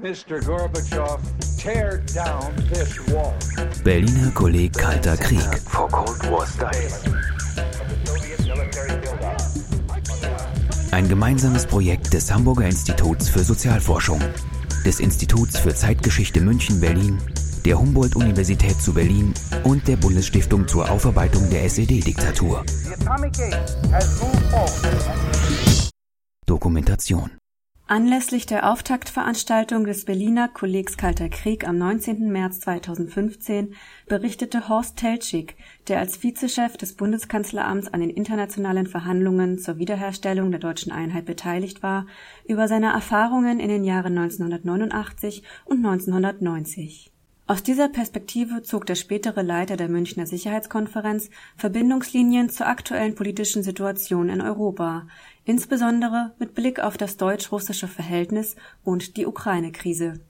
Mr. Gorbachev, tear down this wall. Berliner Kolleg Kalter Krieg. For Cold War Style. Ein gemeinsames Projekt des Hamburger Instituts für Sozialforschung, des Instituts für Zeitgeschichte München-Berlin, der Humboldt-Universität zu Berlin und der Bundesstiftung zur Aufarbeitung der SED-Diktatur. Dokumentation. Anlässlich der Auftaktveranstaltung des Berliner Kollegs Kalter Krieg am 19. März 2015 berichtete Horst Teltschik, der als Vizechef des Bundeskanzleramts an den internationalen Verhandlungen zur Wiederherstellung der deutschen Einheit beteiligt war, über seine Erfahrungen in den Jahren 1989 und 1990. Aus dieser Perspektive zog der spätere Leiter der Münchner Sicherheitskonferenz Verbindungslinien zur aktuellen politischen Situation in Europa, insbesondere mit Blick auf das deutsch-russische Verhältnis und die Ukraine-Krise.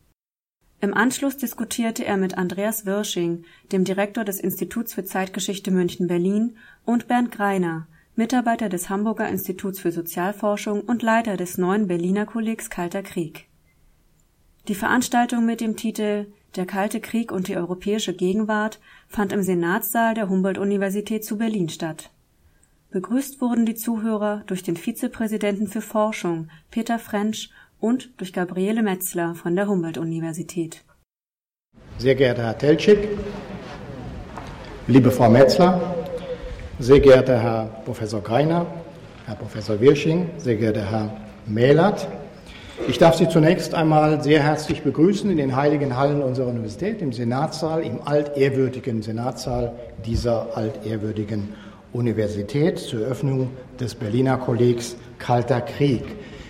Im Anschluss diskutierte er mit Andreas Wirsching, dem Direktor des Instituts für Zeitgeschichte München-Berlin, und Bernd Greiner, Mitarbeiter des Hamburger Instituts für Sozialforschung und Leiter des neuen Berliner Kollegs Kalter Krieg. Die Veranstaltung mit dem Titel Der Kalte Krieg und die europäische Gegenwart fand im Senatssaal der Humboldt-Universität zu Berlin statt. Begrüßt wurden die Zuhörer durch den Vizepräsidenten für Forschung, Peter Frensch, und durch Gabriele Metzler von der Humboldt-Universität. Sehr geehrter Herr Teltschik, liebe Frau Metzler, sehr geehrter Herr Professor Greiner, Herr Professor Wirsching, sehr geehrter Herr Mählert, ich darf Sie zunächst einmal sehr herzlich begrüßen in den heiligen Hallen unserer Universität, im Senatssaal, im altehrwürdigen Senatssaal dieser altehrwürdigen Universität zur Eröffnung des Berliner Kollegs Kalter Krieg.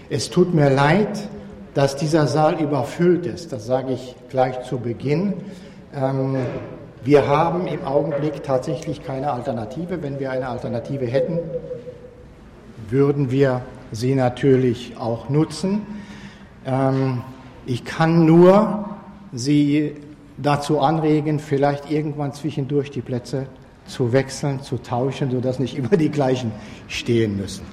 Es tut mir leid, dass dieser Saal überfüllt ist. Das sage ich gleich zu Beginn. Ähm, wir haben im Augenblick tatsächlich keine Alternative. Wenn wir eine Alternative hätten, würden wir sie natürlich auch nutzen. Ähm, ich kann nur Sie dazu anregen, vielleicht irgendwann zwischendurch die Plätze zu wechseln, zu tauschen, sodass nicht immer die gleichen stehen müssen.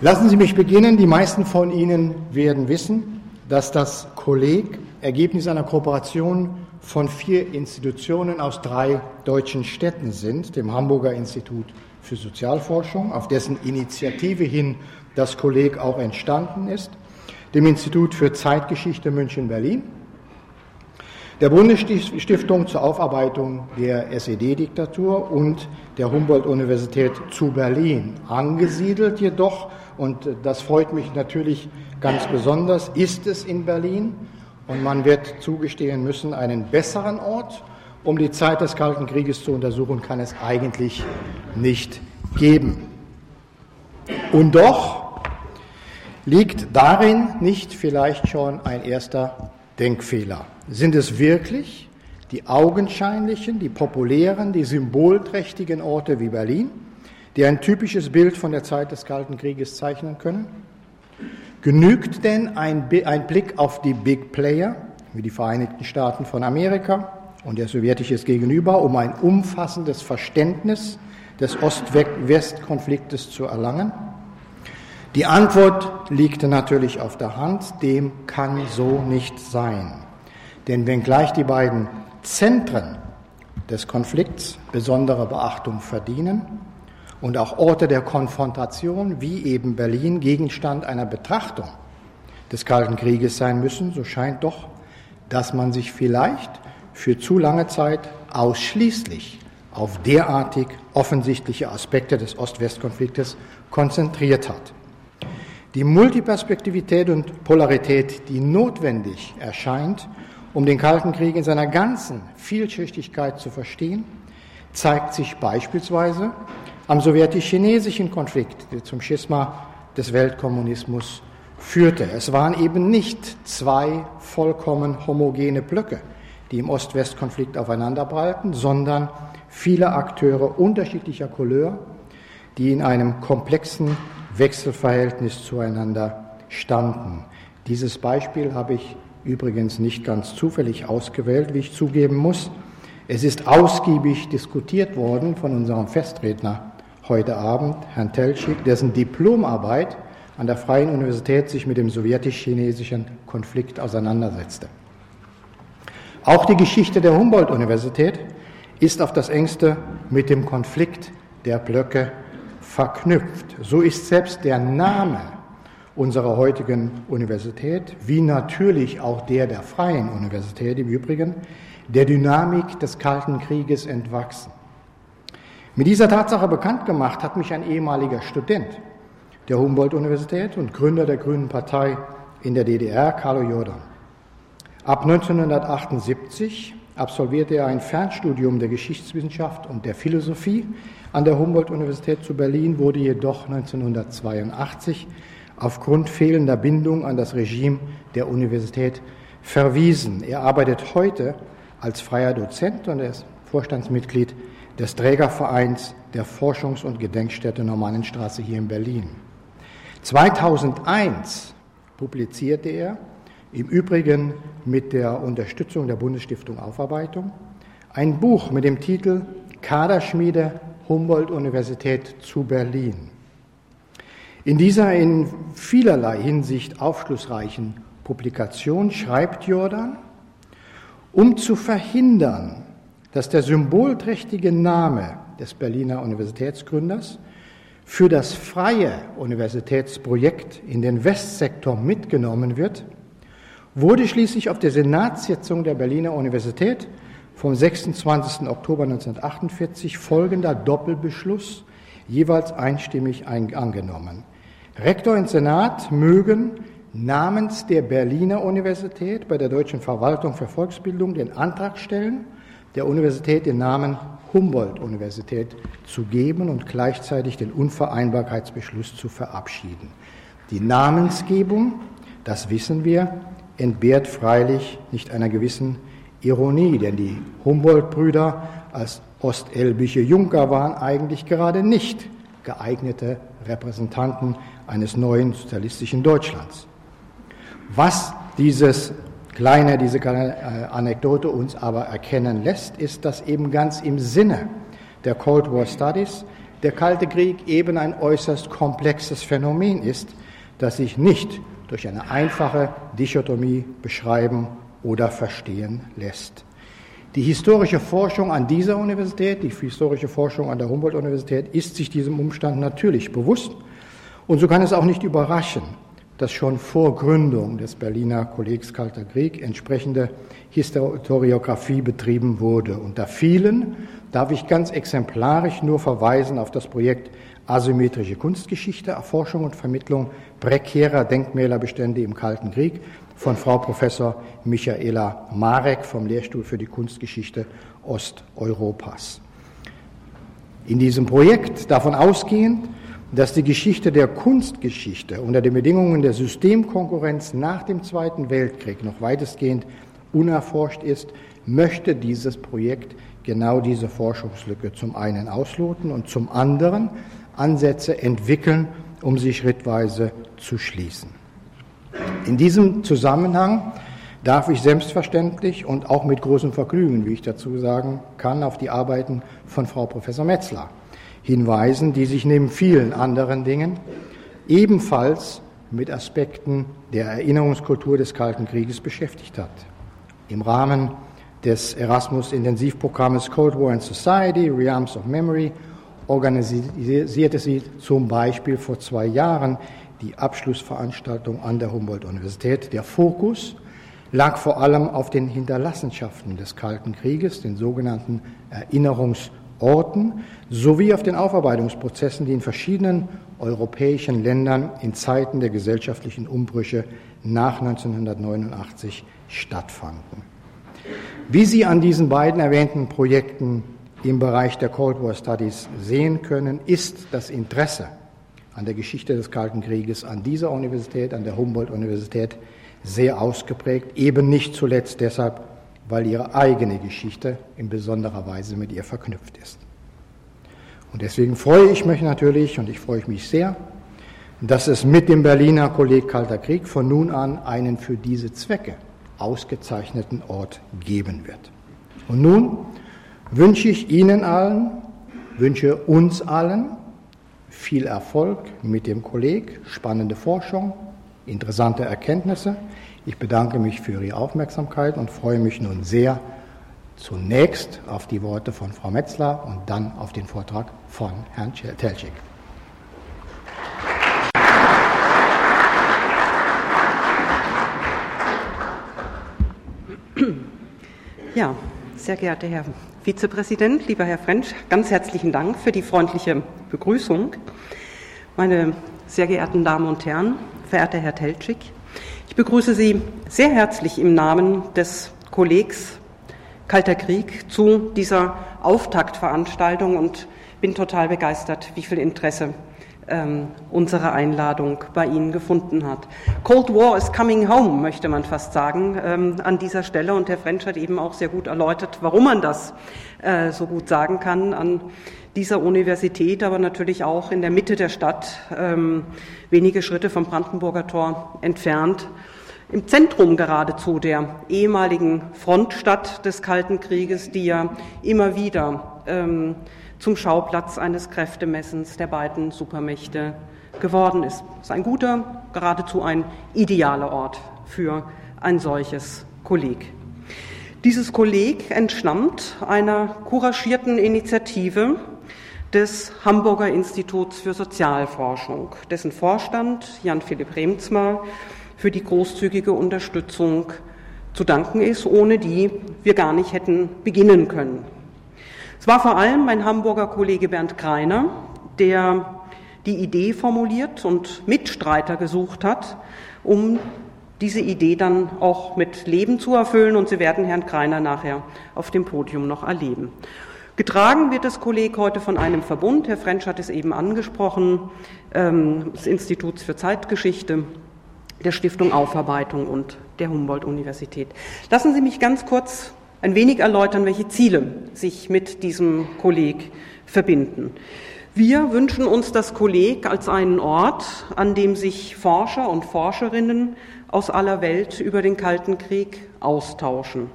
Lassen Sie mich beginnen. Die meisten von Ihnen werden wissen, dass das Kolleg Ergebnis einer Kooperation von vier Institutionen aus drei deutschen Städten sind, dem Hamburger Institut für Sozialforschung, auf dessen Initiative hin das Kolleg auch entstanden ist, dem Institut für Zeitgeschichte München-Berlin, der Bundesstiftung zur Aufarbeitung der SED-Diktatur und der Humboldt-Universität zu Berlin. Angesiedelt jedoch, und das freut mich natürlich ganz besonders, ist es in Berlin und man wird zugestehen müssen, einen besseren Ort, um die Zeit des Kalten Krieges zu untersuchen, kann es eigentlich nicht geben. Und doch Liegt darin nicht vielleicht schon ein erster Denkfehler? Sind es wirklich die augenscheinlichen, die populären, die symbolträchtigen Orte wie Berlin, die ein typisches Bild von der Zeit des Kalten Krieges zeichnen können? Genügt denn ein, ein Blick auf die Big Player, wie die Vereinigten Staaten von Amerika und der sowjetisches Gegenüber, um ein umfassendes Verständnis des Ost-West-Konfliktes zu erlangen? Die Antwort liegt natürlich auf der Hand, dem kann so nicht sein. Denn wenngleich die beiden Zentren des Konflikts besondere Beachtung verdienen und auch Orte der Konfrontation wie eben Berlin Gegenstand einer Betrachtung des Kalten Krieges sein müssen, so scheint doch, dass man sich vielleicht für zu lange Zeit ausschließlich auf derartig offensichtliche Aspekte des Ost-West-Konfliktes konzentriert hat. Die Multiperspektivität und Polarität, die notwendig erscheint, um den Kalten Krieg in seiner ganzen Vielschichtigkeit zu verstehen, zeigt sich beispielsweise am sowjetisch-chinesischen Konflikt, der zum Schisma des Weltkommunismus führte. Es waren eben nicht zwei vollkommen homogene Blöcke, die im Ost-West-Konflikt aufeinanderprallten, sondern viele Akteure unterschiedlicher Couleur, die in einem komplexen Wechselverhältnis zueinander standen. Dieses Beispiel habe ich übrigens nicht ganz zufällig ausgewählt, wie ich zugeben muss. Es ist ausgiebig diskutiert worden von unserem Festredner heute Abend, Herrn Telschik, dessen Diplomarbeit an der Freien Universität sich mit dem sowjetisch-chinesischen Konflikt auseinandersetzte. Auch die Geschichte der Humboldt-Universität ist auf das engste mit dem Konflikt der Blöcke verknüpft. So ist selbst der Name unserer heutigen Universität, wie natürlich auch der der Freien Universität im Übrigen, der Dynamik des Kalten Krieges entwachsen. Mit dieser Tatsache bekannt gemacht hat mich ein ehemaliger Student der Humboldt-Universität und Gründer der Grünen Partei in der DDR, Carlo Jordan. Ab 1978 absolvierte er ein Fernstudium der Geschichtswissenschaft und der Philosophie an der Humboldt-Universität zu Berlin, wurde jedoch 1982 aufgrund fehlender Bindung an das Regime der Universität verwiesen. Er arbeitet heute als freier Dozent und er ist Vorstandsmitglied des Trägervereins der Forschungs- und Gedenkstätte Normannenstraße hier in Berlin. 2001 publizierte er, im Übrigen mit der Unterstützung der Bundesstiftung Aufarbeitung, ein Buch mit dem Titel Kaderschmiede Humboldt-Universität zu Berlin. In dieser in vielerlei Hinsicht aufschlussreichen Publikation schreibt Jordan, um zu verhindern, dass der symbolträchtige Name des Berliner Universitätsgründers für das freie Universitätsprojekt in den Westsektor mitgenommen wird, wurde schließlich auf der Senatssitzung der Berliner Universität vom 26. Oktober 1948 folgender Doppelbeschluss jeweils einstimmig angenommen. Rektor und Senat mögen namens der Berliner Universität bei der Deutschen Verwaltung für Volksbildung den Antrag stellen, der Universität den Namen Humboldt-Universität zu geben und gleichzeitig den Unvereinbarkeitsbeschluss zu verabschieden. Die Namensgebung, das wissen wir, entbehrt freilich nicht einer gewissen Ironie, denn die Humboldt-Brüder als ostelbische Junker waren eigentlich gerade nicht geeignete Repräsentanten eines neuen sozialistischen Deutschlands. Was dieses kleine, diese kleine äh, Anekdote uns aber erkennen lässt, ist, dass eben ganz im Sinne der Cold War Studies der Kalte Krieg eben ein äußerst komplexes Phänomen ist, das sich nicht durch eine einfache Dichotomie beschreiben oder verstehen lässt. Die historische Forschung an dieser Universität, die historische Forschung an der Humboldt-Universität ist sich diesem Umstand natürlich bewusst. Und so kann es auch nicht überraschen, dass schon vor Gründung des Berliner Kollegs Kalter Krieg entsprechende Historiographie betrieben wurde. Unter vielen darf ich ganz exemplarisch nur verweisen auf das Projekt Asymmetrische Kunstgeschichte, Erforschung und Vermittlung prekärer Denkmälerbestände im Kalten Krieg von Frau Professor Michaela Marek vom Lehrstuhl für die Kunstgeschichte Osteuropas. In diesem Projekt, davon ausgehend, dass die Geschichte der Kunstgeschichte unter den Bedingungen der Systemkonkurrenz nach dem Zweiten Weltkrieg noch weitestgehend unerforscht ist, möchte dieses Projekt genau diese Forschungslücke zum einen ausloten und zum anderen Ansätze entwickeln, um sie schrittweise zu schließen. In diesem Zusammenhang darf ich selbstverständlich und auch mit großem Vergnügen, wie ich dazu sagen kann, auf die Arbeiten von Frau Professor Metzler hinweisen, die sich neben vielen anderen Dingen ebenfalls mit Aspekten der Erinnerungskultur des Kalten Krieges beschäftigt hat. Im Rahmen des Erasmus-Intensivprogrammes Cold War and Society, Realms of Memory, organisierte sie zum Beispiel vor zwei Jahren die Abschlussveranstaltung an der Humboldt-Universität. Der Fokus lag vor allem auf den Hinterlassenschaften des Kalten Krieges, den sogenannten Erinnerungs- Orten sowie auf den Aufarbeitungsprozessen, die in verschiedenen europäischen Ländern in Zeiten der gesellschaftlichen Umbrüche nach 1989 stattfanden. Wie Sie an diesen beiden erwähnten Projekten im Bereich der Cold War Studies sehen können, ist das Interesse an der Geschichte des Kalten Krieges an dieser Universität, an der Humboldt-Universität, sehr ausgeprägt, eben nicht zuletzt deshalb, weil ihre eigene Geschichte in besonderer Weise mit ihr verknüpft ist. Und deswegen freue ich mich natürlich und ich freue mich sehr, dass es mit dem Berliner Kolleg Kalter Krieg von nun an einen für diese Zwecke ausgezeichneten Ort geben wird. Und nun wünsche ich Ihnen allen, wünsche uns allen viel Erfolg mit dem Kolleg, spannende Forschung, interessante Erkenntnisse. Ich bedanke mich für Ihre Aufmerksamkeit und freue mich nun sehr zunächst auf die Worte von Frau Metzler und dann auf den Vortrag von Herrn Telschik. Ja, sehr geehrter Herr Vizepräsident, lieber Herr Frensch, ganz herzlichen Dank für die freundliche Begrüßung. Meine sehr geehrten Damen und Herren, verehrter Herr Teltschik, begrüße Sie sehr herzlich im Namen des Kollegs Kalter Krieg zu dieser Auftaktveranstaltung und bin total begeistert, wie viel Interesse ähm, unsere Einladung bei Ihnen gefunden hat. Cold War is coming home, möchte man fast sagen ähm, an dieser Stelle. Und Herr French hat eben auch sehr gut erläutert, warum man das äh, so gut sagen kann an dieser Universität, aber natürlich auch in der Mitte der Stadt, ähm, wenige Schritte vom Brandenburger Tor entfernt im Zentrum geradezu der ehemaligen Frontstadt des Kalten Krieges, die ja immer wieder ähm, zum Schauplatz eines Kräftemessens der beiden Supermächte geworden ist. Es ist ein guter, geradezu ein idealer Ort für ein solches Kolleg. Dieses Kolleg entstammt einer couragierten Initiative des Hamburger Instituts für Sozialforschung, dessen Vorstand Jan Philipp Remzmar für die großzügige Unterstützung zu danken ist, ohne die wir gar nicht hätten beginnen können. Es war vor allem mein Hamburger Kollege Bernd Kreiner, der die Idee formuliert und Mitstreiter gesucht hat, um diese Idee dann auch mit Leben zu erfüllen. Und Sie werden Herrn Kreiner nachher auf dem Podium noch erleben. Getragen wird das Kolleg heute von einem Verbund, Herr French hat es eben angesprochen, ähm, des Instituts für Zeitgeschichte, der Stiftung Aufarbeitung und der Humboldt-Universität. Lassen Sie mich ganz kurz ein wenig erläutern, welche Ziele sich mit diesem Kolleg verbinden. Wir wünschen uns das Kolleg als einen Ort, an dem sich Forscher und Forscherinnen aus aller Welt über den Kalten Krieg austauschen,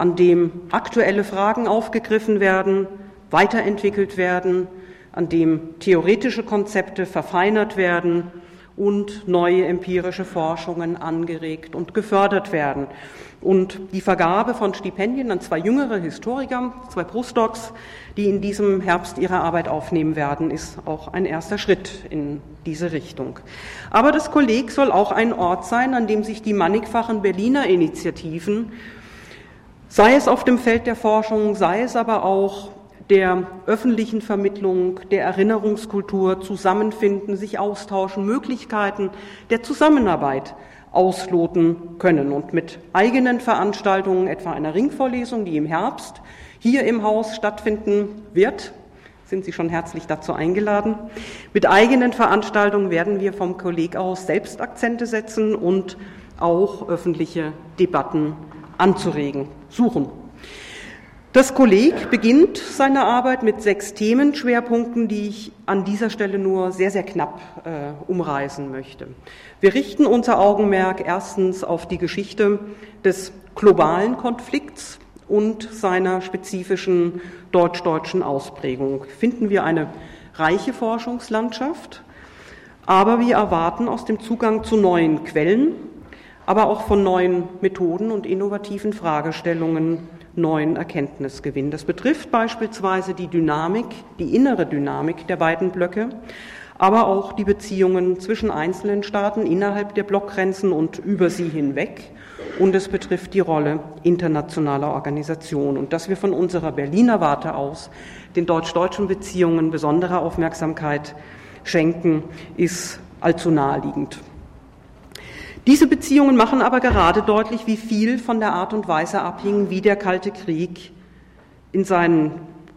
an dem aktuelle Fragen aufgegriffen werden, weiterentwickelt werden, an dem theoretische Konzepte verfeinert werden und neue empirische Forschungen angeregt und gefördert werden. Und die Vergabe von Stipendien an zwei jüngere Historiker, zwei Postdocs, die in diesem Herbst ihre Arbeit aufnehmen werden, ist auch ein erster Schritt in diese Richtung. Aber das Kolleg soll auch ein Ort sein, an dem sich die mannigfachen Berliner Initiativen, sei es auf dem Feld der Forschung, sei es aber auch der öffentlichen Vermittlung, der Erinnerungskultur zusammenfinden, sich austauschen, Möglichkeiten der Zusammenarbeit ausloten können. Und mit eigenen Veranstaltungen, etwa einer Ringvorlesung, die im Herbst hier im Haus stattfinden wird, sind Sie schon herzlich dazu eingeladen. Mit eigenen Veranstaltungen werden wir vom Kolleg aus selbst Akzente setzen und auch öffentliche Debatten anzuregen, suchen. Das Kolleg beginnt seine Arbeit mit sechs Themenschwerpunkten, die ich an dieser Stelle nur sehr, sehr knapp äh, umreißen möchte. Wir richten unser Augenmerk erstens auf die Geschichte des globalen Konflikts und seiner spezifischen deutsch-deutschen Ausprägung. Finden wir eine reiche Forschungslandschaft, aber wir erwarten aus dem Zugang zu neuen Quellen, aber auch von neuen Methoden und innovativen Fragestellungen neuen Erkenntnisgewinn. Das betrifft beispielsweise die Dynamik, die innere Dynamik der beiden Blöcke, aber auch die Beziehungen zwischen einzelnen Staaten innerhalb der Blockgrenzen und über sie hinweg. Und es betrifft die Rolle internationaler Organisationen. Und dass wir von unserer Berliner Warte aus den deutsch-deutschen Beziehungen besondere Aufmerksamkeit schenken, ist allzu naheliegend. Diese Beziehungen machen aber gerade deutlich, wie viel von der Art und Weise abhing, wie der Kalte Krieg in seinen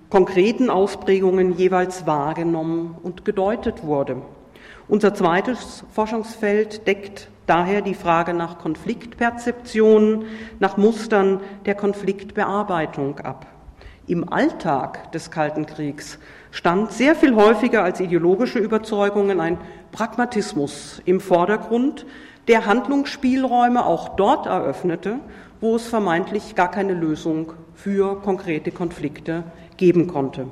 konkreten Ausprägungen jeweils wahrgenommen und gedeutet wurde. Unser zweites Forschungsfeld deckt daher die Frage nach Konfliktperzeption, nach Mustern der Konfliktbearbeitung ab. Im Alltag des Kalten Kriegs stand sehr viel häufiger als ideologische Überzeugungen ein Pragmatismus im Vordergrund, der Handlungsspielräume auch dort eröffnete, wo es vermeintlich gar keine Lösung für konkrete Konflikte geben konnte.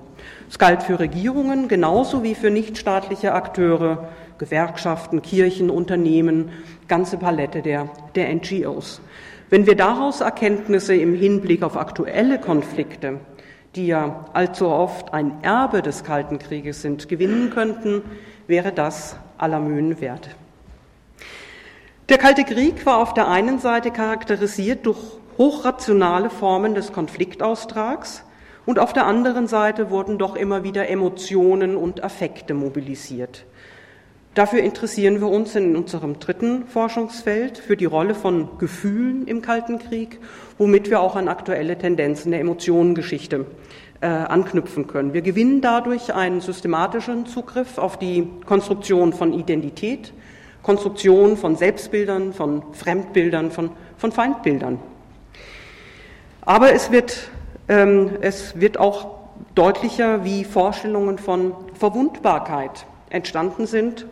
Es galt für Regierungen genauso wie für nichtstaatliche Akteure, Gewerkschaften, Kirchen, Unternehmen, ganze Palette der, der NGOs. Wenn wir daraus Erkenntnisse im Hinblick auf aktuelle Konflikte, die ja allzu oft ein Erbe des Kalten Krieges sind, gewinnen könnten, wäre das aller Mühen wert. Der Kalte Krieg war auf der einen Seite charakterisiert durch hochrationale Formen des Konfliktaustrags und auf der anderen Seite wurden doch immer wieder Emotionen und Affekte mobilisiert. Dafür interessieren wir uns in unserem dritten Forschungsfeld für die Rolle von Gefühlen im Kalten Krieg, womit wir auch an aktuelle Tendenzen der Emotionengeschichte äh, anknüpfen können. Wir gewinnen dadurch einen systematischen Zugriff auf die Konstruktion von Identität, Konstruktion von Selbstbildern, von Fremdbildern, von, von Feindbildern. Aber es wird, ähm, es wird auch deutlicher, wie Vorstellungen von Verwundbarkeit entstanden sind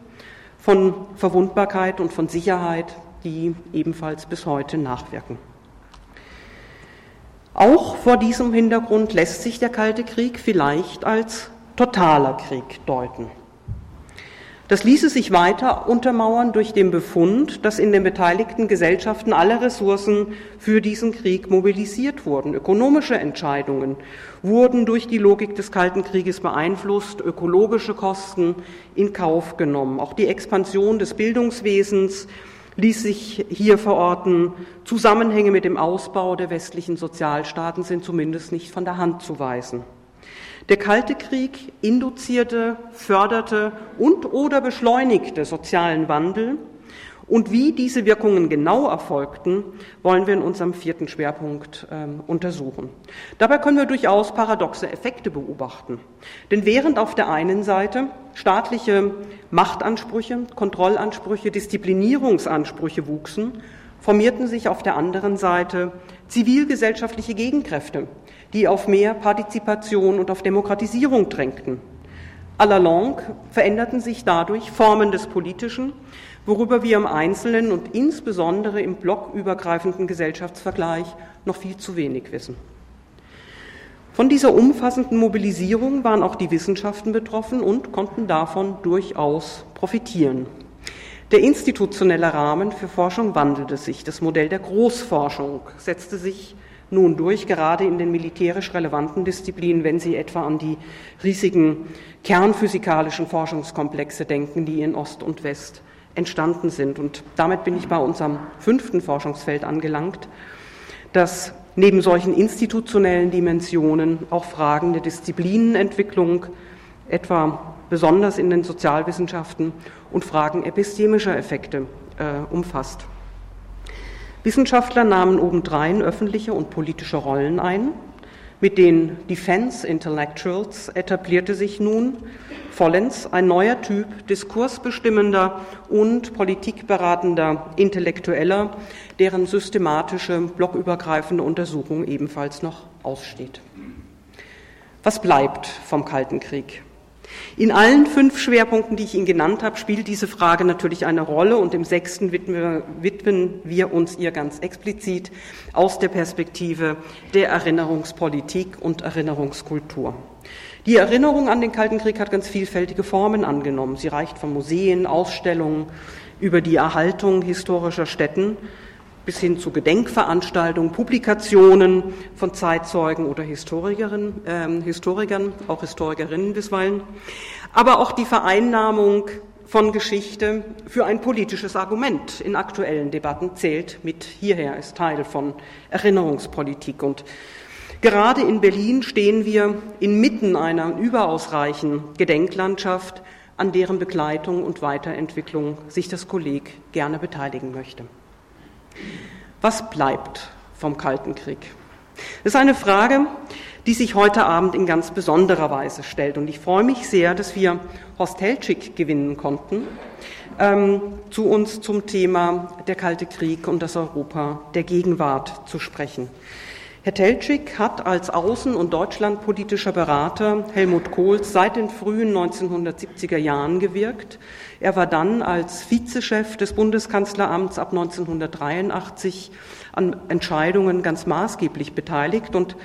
von Verwundbarkeit und von Sicherheit, die ebenfalls bis heute nachwirken. Auch vor diesem Hintergrund lässt sich der Kalte Krieg vielleicht als totaler Krieg deuten. Das ließe sich weiter untermauern durch den Befund, dass in den beteiligten Gesellschaften alle Ressourcen für diesen Krieg mobilisiert wurden. Ökonomische Entscheidungen wurden durch die Logik des Kalten Krieges beeinflusst, ökologische Kosten in Kauf genommen. Auch die Expansion des Bildungswesens ließ sich hier verorten. Zusammenhänge mit dem Ausbau der westlichen Sozialstaaten sind zumindest nicht von der Hand zu weisen. Der Kalte Krieg induzierte, förderte und oder beschleunigte sozialen Wandel. Und wie diese Wirkungen genau erfolgten, wollen wir in unserem vierten Schwerpunkt äh, untersuchen. Dabei können wir durchaus paradoxe Effekte beobachten. Denn während auf der einen Seite staatliche Machtansprüche, Kontrollansprüche, Disziplinierungsansprüche wuchsen, formierten sich auf der anderen Seite zivilgesellschaftliche Gegenkräfte, die auf mehr Partizipation und auf Demokratisierung drängten. À la longue veränderten sich dadurch Formen des Politischen, worüber wir im Einzelnen und insbesondere im blockübergreifenden Gesellschaftsvergleich noch viel zu wenig wissen. Von dieser umfassenden Mobilisierung waren auch die Wissenschaften betroffen und konnten davon durchaus profitieren. Der institutionelle Rahmen für Forschung wandelte sich. Das Modell der Großforschung setzte sich nun durch, gerade in den militärisch relevanten Disziplinen, wenn Sie etwa an die riesigen kernphysikalischen Forschungskomplexe denken, die in Ost und West entstanden sind. Und damit bin ich bei unserem fünften Forschungsfeld angelangt, dass neben solchen institutionellen Dimensionen auch Fragen der Disziplinenentwicklung, etwa besonders in den Sozialwissenschaften, und Fragen epistemischer Effekte äh, umfasst. Wissenschaftler nahmen obendrein öffentliche und politische Rollen ein. Mit den Defense Intellectuals etablierte sich nun vollends ein neuer Typ diskursbestimmender und politikberatender Intellektueller, deren systematische blockübergreifende Untersuchung ebenfalls noch aussteht. Was bleibt vom Kalten Krieg? In allen fünf Schwerpunkten, die ich Ihnen genannt habe, spielt diese Frage natürlich eine Rolle und im sechsten widmen wir, uns ihr ganz explizit aus der Perspektive der Erinnerungspolitik und Erinnerungskultur. Die Erinnerung an den Kalten Krieg hat ganz vielfältige Formen angenommen. Sie reicht von Museen, Ausstellungen über die Erhaltung historischer Städten bis hin zu Gedenkveranstaltungen, Publikationen von Zeitzeugen oder Historikerinnen, äh, Historikern, auch Historikerinnen bisweilen, aber auch die Vereinnahmung von Geschichte für ein politisches Argument in aktuellen Debatten zählt mit hierher, ist Teil von Erinnerungspolitik. Und gerade in Berlin stehen wir inmitten einer überaus reichen Gedenklandschaft, an deren Begleitung und Weiterentwicklung sich das Kolleg gerne beteiligen möchte. Was bleibt vom Kalten Krieg? Das ist eine Frage, die sich heute Abend in ganz besonderer Weise stellt. Und ich freue mich sehr, dass wir Horst Helschig gewinnen konnten, ähm, zu uns zum Thema der Kalte Krieg und das Europa der Gegenwart zu sprechen. Herr Teltschik hat als außen- und deutschlandpolitischer Berater Helmut Kohls seit den frühen 1970er Jahren gewirkt. Er war dann als Vizechef des Bundeskanzleramts ab 1983 an Entscheidungen ganz maßgeblich beteiligt und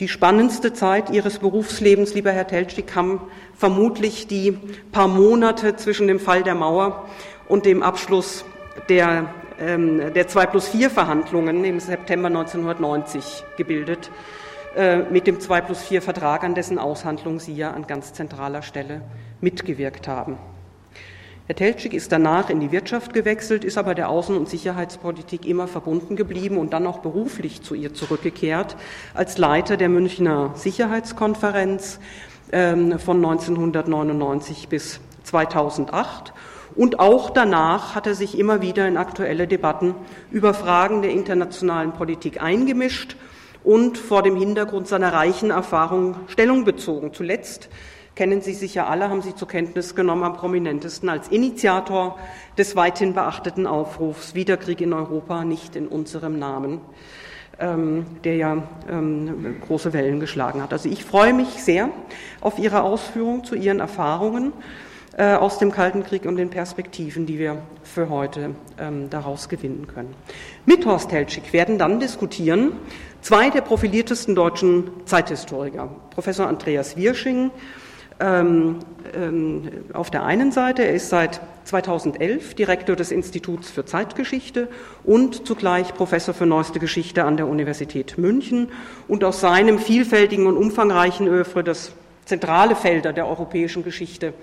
die spannendste Zeit Ihres Berufslebens, lieber Herr Teltschik, haben vermutlich die paar Monate zwischen dem Fall der Mauer und dem Abschluss der der 2 plus 4 Verhandlungen im September 1990 gebildet, äh, mit dem 2 plus 4 Vertrag, an dessen Aushandlung Sie ja an ganz zentraler Stelle mitgewirkt haben. Herr Teltschik ist danach in die Wirtschaft gewechselt, ist aber der Außen- und Sicherheitspolitik immer verbunden geblieben und dann auch beruflich zu ihr zurückgekehrt als Leiter der Münchner Sicherheitskonferenz ähm, von 1999 bis 2008 und auch danach hat er sich immer wieder in aktuelle Debatten über Fragen der internationalen Politik eingemischt und vor dem Hintergrund seiner reichen Erfahrung Stellung bezogen. Zuletzt kennen Sie sicher alle, haben Sie zur Kenntnis genommen, am prominentesten als Initiator des weithin beachteten Aufrufs Wiederkrieg in Europa, nicht in unserem Namen, ähm, der ja ähm, große Wellen geschlagen hat. Also ich freue mich sehr auf Ihre Ausführungen zu Ihren Erfahrungen aus dem Kalten Krieg und den Perspektiven, die wir für heute ähm, daraus gewinnen können. Mit Horst Teltschik werden dann diskutieren zwei der profiliertesten deutschen Zeithistoriker, Professor Andreas Wirsching, ähm, ähm, auf der einen Seite, er ist seit 2011 Direktor des Instituts für Zeitgeschichte und zugleich Professor für neueste Geschichte an der Universität München. Und aus seinem vielfältigen und umfangreichen Öffre, das zentrale Felder der europäischen Geschichte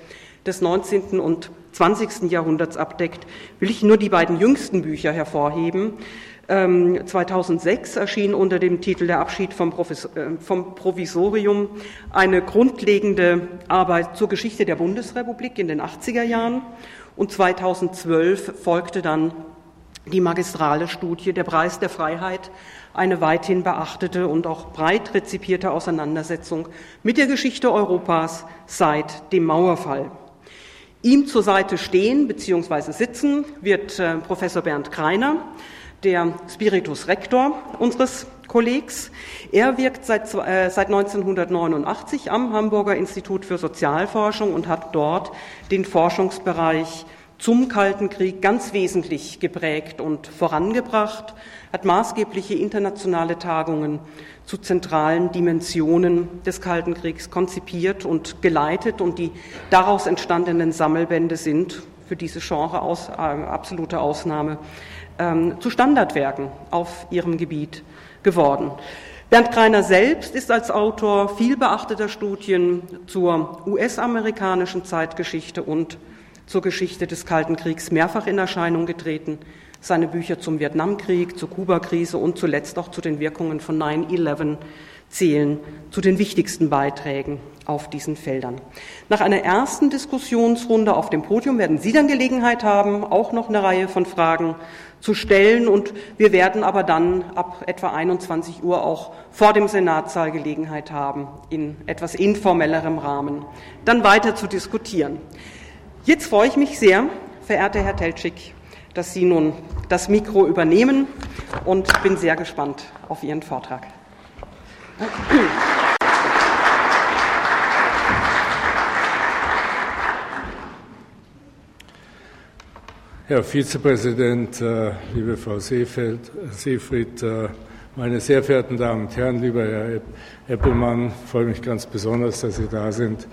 des 19. und 20. Jahrhunderts abdeckt, will ich nur die beiden jüngsten Bücher hervorheben. 2006 ähm, erschien unter dem Titel Der Abschied vom, äh, vom, Provisorium eine grundlegende Arbeit zur Geschichte der Bundesrepublik in den 80er Jahren und 2012 folgte dann die magistrale Studie Der Preis der Freiheit, eine weithin beachtete und auch breit rezipierte Auseinandersetzung mit der Geschichte Europas seit dem Mauerfall. Ihm zur Seite stehen bzw. sitzen wird äh, Professor Bernd Kreiner, der Spiritus Rector unseres Kollegs. Er wirkt seit, äh, seit 1989 am Hamburger Institut für Sozialforschung und hat dort den Forschungsbereich zum Kalten Krieg ganz wesentlich geprägt und vorangebracht, hat maßgebliche internationale Tagungen zu zentralen Dimensionen des Kalten Kriegs konzipiert und geleitet und die daraus entstandenen Sammelbände sind für diese Genre aus, äh, absolute Ausnahme ähm, zu Standardwerken auf ihrem Gebiet geworden. Bernd Greiner selbst ist als Autor viel beachteter Studien zur US-amerikanischen Zeitgeschichte und zur Geschichte des Kalten Kriegs mehrfach in Erscheinung getreten seine Bücher zum Vietnamkrieg, zur Kubakrise und zuletzt auch zu den Wirkungen von 9-11 zählen zu den wichtigsten Beiträgen auf diesen Feldern. Nach einer ersten Diskussionsrunde auf dem Podium werden Sie dann Gelegenheit haben, auch noch eine Reihe von Fragen zu stellen und wir werden aber dann ab etwa 21 Uhr auch vor dem Senatssaal Gelegenheit haben, in etwas informellerem Rahmen dann weiter zu diskutieren. Jetzt freue ich mich sehr, verehrter Herr Teltschik, dass Sie nun das Mikro übernehmen und bin sehr gespannt auf Ihren Vortrag. Herr Vizepräsident, äh, liebe Frau Seefeld, Seefried, äh, meine sehr verehrten Damen und Herren, lieber Herr Eppelmann, freue mich ganz besonders, dass Sie da sind.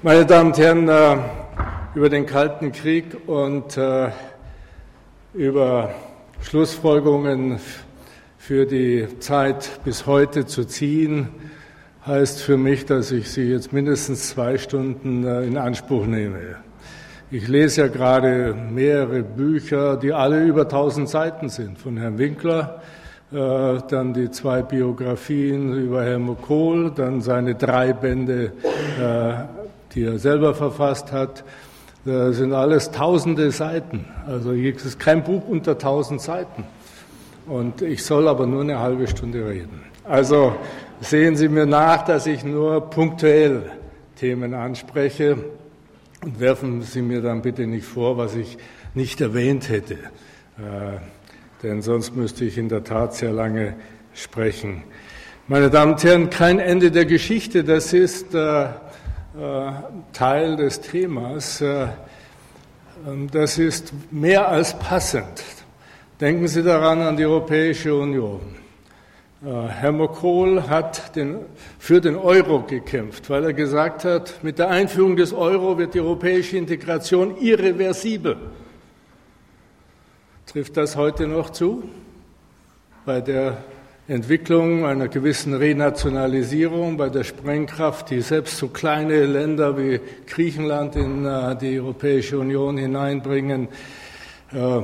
Meine Damen und Herren, äh, über den Kalten Krieg und über Schlussfolgerungen für die Zeit bis heute zu ziehen, heißt für mich, dass ich sie jetzt mindestens zwei Stunden äh, in Anspruch nehme. Ich lese ja gerade mehrere Bücher, die alle über 1000 Seiten sind, von Herrn Winkler, äh, dann die zwei Biografien über Helmut Kohl, dann seine drei Bände, äh, die er selber verfasst hat, das sind alles tausende Seiten. Also hier ist kein Buch unter tausend Seiten. Und ich soll aber nur eine halbe Stunde reden. Also sehen Sie mir nach, dass ich nur punktuell Themen anspreche und werfen Sie mir dann bitte nicht vor, was ich nicht erwähnt hätte. Äh, denn sonst müsste ich in der Tat sehr lange sprechen. Meine Damen und Herren, kein Ende der Geschichte, das ist äh, Teil des Themas. Äh, ähm, das ist mehr als passend. Denken Sie daran an die Europäische Union. Äh, Helmut Kohl hat den, für den Euro gekämpft, weil er gesagt hat, mit der Einführung des Euro wird die europäische Integration irreversibel. Trifft das heute noch zu? Bei der Entwicklung einer gewissen Renationalisierung, bei der Sprengkraft, die selbst so kleine Länder wie Griechenland in äh, die Europäische Union hineinbringen. Äh,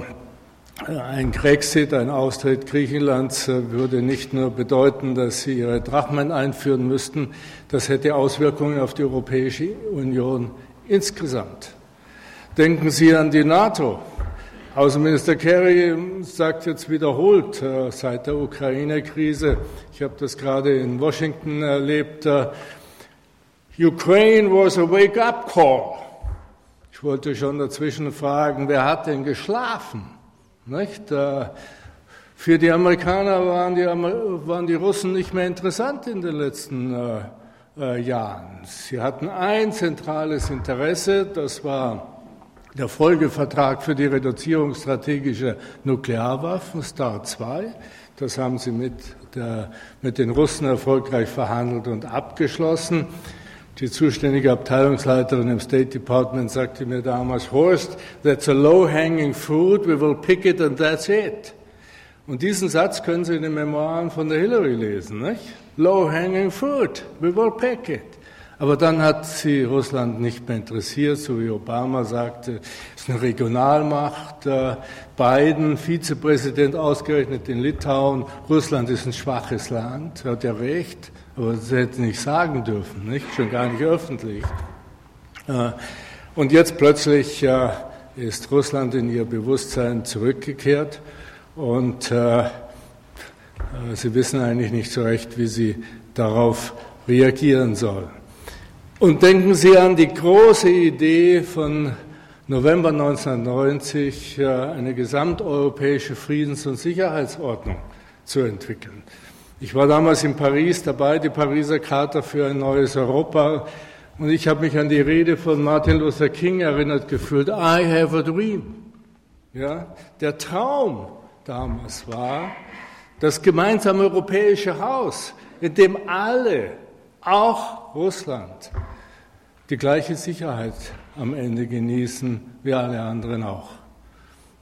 ein Grexit, ein Austritt Griechenlands äh, würde nicht nur bedeuten, dass sie ihre Drachmen einführen müssten, das hätte Auswirkungen auf die Europäische Union insgesamt. Denken Sie an die NATO. Außenminister Kerry sagt jetzt wiederholt äh, seit der Ukraine-Krise, ich habe das gerade in Washington erlebt, äh, Ukraine was a wake-up call. Ich wollte schon dazwischen fragen, wer hat denn geschlafen? Nicht? Äh, für die Amerikaner waren die, waren die Russen nicht mehr interessant in den letzten Jahren. Sie hatten ein zentrales Interesse, das war der Folgevertrag für die Reduzierung strategischer Nuklearwaffen, START 2, das haben sie mit, der, mit den Russen erfolgreich verhandelt und abgeschlossen. Die zuständige Abteilungsleiterin im State Department sagte mir damals, Horst, that's a low-hanging fruit, we will pick it and that's it. Und diesen Satz können Sie in den Memoiren von der Hillary lesen, nicht? Low-hanging fruit, we will pick it. Aber dann hat sie Russland nicht mehr interessiert, so wie Obama sagte, es ist eine Regionalmacht. Äh, Biden, Vizepräsident ausgerechnet in Litauen, Russland ist ein schwaches Land, hat ja recht, aber sie hätte nicht sagen dürfen, nicht? schon gar nicht öffentlich. Äh, und jetzt plötzlich äh, ist Russland in ihr Bewusstsein zurückgekehrt und sie wissen eigentlich nicht so recht, wie sie darauf reagieren sollen. Und denken Sie an die große Idee von November 1990, äh, eine gesamteuropäische Friedens- und Sicherheitsordnung zu entwickeln. Ich war damals in Paris dabei, die Pariser Charta für ein neues Europa. Und ich habe mich an die Rede von Martin Luther King erinnert gefühlt. I have a dream. Ja, der Traum damals war das gemeinsame europäische Haus, in dem alle, auch Russland, die gleiche Sicherheit am Ende genießen wie alle anderen auch.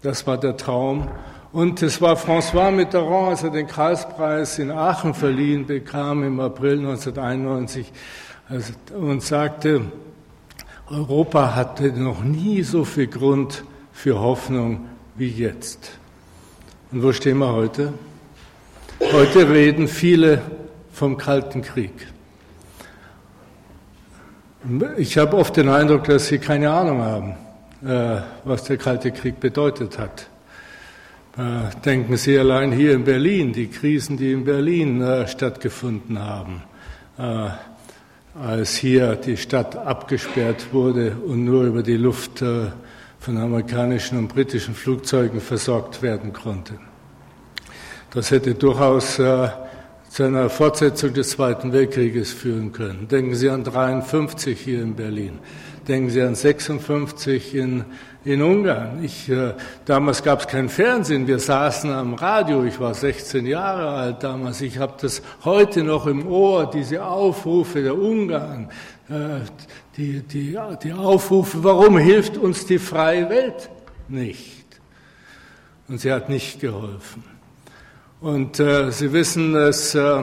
Das war der Traum. Und es war François Mitterrand, als er den Karlspreis in Aachen verliehen bekam im April 1991 also, und sagte, Europa hatte noch nie so viel Grund für Hoffnung wie jetzt. Und wo stehen wir heute? Heute reden viele vom Kalten Krieg. Ich habe oft den Eindruck, dass Sie keine Ahnung haben, äh, was der Kalte Krieg bedeutet hat. Äh, denken Sie allein hier in Berlin, die Krisen, die in Berlin äh, stattgefunden haben, als hier die Stadt abgesperrt wurde und nur über die Luft von amerikanischen und britischen Flugzeugen versorgt werden konnte. Das hätte durchaus zu einer Fortsetzung des Zweiten Weltkrieges führen können. Denken Sie an 53 hier in Berlin. Denken Sie an 56 in, in Ungarn. Ich, äh, damals gab es kein Fernsehen. Wir saßen am Radio. Ich war 16 Jahre alt damals. Ich habe das heute noch im Ohr, diese Aufrufe der Ungarn, äh, die, die, die Aufrufe, warum hilft uns die freie Welt nicht? Und sie hat nicht geholfen. Und äh, Sie wissen, dass äh, äh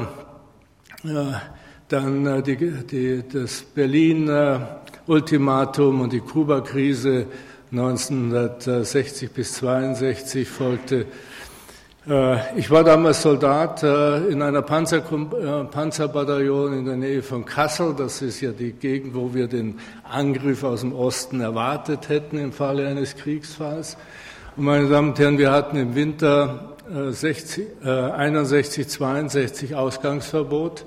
dann äh, die, die, das Berlin-Ultimatum und die Kuba-Krise 1960 bis 62 folgte. Äh, ich war damals Soldat in einer Panzer, Panzerbataillon in der Nähe von Kassel. Das ist ja die Gegend, wo wir den Angriff aus dem Osten erwartet hätten im Falle eines Kriegsfalls. Und meine Damen und Herren, wir hatten im Winter 60, äh, 61, 62 Ausgangsverbot.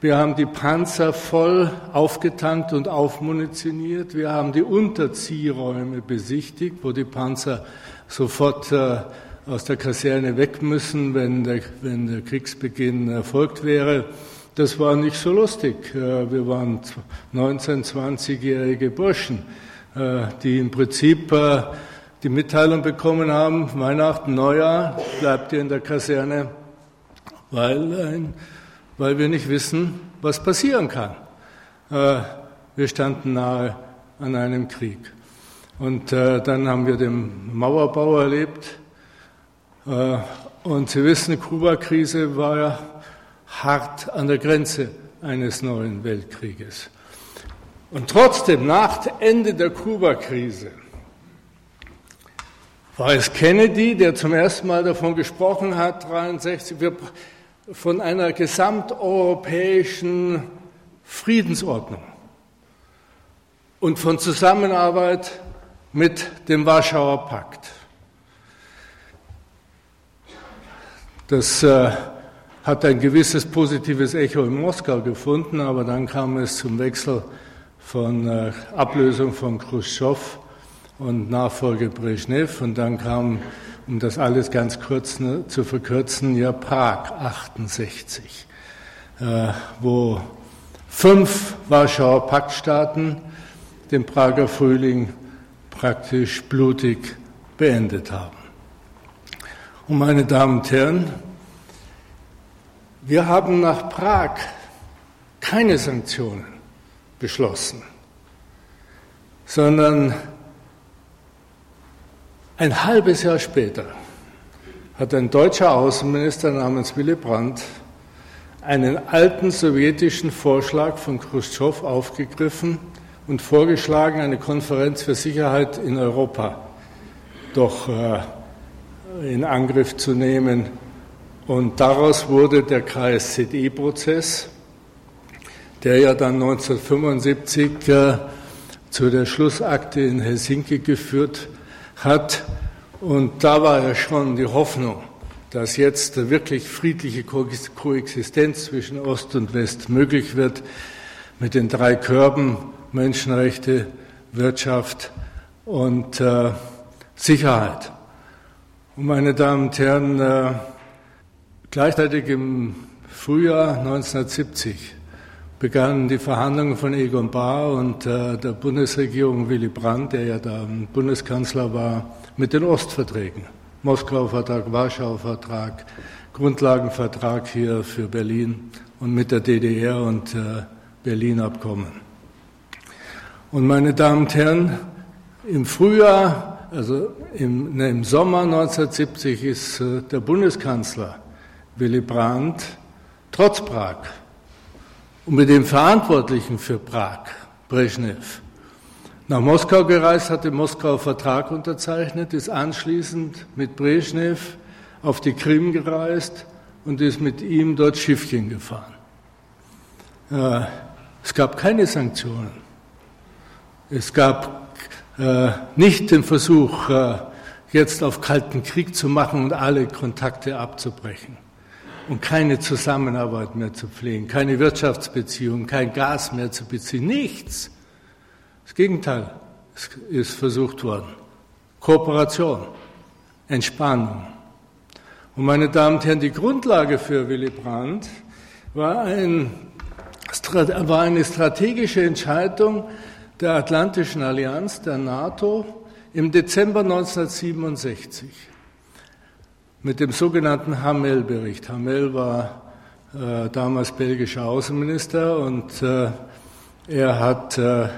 Wir haben die Panzer voll aufgetankt und aufmunitioniert. Wir haben die Unterziehräume besichtigt, wo die Panzer sofort äh, aus der Kaserne weg müssen, wenn der, wenn der Kriegsbeginn erfolgt wäre. Das war nicht so lustig. Äh, wir waren 19-, 20-jährige Burschen, äh, die im Prinzip äh, die Mitteilung bekommen haben, Weihnachten, Neujahr, bleibt ihr in der Kaserne, weil, weil wir nicht wissen, was passieren kann. Wir standen nahe an einem Krieg. Und dann haben wir den Mauerbau erlebt, äh, und Sie wissen, die Kuba-Krise war ja hart an der Grenze eines neuen Weltkrieges. Und trotzdem, nach Ende der Kuba-Krise, war es Kennedy, der zum ersten Mal davon gesprochen hat, 63, von einer gesamteuropäischen Friedensordnung und von Zusammenarbeit mit dem Warschauer Pakt. Das äh, hat ein gewisses positives Echo in Moskau gefunden, aber dann kam es zum Wechsel von äh, Ablösung von Khrushchev und Nachfolge Brezhnev und dann kam, um das alles ganz kurz ne, zu verkürzen, ja Prag 68, äh, wo fünf Warschauer Paktstaaten den Prager Frühling praktisch blutig beendet haben. Und meine Damen und Herren, wir haben nach Prag keine Sanktionen beschlossen, sondern ein halbes Jahr später hat ein deutscher Außenminister namens Willy Brandt einen alten sowjetischen Vorschlag von Khrushchev aufgegriffen und vorgeschlagen, eine Konferenz für Sicherheit in Europa doch äh, in Angriff zu nehmen. Und daraus wurde der KSZE-Prozess, der ja dann 1975 äh, zu der Schlussakte in Helsinki geführt hat. Und da war ja schon die Hoffnung, dass jetzt wirklich friedliche Koexistenz zwischen Ost und West möglich wird mit den drei Körben Menschenrechte, Wirtschaft und äh, Sicherheit. Und meine Damen und Herren, äh, gleichzeitig im Frühjahr 1970 begannen die Verhandlungen von Egon Bahr und äh, der Bundesregierung Willy Brandt, der ja da Bundeskanzler war, mit den Ostverträgen. Moskauer Vertrag, Warschauer Vertrag, Grundlagenvertrag hier für Berlin und mit der DDR und äh, Berlin-Abkommen. Und meine Damen und Herren, im Frühjahr also im, ne, im Sommer 1970 ist äh, der Bundeskanzler Willy Brandt trotz Prag und mit dem Verantwortlichen für Prag, Brezhnev, nach Moskau gereist, hat den Moskauer Vertrag unterzeichnet, ist anschließend mit Brezhnev auf die Krim gereist und ist mit ihm dort Schiffchen gefahren. Äh, es gab keine Sanktionen. Es gab äh, nicht den Versuch, äh, jetzt auf kalten Krieg zu machen und alle Kontakte abzubrechen und keine Zusammenarbeit mehr zu pflegen, keine Wirtschaftsbeziehungen, kein Gas mehr zu beziehen, nichts. Das Gegenteil ist versucht worden. Kooperation, Entspannung. Und meine Damen und Herren, die Grundlage für Willy Brandt war, ein, war eine strategische Entscheidung, der Atlantischen Allianz, der NATO, im Dezember 1967 mit dem sogenannten Hamel-Bericht. Hamel war äh, damals belgischer Außenminister und äh, er hat äh,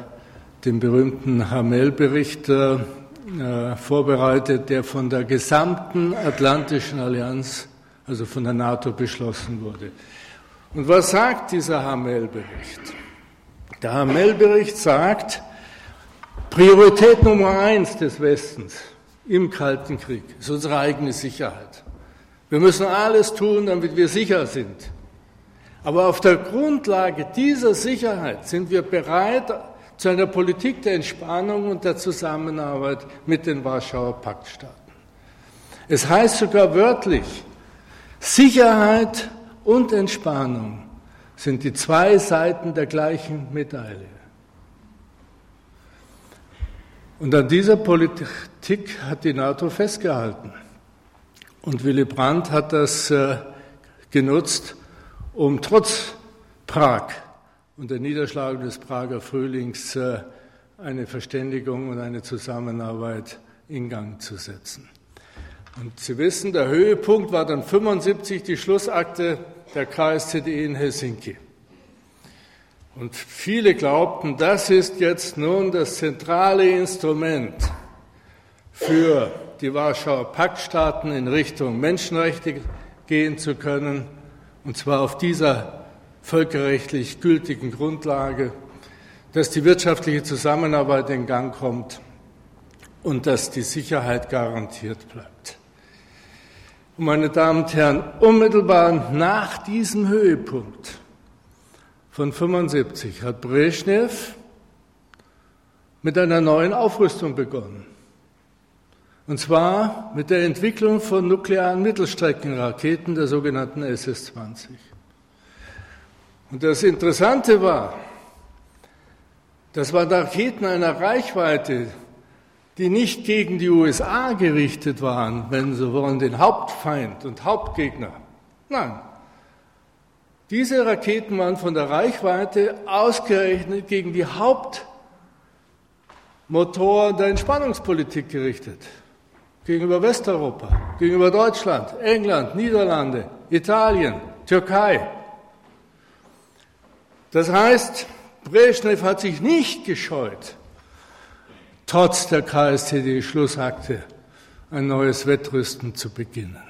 den berühmten Hamel-Bericht äh, äh, vorbereitet, der von der gesamten Atlantischen Allianz, also von der NATO, beschlossen wurde. Und was sagt dieser Hamel-Bericht? Der Hamel-Bericht sagt, Priorität Nummer eins des Westens im Kalten Krieg ist unsere eigene Sicherheit. Wir müssen alles tun, damit wir sicher sind. Aber auf der Grundlage dieser Sicherheit sind wir bereit zu einer Politik der Entspannung und der Zusammenarbeit mit den Warschauer Paktstaaten. Es heißt sogar wörtlich, Sicherheit und Entspannung sind die zwei Seiten der gleichen Medaille. Und an dieser Politik hat die NATO festgehalten. Und Willy Brandt hat das äh, genutzt, um trotz Prag und der Niederschlagung des Prager Frühlings äh, eine Verständigung und eine Zusammenarbeit in Gang zu setzen. Und Sie wissen, der Höhepunkt war dann 75 die Schlussakte der KSZE in Helsinki. Und viele glaubten, das ist jetzt nun das zentrale Instrument für die Warschauer Paktstaaten in Richtung Menschenrechte gehen zu können, und zwar auf dieser völkerrechtlich gültigen Grundlage, dass die wirtschaftliche Zusammenarbeit in Gang kommt und dass die Sicherheit garantiert bleibt. Und meine Damen und Herren, unmittelbar nach diesem Höhepunkt von 75 hat Brezhnev mit einer neuen Aufrüstung begonnen. Und zwar mit der Entwicklung von nuklearen Mittelstreckenraketen, der sogenannten SS-20. Und das Interessante war, das waren Raketen einer Reichweite, die nicht gegen die USA gerichtet waren, wenn Sie wollen, den Hauptfeind und Hauptgegner. Nein, diese Raketen waren von der Reichweite ausgerechnet gegen die Hauptmotor der Entspannungspolitik gerichtet. Gegenüber Westeuropa, gegenüber Deutschland, England, Niederlande, Italien, Türkei. Das heißt, Brezhnev hat sich nicht gescheut, trotz der KSTD-Schlussakte ein neues Wettrüsten zu beginnen.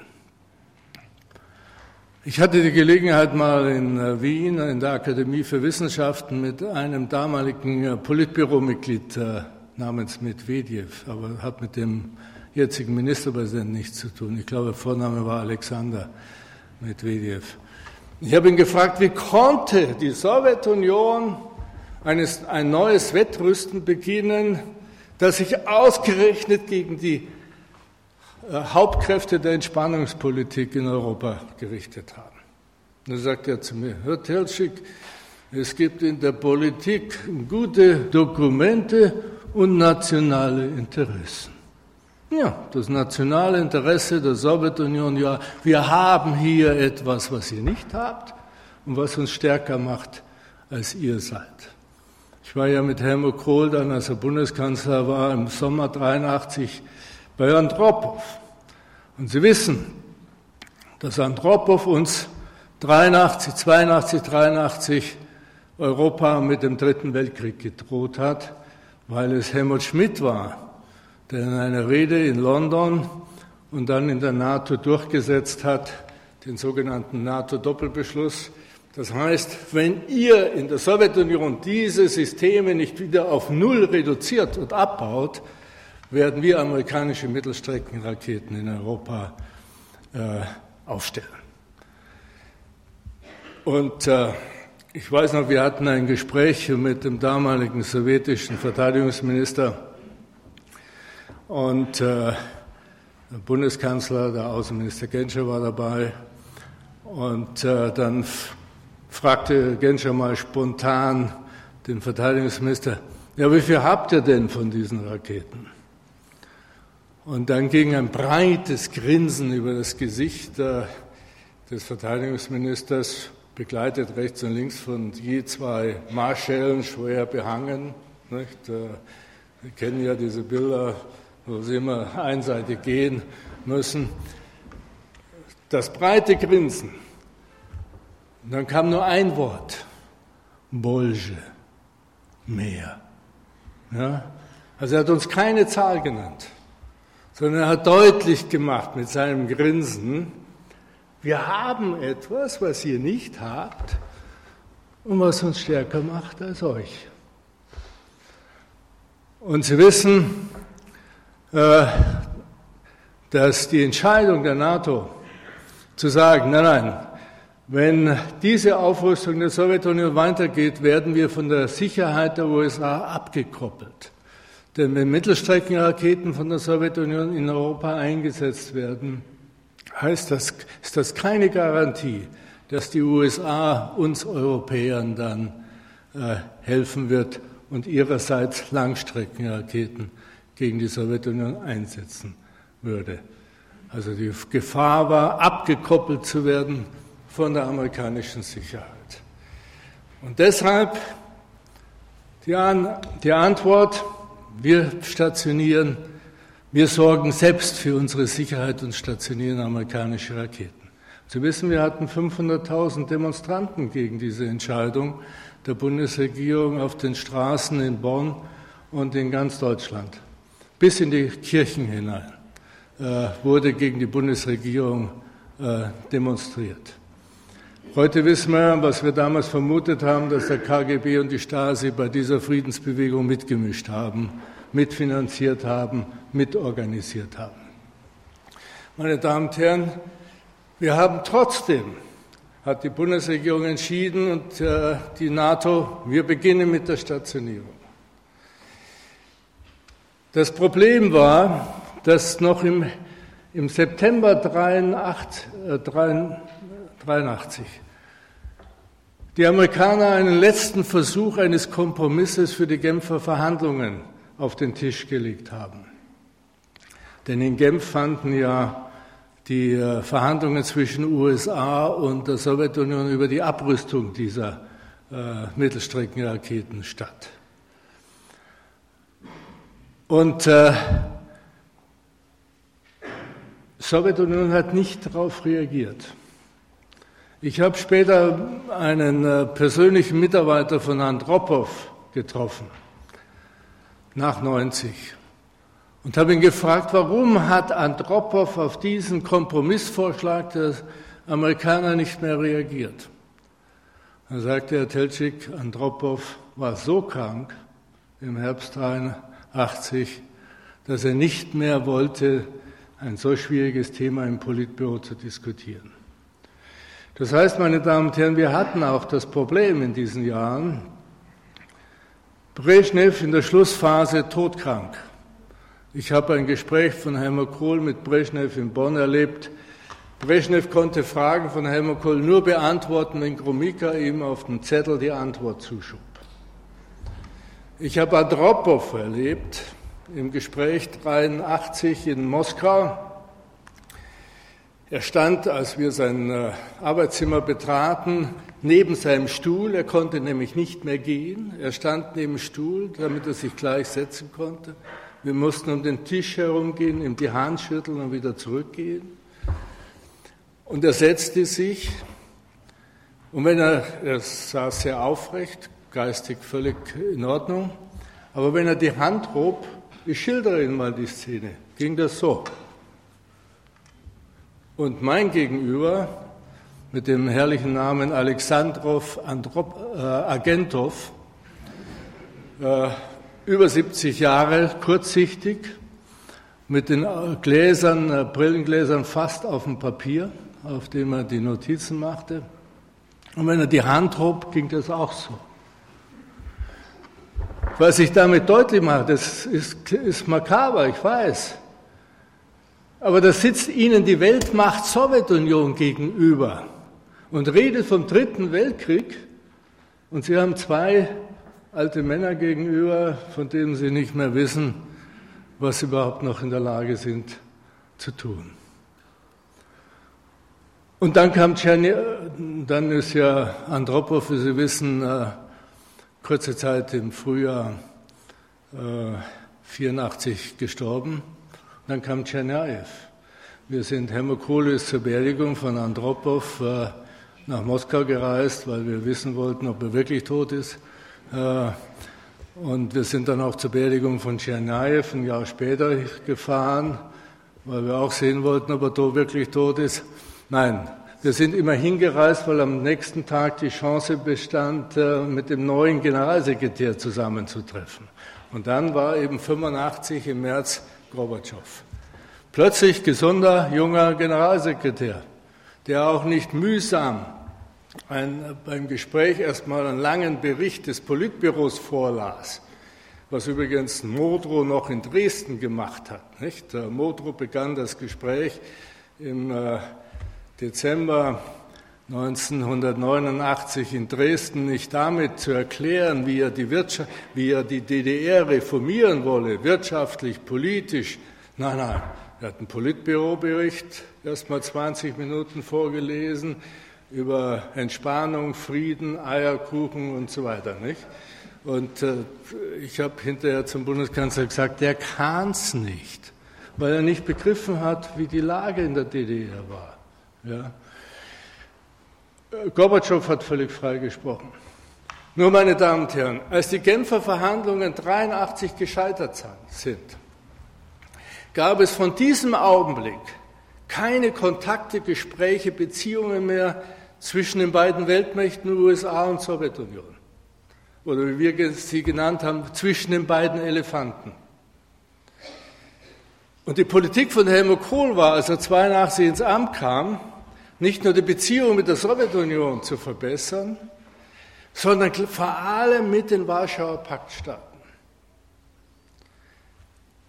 Ich hatte die Gelegenheit, mal in äh, Wien in der Akademie für Wissenschaften mit einem damaligen äh, Politbüromitglied äh, namens Medvedev, aber hat mit dem jetzigen Ministerpräsidenten nichts zu tun. Ich glaube, der Vorname war Alexander Medvedev. Ich habe ihn gefragt, wie konnte die Sowjetunion eines, ein neues Wettrüsten beginnen, das sich ausgerechnet gegen die Hauptkräfte der Entspannungspolitik in Europa gerichtet haben. Da sagt er zu mir, Herr Telschik, es gibt in der Politik gute Dokumente und nationale Interessen. Ja, das nationale Interesse der Sowjetunion, ja, wir haben hier etwas, was ihr nicht habt und was uns stärker macht, als ihr seid. Ich war ja mit Helmut Kohl dann, als er Bundeskanzler war, im Sommer 83 bei Andropov. Und Sie wissen, dass Andropov uns 83, 82, 83 Europa mit dem Dritten Weltkrieg gedroht hat, weil es Helmut Schmidt war, der in einer Rede in London und dann in der NATO durchgesetzt hat, den sogenannten NATO-Doppelbeschluss. Das heißt, wenn ihr in der Sowjetunion diese Systeme nicht wieder auf Null reduziert und abbaut, werden wir amerikanische Mittelstreckenraketen in Europa äh, aufstellen. Und äh, ich weiß noch, wir hatten ein Gespräch mit dem damaligen sowjetischen Verteidigungsminister und äh, der Bundeskanzler, der Außenminister Genscher war dabei. Und äh, dann fragte Genscher mal spontan den Verteidigungsminister, ja, wie viel habt ihr denn von diesen Raketen? Und dann ging ein breites Grinsen über das Gesicht des Verteidigungsministers, begleitet rechts und links von je zwei Marschällen schwer behangen. Nicht? Äh, wir kennen ja diese Bilder, wo sie immer einseitig gehen müssen. Das breite Grinsen. Und dann kam nur ein Wort. Bolge. Mehr. Ja? Also er hat uns keine Zahl genannt sondern er hat deutlich gemacht mit seinem Grinsen, wir haben etwas, was ihr nicht habt und was uns stärker macht als euch. Und Sie wissen, äh, dass die Entscheidung der NATO zu sagen, nein, nein, wenn diese Aufrüstung der Sowjetunion weitergeht, werden wir von der Sicherheit der USA abgekoppelt. Denn wenn Mittelstreckenraketen von der Sowjetunion in Europa eingesetzt werden, heißt das, ist das keine Garantie, dass die USA uns Europäern dann äh, helfen wird und ihrerseits Langstreckenraketen gegen die Sowjetunion einsetzen würde. Also die Gefahr war, abgekoppelt zu werden von der amerikanischen Sicherheit. Und deshalb die, An die Antwort, wir stationieren, wir sorgen selbst für unsere Sicherheit und stationieren amerikanische Raketen. Sie wissen, wir hatten 500.000 Demonstranten gegen diese Entscheidung der Bundesregierung auf den Straßen in Bonn und in ganz Deutschland. Bis in die Kirchen hinein äh, wurde gegen die Bundesregierung äh, demonstriert. Heute wissen wir, was wir damals vermutet haben, dass der KGB und die Stasi bei dieser Friedensbewegung mitgemischt haben, mitfinanziert haben, mitorganisiert haben. Meine Damen und Herren, wir haben trotzdem, hat die Bundesregierung entschieden und äh, die NATO, wir beginnen mit der Stationierung. Das Problem war, dass noch im, im September 83, äh, 83 die Amerikaner einen letzten Versuch eines Kompromisses für die Genfer Verhandlungen auf den Tisch gelegt haben. Denn in Genf fanden ja die äh, Verhandlungen zwischen USA und der Sowjetunion über die Abrüstung dieser äh, Mittelstreckenraketen statt. Und äh, Sowjetunion hat nicht darauf reagiert. Ich habe später einen äh, persönlichen Mitarbeiter von Andropov getroffen, nach 90, und habe ihn gefragt, warum hat Andropov auf diesen Kompromissvorschlag der Amerikaner nicht mehr reagiert. Dann sagte Herr Teltschik, Andropov war so krank im Herbst 83, dass er nicht mehr wollte, ein so schwieriges Thema im Politbüro zu diskutieren. Das heißt, meine Damen und Herren, wir hatten auch das Problem in diesen Jahren, Brezhnev in der Schlussphase todkrank. Ich habe ein Gespräch von Helmut Kohl mit Brezhnev in Bonn erlebt. Brezhnev konnte Fragen von Helmut Kohl nur beantworten, wenn Gromika ihm auf dem Zettel die Antwort zuschub. Ich habe Andropov erlebt im Gespräch 83 in Moskau. Er stand, als wir sein äh, Arbeitszimmer betraten, neben seinem Stuhl. Er konnte nämlich nicht mehr gehen. Er stand neben dem Stuhl, damit er sich gleich setzen konnte. Wir mussten um den Tisch herumgehen, ihm die Hand schütteln und wieder zurückgehen. Und er setzte sich. Und wenn er, er saß sehr aufrecht, geistig völlig in Ordnung. Aber wenn er die Hand hob, ich schildere Ihnen mal die Szene, ging das so. Und mein Gegenüber mit dem herrlichen Namen Alexandrov Androp, äh, Agentov, äh, über 70 Jahre, kurzsichtig, mit den Gläsern, äh, Brillengläsern fast auf dem Papier, auf dem er die Notizen machte. Und wenn er die Hand hob, ging das auch so. Was ich damit deutlich mache, das ist, ist makaber, ich weiß. Aber da sitzt Ihnen die Weltmacht Sowjetunion gegenüber und redet vom Dritten Weltkrieg und Sie haben zwei alte Männer gegenüber, von denen Sie nicht mehr wissen, was sie überhaupt noch in der Lage sind zu tun. Und dann kam Czerny, dann ist ja Andropov, wie Sie wissen, äh, kurze Zeit im Frühjahr äh, 84 gestorben. Dann kam Tschernajew. Wir sind ist zur Beerdigung von Andropov äh, nach Moskau gereist, weil wir wissen wollten, ob er wirklich tot ist. Äh, und wir sind dann auch zur Beerdigung von Tschernajew ein Jahr später gefahren, weil wir auch sehen wollten, ob er tot, wirklich tot ist. Nein, wir sind immer hingereist, weil am nächsten Tag die Chance bestand, äh, mit dem neuen Generalsekretär zusammenzutreffen. Und dann war eben 85 im März Gorbatschow. Plötzlich gesunder, junger Generalsekretär, der auch nicht mühsam ein, beim Gespräch erstmal einen langen Bericht des Politbüros vorlas, was übrigens Modrow noch in Dresden gemacht hat. Nicht? Modrow begann das Gespräch im äh, Dezember 1989 in Dresden nicht damit zu erklären, wie er die, Wirtschaft, wie er die DDR reformieren wolle, wirtschaftlich, politisch. Nein, nein, Er hat einen Politbürobericht erst mal 20 Minuten vorgelesen über Entspannung, Frieden, Eierkuchen und so weiter. Nicht? Und äh, ich habe hinterher zum Bundeskanzler gesagt, der kann es nicht, weil er nicht begriffen hat, wie die Lage in der DDR war. Ja. Gorbatschow hat völlig frei gesprochen. Nur, meine Damen und Herren, als die Genfer Verhandlungen 83 gescheitert sind, gab es von diesem Augenblick keine Kontakte, Gespräche, Beziehungen mehr zwischen den beiden Weltmächten USA und Sowjetunion. Oder wie wir sie genannt haben, zwischen den beiden Elefanten. Und die Politik von Helmut Kohl war, als er 82 ins Amt kam, nicht nur die Beziehung mit der Sowjetunion zu verbessern, sondern vor allem mit den Warschauer Paktstaaten.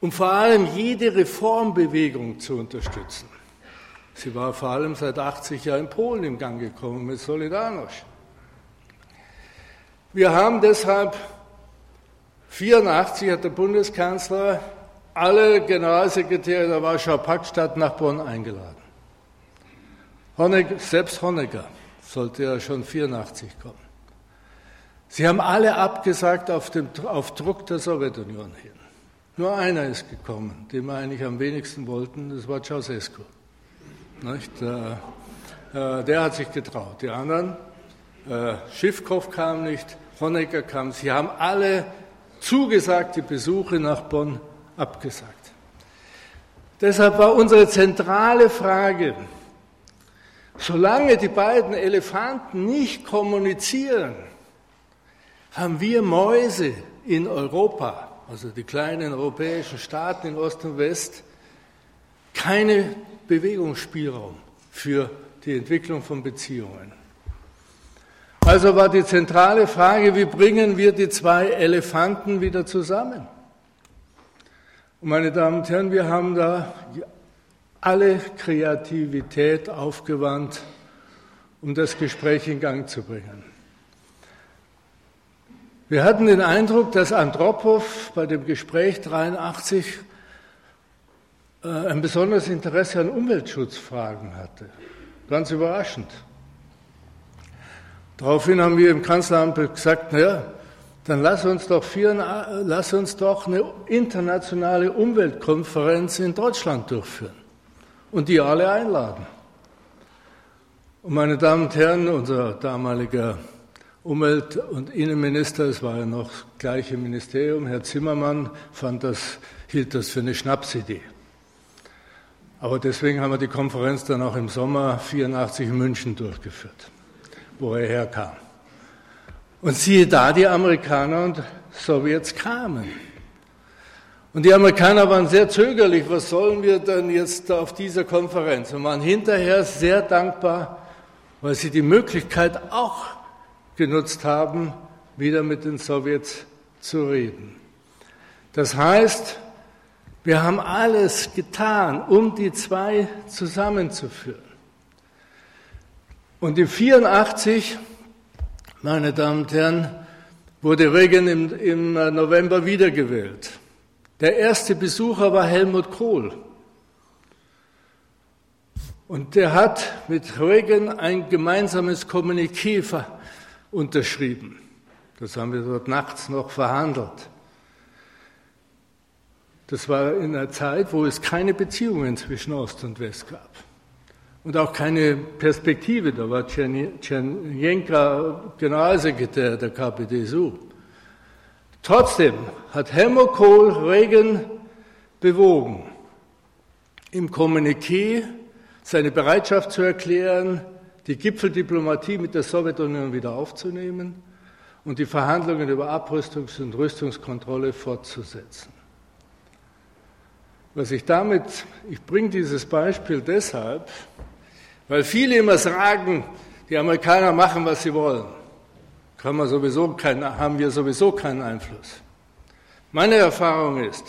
Um vor allem jede Reformbewegung zu unterstützen. Sie war vor allem seit 80 Jahren in Polen im Gang gekommen mit Solidarność. Wir haben deshalb 84 hat der Bundeskanzler alle Generalsekretäre der Warschauer Paktstadt nach Bonn eingeladen. Honecker, selbst Honecker sollte ja schon 84 kommen. Sie haben alle abgesagt auf, dem, auf Druck der Sowjetunion hin. Nur einer ist gekommen, den wir eigentlich am wenigsten wollten, das war Ceausescu. Nicht? Äh, der hat sich getraut. Die anderen, äh, Schiffkow kam nicht, Honecker kam. Sie haben alle zugesagte Besuche nach Bonn abgesagt. Deshalb war unsere zentrale Frage, solange die beiden Elefanten nicht kommunizieren, haben wir Mäuse in Europa, also die kleinen europäischen Staaten in Ost und West, keine Bewegungsspielraum für die Entwicklung von Beziehungen. Also war die zentrale Frage, wie bringen wir die zwei Elefanten wieder zusammen? Und meine Damen und Herren, wir haben da alle Kreativität aufgewandt, um das Gespräch in Gang zu bringen. Wir hatten den Eindruck, dass Andropov bei dem Gespräch 83 äh, ein besonderes Interesse an Umweltschutzfragen hatte. Ganz überraschend. Daraufhin haben wir im Kanzleramt gesagt, naja, dann lass uns doch, vier, lass uns doch eine internationale Umweltkonferenz in Deutschland durchführen und die alle einladen. Und meine Damen und Herren, unser damaliger Umwelt- und Innenminister, es war ja noch das gleiche Ministerium, Herr Zimmermann, fand das, hielt das für eine Schnapsidee. Aber deswegen haben wir die Konferenz dann auch im Sommer 84 in München durchgeführt, wo er herkam. Und siehe da, die Amerikaner und Sowjets kamen. Und die Amerikaner waren sehr zögerlich, was sollen wir denn jetzt auf dieser Konferenz? Und waren hinterher sehr dankbar, weil sie die Möglichkeit auch genutzt haben, wieder mit den Sowjets zu reden. Das heißt, wir haben alles getan, um die zwei zusammenzuführen. Und in 84, meine Damen und Herren, wurde Reagan im, im November wiedergewählt. Der erste Besucher war Helmut Kohl. Und der hat mit Reagan ein gemeinsames Kommuniqué unterschrieben. Das haben wir dort nachts noch verhandelt. Das war in einer Zeit, wo es keine Beziehungen zwischen Ost und West gab. Und auch keine Perspektive. Da war Tschernjenka Generalsekretär der KPDSU. Trotzdem hat Helmut Kohl Reagan bewogen, im Kommuniqué seine Bereitschaft zu erklären, die Gipfeldiplomatie mit der Sowjetunion wieder aufzunehmen und die Verhandlungen über Abrüstungs- und Rüstungskontrolle fortzusetzen. Was ich damit, ich bringe dieses Beispiel deshalb, weil viele immer sagen, die Amerikaner machen, was sie wollen. Kann man sowieso kein, haben wir sowieso keinen Einfluss. Meine Erfahrung ist,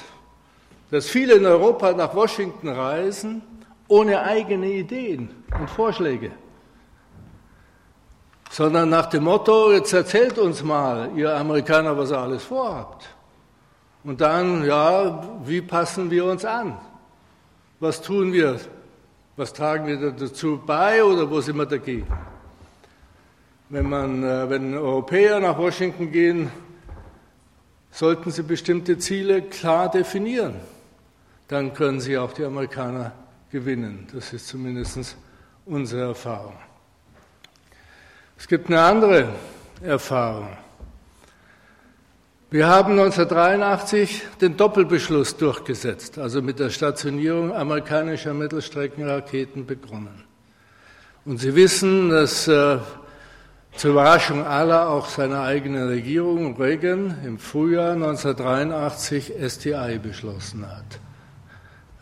dass viele in Europa nach Washington reisen ohne eigene Ideen und Vorschläge, sondern nach dem Motto, jetzt erzählt uns mal, ihr Amerikaner, was ihr alles vorhabt. Und dann, ja, wie passen wir uns an? was tun wir, was tragen wir dazu bei oder wo sind wir dagegen? Wenn, man, äh, wenn Europäer nach Washington gehen, sollten sie bestimmte Ziele klar definieren. Dann können sie auch die Amerikaner gewinnen. Das ist zumindest unsere Erfahrung. Es gibt eine andere Erfahrung. Wir haben 1983 den Doppelbeschluss durchgesetzt, also mit der Stationierung amerikanischer Mittelstreckenraketen begonnen. Und Sie wissen, dass äh, zur Überraschung aller auch seiner eigenen Regierung Reagan im Frühjahr 1983 STI beschlossen hat.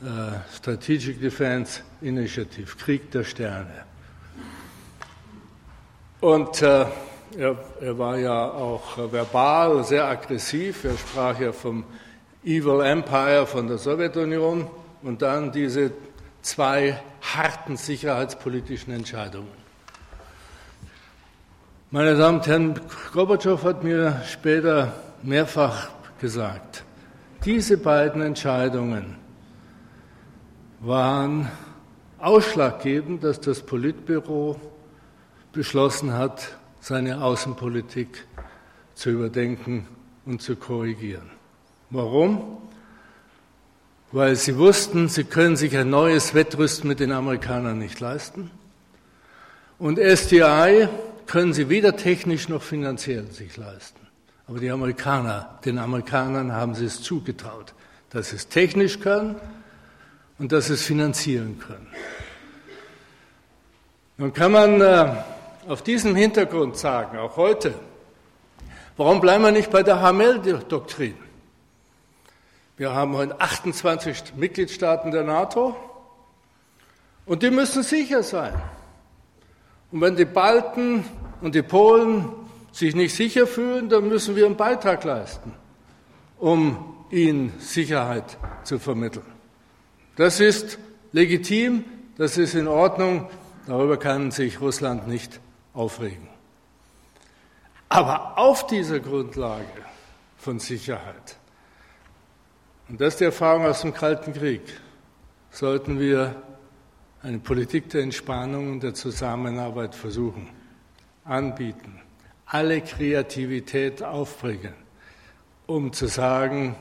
Äh, Strategic Defense Initiative, Krieg der Sterne. Und äh, er, er, war ja auch verbal sehr aggressiv. Er sprach ja vom Evil Empire von der Sowjetunion und dann diese zwei harten sicherheitspolitischen Entscheidungen. Meine Damen und Herren, Gorbatschow hat mir später mehrfach gesagt, diese beiden Entscheidungen waren ausschlaggebend, dass das Politbüro beschlossen hat, seine Außenpolitik zu überdenken und zu korrigieren. Warum? Weil sie wussten, sie können sich ein neues Wettrüsten mit den Amerikanern nicht leisten. Und SDI können sie weder technisch noch finanziell sich leisten. Aber die Amerikaner, den Amerikanern haben sie es zugetraut, dass sie es technisch können und dass sie es finanzieren können. Nun kann man äh, auf diesem Hintergrund sagen, auch heute, warum bleiben wir nicht bei der Hamel-Doktrin? Wir haben heute 28 Mitgliedstaaten der NATO und die müssen sicher sein. Und wenn die Balten und die Polen sich nicht sicher fühlen, dann müssen wir einen Beitrag leisten, um ihnen Sicherheit zu vermitteln. Das ist legitim, das ist in Ordnung, darüber kann sich Russland nicht aufregen. Aber auf dieser Grundlage von Sicherheit, und das ist die Erfahrung aus dem Kalten Krieg, sollten wir eine Politik der Entspannung und der Zusammenarbeit versuchen, anbieten, alle Kreativität aufbringen, um zu sagen,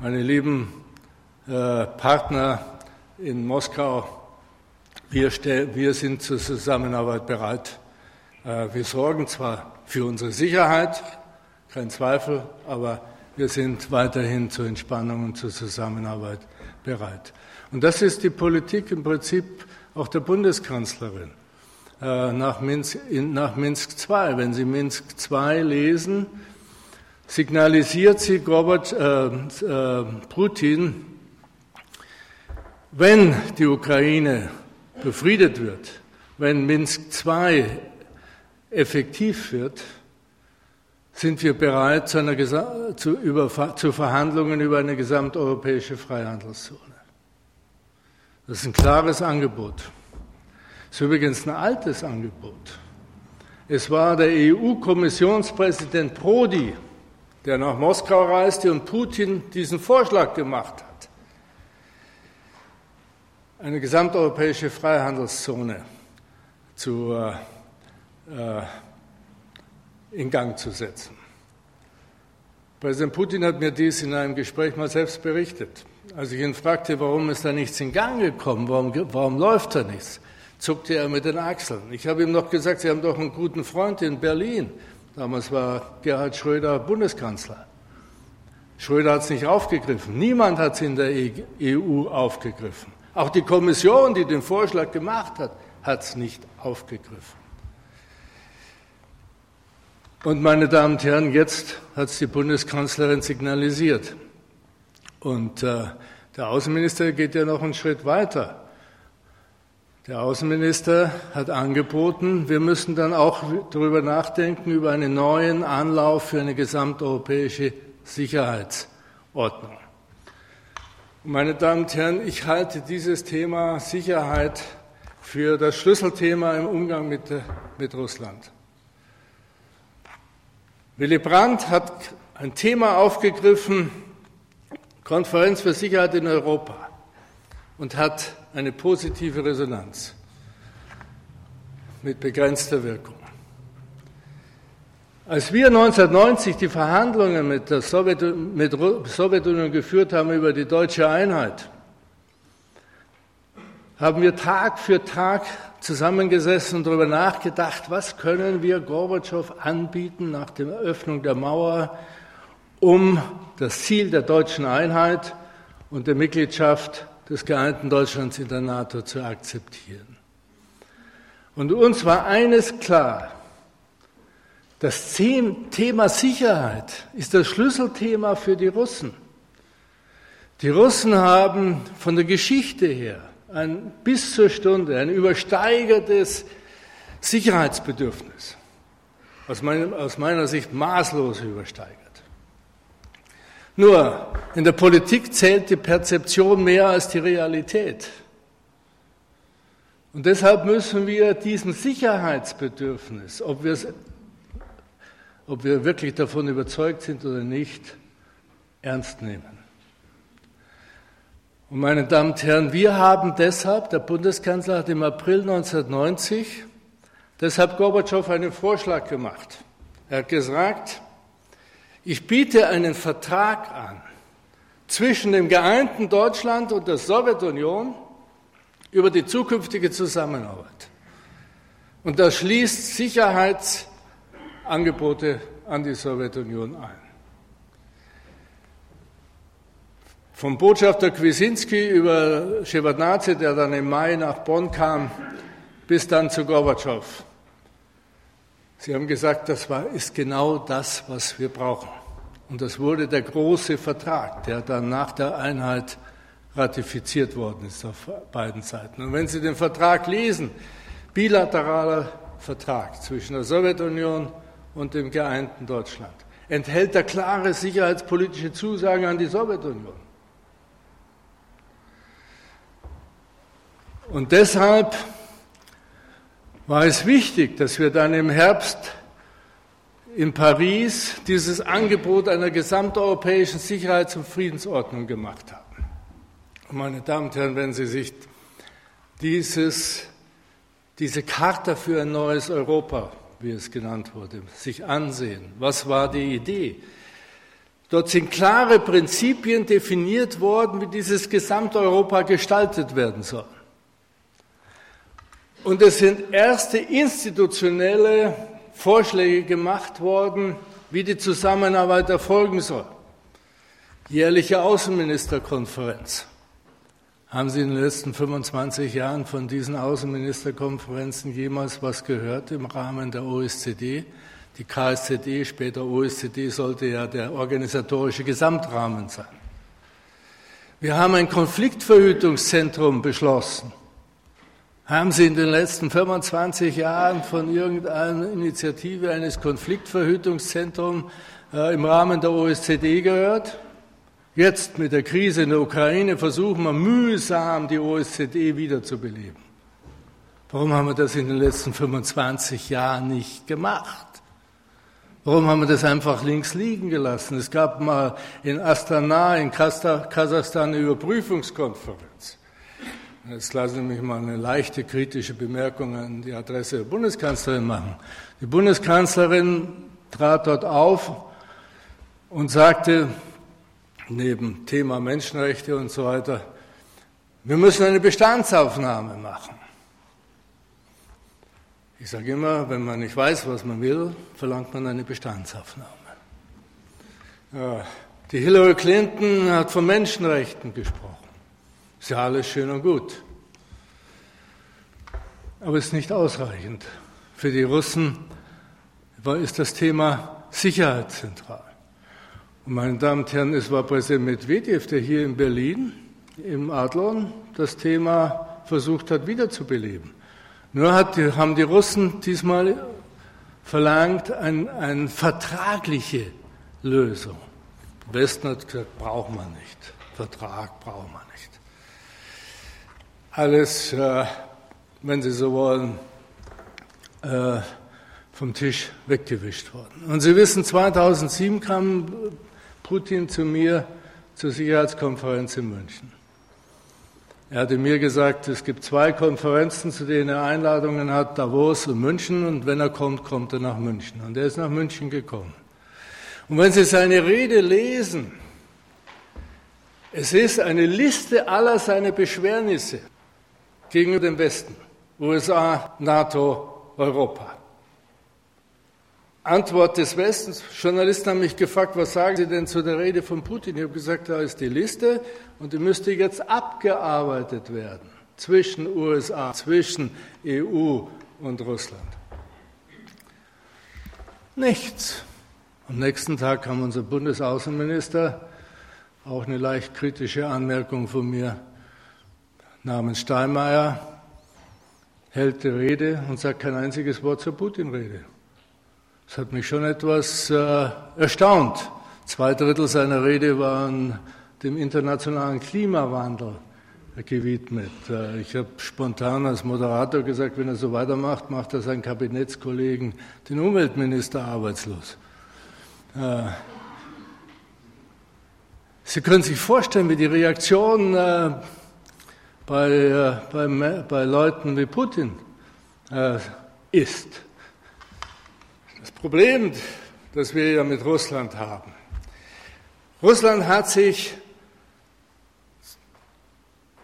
meine lieben äh, Partner in Moskau, wir, wir sind zur Zusammenarbeit bereit. Äh, wir sorgen zwar für unsere Sicherheit, kein Zweifel, aber wir sind weiterhin zur Entspannung und zur Zusammenarbeit bereit. Und das ist die Politik im Prinzip auch der Bundeskanzlerin nach Minsk, nach Minsk II. Wenn Sie Minsk II lesen, signalisiert sie Gorbat, äh, äh, Putin, wenn die Ukraine befriedet wird, wenn Minsk II effektiv wird, sind wir bereit zu, einer, zu, über, zu Verhandlungen über eine gesamteuropäische Freihandelszone. Das ist ein klares Angebot. Das ist übrigens ein altes Angebot. Es war der EU-Kommissionspräsident Prodi, der nach Moskau reiste und Putin diesen Vorschlag gemacht hat eine gesamteuropäische Freihandelszone zu, äh, in Gang zu setzen. Präsident Putin hat mir dies in einem Gespräch mal selbst berichtet. Als ich ihn fragte, warum ist da nichts in Gang gekommen, warum, warum läuft da nichts, zuckte er mit den Achseln. Ich habe ihm noch gesagt, Sie haben doch einen guten Freund in Berlin. Damals war Gerhard Schröder Bundeskanzler. Schröder hat es nicht aufgegriffen. Niemand hat es in der EU aufgegriffen. Auch die Kommission, die den Vorschlag gemacht hat, hat es nicht aufgegriffen. Und meine Damen und Herren, jetzt hat es die Bundeskanzlerin signalisiert. Und äh, der Außenminister geht ja noch einen Schritt weiter. Der Außenminister hat angeboten, wir müssen dann auch darüber nachdenken, über einen neuen Anlauf für eine gesamteuropäische Sicherheitsordnung. Meine Damen und Herren, ich halte dieses Thema Sicherheit für das Schlüsselthema im Umgang mit, mit Russland. Willy Brandt hat ein Thema aufgegriffen, Konferenz für Sicherheit in Europa. und hat eine positive Resonanz mit begrenzter Wirkung. Als wir 1990 die Verhandlungen mit der Sowjetunion, geführt haben über die deutsche Einheit, haben wir Tag für Tag zusammengesessen und darüber nachgedacht, was können wir Gorbatschow anbieten nach der Eröffnung der Mauer, um das Ziel der deutschen Einheit und der Mitgliedschaft des geeinten Deutschlands in der NATO zu akzeptieren. Und uns war eines klar, das Thema Sicherheit ist das Schlüsselthema für die Russen. Die Russen haben von der Geschichte her ein bis zur Stunde ein übersteigertes Sicherheitsbedürfnis, aus, meinem, aus meiner Sicht maßlos übersteigert. Nur, in der Politik zählt die Perzeption mehr als die Realität. Und deshalb müssen wir diesem Sicherheitsbedürfnis, ob ob wir wirklich davon überzeugt sind oder nicht, ernst nehmen. Und meine Damen und Herren, wir haben deshalb, der Bundeskanzler hat im April 1990, deshalb Gorbatschow einen Vorschlag gemacht. Er hat gesagt, ich biete einen Vertrag an zwischen dem geeinten Deutschland und der Sowjetunion, über die zukünftige Zusammenarbeit. Und das schließt Sicherheitsangebote an die Sowjetunion ein. Vom Botschafter Kwiesinski über Shevardnadze, der dann im Mai nach Bonn kam, bis dann zu Gorbatschow. Sie haben gesagt, das war, ist genau das, was wir brauchen. Und das wurde der große Vertrag, der dann nach der Einheit ratifiziert worden ist auf beiden Seiten. Und wenn Sie den Vertrag lesen, bilateraler Vertrag zwischen der Sowjetunion und dem geeinten Deutschland, enthält er klare sicherheitspolitische Zusagen an die Sowjetunion. Und deshalb war es wichtig, dass wir dann im Herbst in Paris dieses Angebot einer gesamteuropäischen Sicherheits- und Friedensordnung gemacht haben. Meine Damen und Herren, wenn Sie sich dieses, diese Charta für ein neues Europa, wie es genannt wurde, sich ansehen, was war die Idee? Dort sind klare Prinzipien definiert worden, wie dieses Gesamteuropa gestaltet werden soll. Und es sind erste institutionelle Vorschläge gemacht worden, wie die Zusammenarbeit erfolgen soll. Jährliche Außenministerkonferenz, haben Sie in den letzten 25 Jahren von diesen Außenministerkonferenzen jemals was gehört im Rahmen der OSZE? Die KSZE, später OSZE, sollte ja der organisatorische Gesamtrahmen sein. Wir haben ein Konfliktverhütungszentrum beschlossen. Haben Sie in den letzten 25 Jahren von irgendeiner Initiative eines Konfliktverhütungszentrums äh, im Rahmen der OSZE gehört? Jetzt mit der Krise in der Ukraine versuchen wir mühsam, die OSZE wiederzubeleben. Warum haben wir das in den letzten 25 Jahren nicht gemacht? Warum haben wir das einfach links liegen gelassen? Es gab mal in Astana in Kasachstan eine Überprüfungskonferenz. Jetzt lassen Sie mich mal eine leichte kritische Bemerkung an die Adresse der Bundeskanzlerin machen. Die Bundeskanzlerin trat dort auf und sagte, neben Thema Menschenrechte und so weiter, wir müssen eine Bestandsaufnahme machen. Ich sage immer, wenn man nicht weiß, was man will, verlangt man eine Bestandsaufnahme. Die Hillary Clinton hat von Menschenrechten gesprochen. Ist ja alles schön und gut. Aber es ist nicht ausreichend. Für die Russen ist das Thema Sicherheit zentral. Und meine Damen und Herren, es war Präsident Medvedev, der hier in Berlin im Adlon das Thema versucht hat wiederzubeleben. Nur hat, haben die Russen diesmal verlangt eine ein vertragliche Lösung. Westen hat gesagt, braucht man nicht. Vertrag braucht man nicht. Alles, äh, wenn Sie so wollen, äh, vom Tisch weggewischt worden. Und Sie wissen, 2007 kam Putin zu mir zur Sicherheitskonferenz in München. Er hatte mir gesagt, es gibt zwei Konferenzen, zu denen er Einladungen hat, Davos und München. Und wenn er kommt, kommt er nach München. Und er ist nach München gekommen. Und wenn Sie seine Rede lesen, es ist eine Liste aller seiner Beschwernisse gegenüber dem Westen, USA, NATO, Europa. Antwort des Westens. Journalisten haben mich gefragt, was sagen Sie denn zu der Rede von Putin? Ich habe gesagt, da ist die Liste und die müsste jetzt abgearbeitet werden zwischen USA, zwischen EU und Russland. Nichts. Am nächsten Tag kam unser Bundesaußenminister, auch eine leicht kritische Anmerkung von mir, namens Steinmeier, hält die Rede und sagt kein einziges Wort zur Putin-Rede. Das hat mich schon etwas äh, erstaunt. Zwei Drittel seiner Rede waren dem internationalen Klimawandel gewidmet. Äh, ich habe spontan als Moderator gesagt, wenn er so weitermacht, macht er seinen Kabinettskollegen, den Umweltminister, arbeitslos. Äh, Sie können sich vorstellen, wie die Reaktion äh, bei, bei, bei Leuten wie Putin ist. Das Problem, das wir ja mit Russland haben. Russland hat sich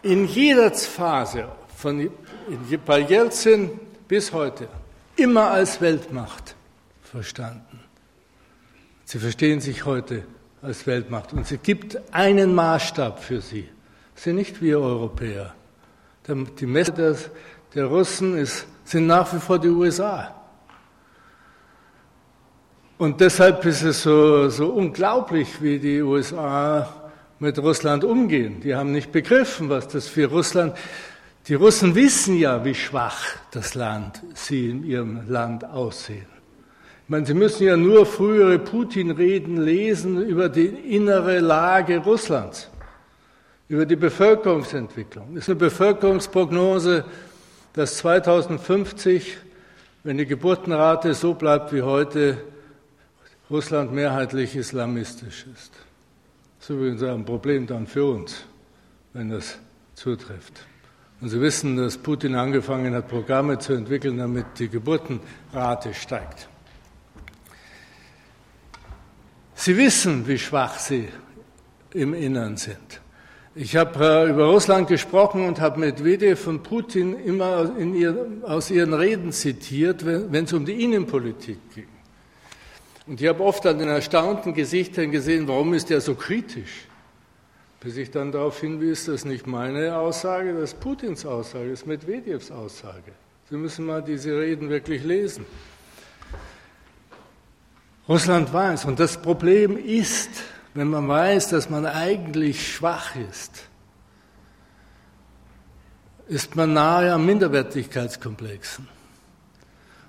in jeder Phase, von, bei Jelzin bis heute, immer als Weltmacht verstanden. Sie verstehen sich heute als Weltmacht und es gibt einen Maßstab für sie. Sie sind nicht wir Europäer. Die Messe der, der Russen ist, sind nach wie vor die USA. Und deshalb ist es so, so unglaublich, wie die USA mit Russland umgehen. Die haben nicht begriffen, was das für Russland. Die Russen wissen ja, wie schwach das Land sie in ihrem Land aussehen. Ich meine, sie müssen ja nur frühere Putin-Reden lesen über die innere Lage Russlands, über die Bevölkerungsentwicklung. Es ist eine Bevölkerungsprognose, dass 2050, wenn die Geburtenrate so bleibt wie heute, Russland mehrheitlich islamistisch ist. Das ist übrigens ein Problem dann für uns, wenn das zutrifft. Und Sie wissen, dass Putin angefangen hat, Programme zu entwickeln, damit die Geburtenrate steigt. Sie wissen, wie schwach Sie im Innern sind. Ich habe äh, über Russland gesprochen und habe Medvedev von Putin immer ihr, aus ihren Reden zitiert, wenn es um die Innenpolitik ging. Und ich habe oft an den erstaunten Gesichtern gesehen, warum ist er so kritisch? Bis ich dann darauf hinwies, das ist nicht meine Aussage, das ist Putins Aussage, das ist Medvedevs Aussage. Sie müssen mal diese Reden wirklich lesen. Russland weiß, und das Problem ist, wenn man weiß, dass man eigentlich schwach ist, ist man nahe am Minderwertigkeitskomplexen.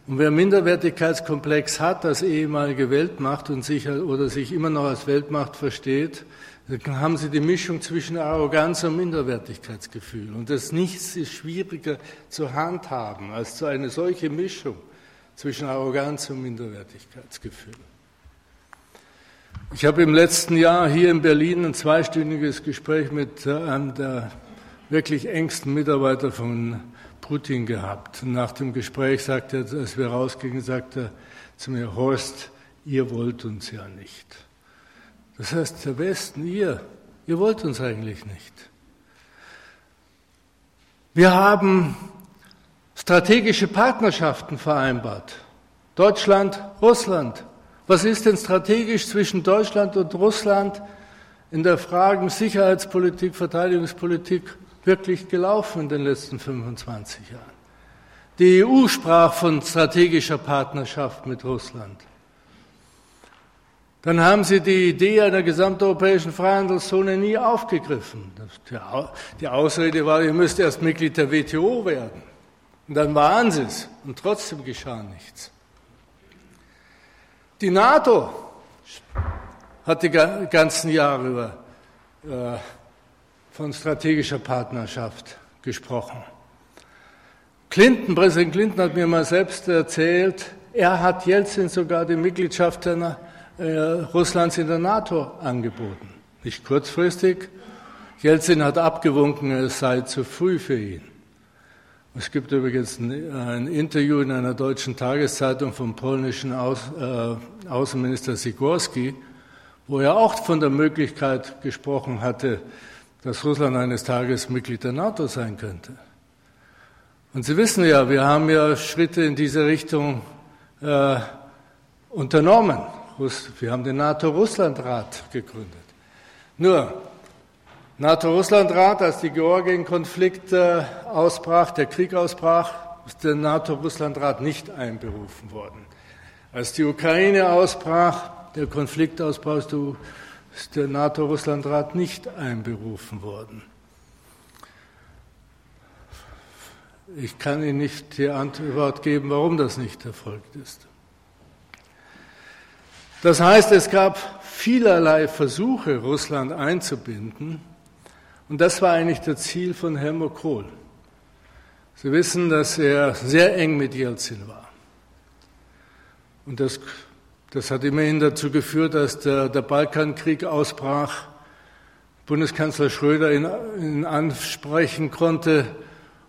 Und wer Minderwertigkeitskomplex hat als ehemalige Weltmacht und sich oder sich immer noch als Weltmacht versteht, dann haben sie die Mischung zwischen Arroganz und Minderwertigkeitsgefühl. Und das nichts ist schwieriger zu handhaben als so eine solche Mischung zwischen Arroganz und Minderwertigkeitsgefühl. Ich habe im letzten Jahr hier in Berlin ein zweistündiges Gespräch mit einem der wirklich engsten Mitarbeiter von Putin gehabt. Nach dem Gespräch sagte er, als wir rausgingen, sagte er zu mir, Horst, ihr wollt uns ja nicht. Das heißt, der Westen, ihr, ihr wollt uns eigentlich nicht. Wir haben strategische Partnerschaften vereinbart. Deutschland, Russland. Was ist denn strategisch zwischen Deutschland und Russland in der Frage Sicherheitspolitik, Verteidigungspolitik wirklich gelaufen in den letzten 25 Jahren. Die EU sprach von strategischer Partnerschaft mit Russland. Dann haben sie die Idee einer gesamteuropäischen Freihandelszone nie aufgegriffen. Die Ausrede war, ihr müsst erst Mitglied der WTO werden. Und dann waren sie es. Und trotzdem geschah nichts. Die NATO hat die ganzen Jahre über äh, von strategischer Partnerschaft gesprochen. Clinton, Präsident Clinton hat mir mal selbst erzählt, er hat Jelzin sogar die Mitgliedschaft äh, Russlands in der NATO angeboten. Nicht kurzfristig, Jelzin hat abgewunken, es sei zu früh für ihn. Es gibt übrigens ein Interview in einer deutschen Tageszeitung vom polnischen Aus, äh, Außenminister Sikorski, wo er auch von der Möglichkeit gesprochen hatte, dass Russland eines Tages Mitglied der NATO sein könnte. Und Sie wissen ja, wir haben ja Schritte in diese Richtung äh, unternommen. Wir haben den NATO-Russland-Rat gegründet. Nur, NATO-Russland-Rat, als die Georgien-Konflikt ausbrach, der Krieg ausbrach, ist der NATO-Russland-Rat nicht einberufen worden. Als die Ukraine ausbrach, der Konflikt ausbrach, ist der NATO-Russland-Rat nicht einberufen worden. Ich kann Ihnen nicht die Antwort geben, warum das nicht erfolgt ist. Das heißt, es gab vielerlei Versuche, Russland einzubinden. Und das war eigentlich das Ziel von Helmut Kohl. Sie wissen, dass er sehr eng mit Jelzin war. Und das, das hat immerhin dazu geführt, dass der, der Balkankrieg ausbrach. Bundeskanzler Schröder ihn, ihn ansprechen konnte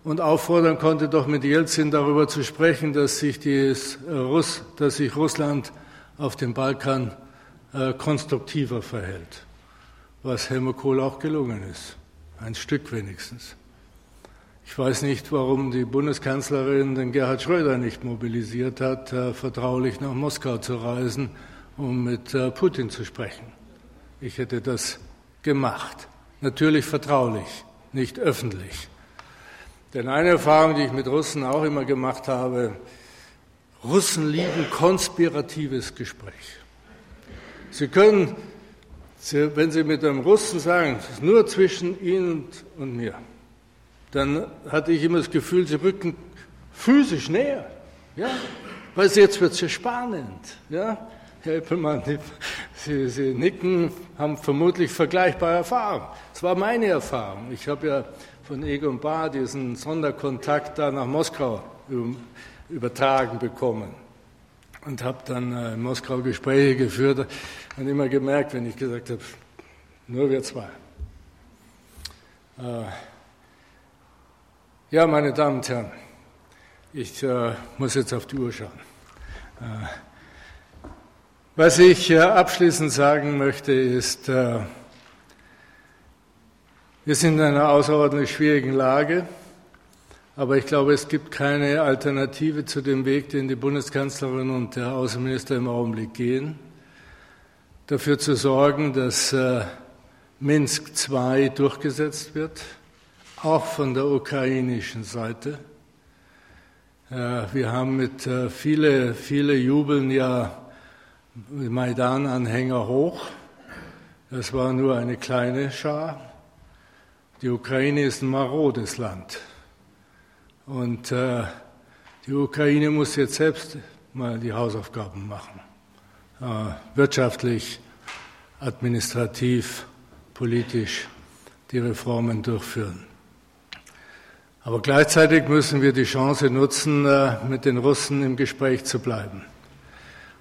und auffordern konnte, doch mit Jelzin darüber zu sprechen, dass sich, dies, äh, dass sich Russland auf dem Balkan äh, konstruktiver verhält, was Helmut Kohl auch gelungen ist. Ein Stück wenigstens. Ich weiß nicht, warum die Bundeskanzlerin den Gerhard Schröder nicht mobilisiert hat, äh, vertraulich nach Moskau zu reisen, um mit äh, Putin zu sprechen. Ich hätte das gemacht. Natürlich vertraulich, nicht öffentlich. Denn eine Erfahrung, die ich mit Russen auch immer gemacht habe, Russen lieben konspiratives Gespräch. Sie können wenn Sie mit einem Russen sagen, es ist nur zwischen Ihnen und mir, dann hatte ich immer das Gefühl, Sie rücken physisch näher. Ja? Weil jetzt wird es ja spannend. Ja? Herr Eppelmann, Sie, Sie nicken, haben vermutlich vergleichbare Erfahrungen. Das war meine Erfahrung. Ich habe ja von Egon Bahr diesen Sonderkontakt da nach Moskau übertragen bekommen und habe dann äh, in Moskau Gespräche geführt und immer gemerkt, wenn ich gesagt habe, nur wir zwei. Äh, ja, meine Damen und Herren, ich äh, muss jetzt auf die Uhr schauen. Äh, was ich äh, abschließend sagen möchte, ist, äh, wir sind in einer außerordentlich schwierigen Lage. Aber ich glaube, es gibt keine Alternative zu dem Weg, den die Bundeskanzlerin und der Außenminister im Augenblick gehen, dafür zu sorgen, dass äh, Minsk II durchgesetzt wird, auch von der ukrainischen Seite. Äh, wir haben mit äh, viele, viele jubeln ja Maidan-Anhänger hoch. Das war nur eine kleine Schar. Die Ukraine ist ein marodes Land. Und äh, die Ukraine muss jetzt selbst mal die Hausaufgaben machen. Äh, wirtschaftlich, administrativ, politisch die Reformen durchführen. Aber gleichzeitig müssen wir die Chance nutzen, äh, mit den Russen im Gespräch zu bleiben.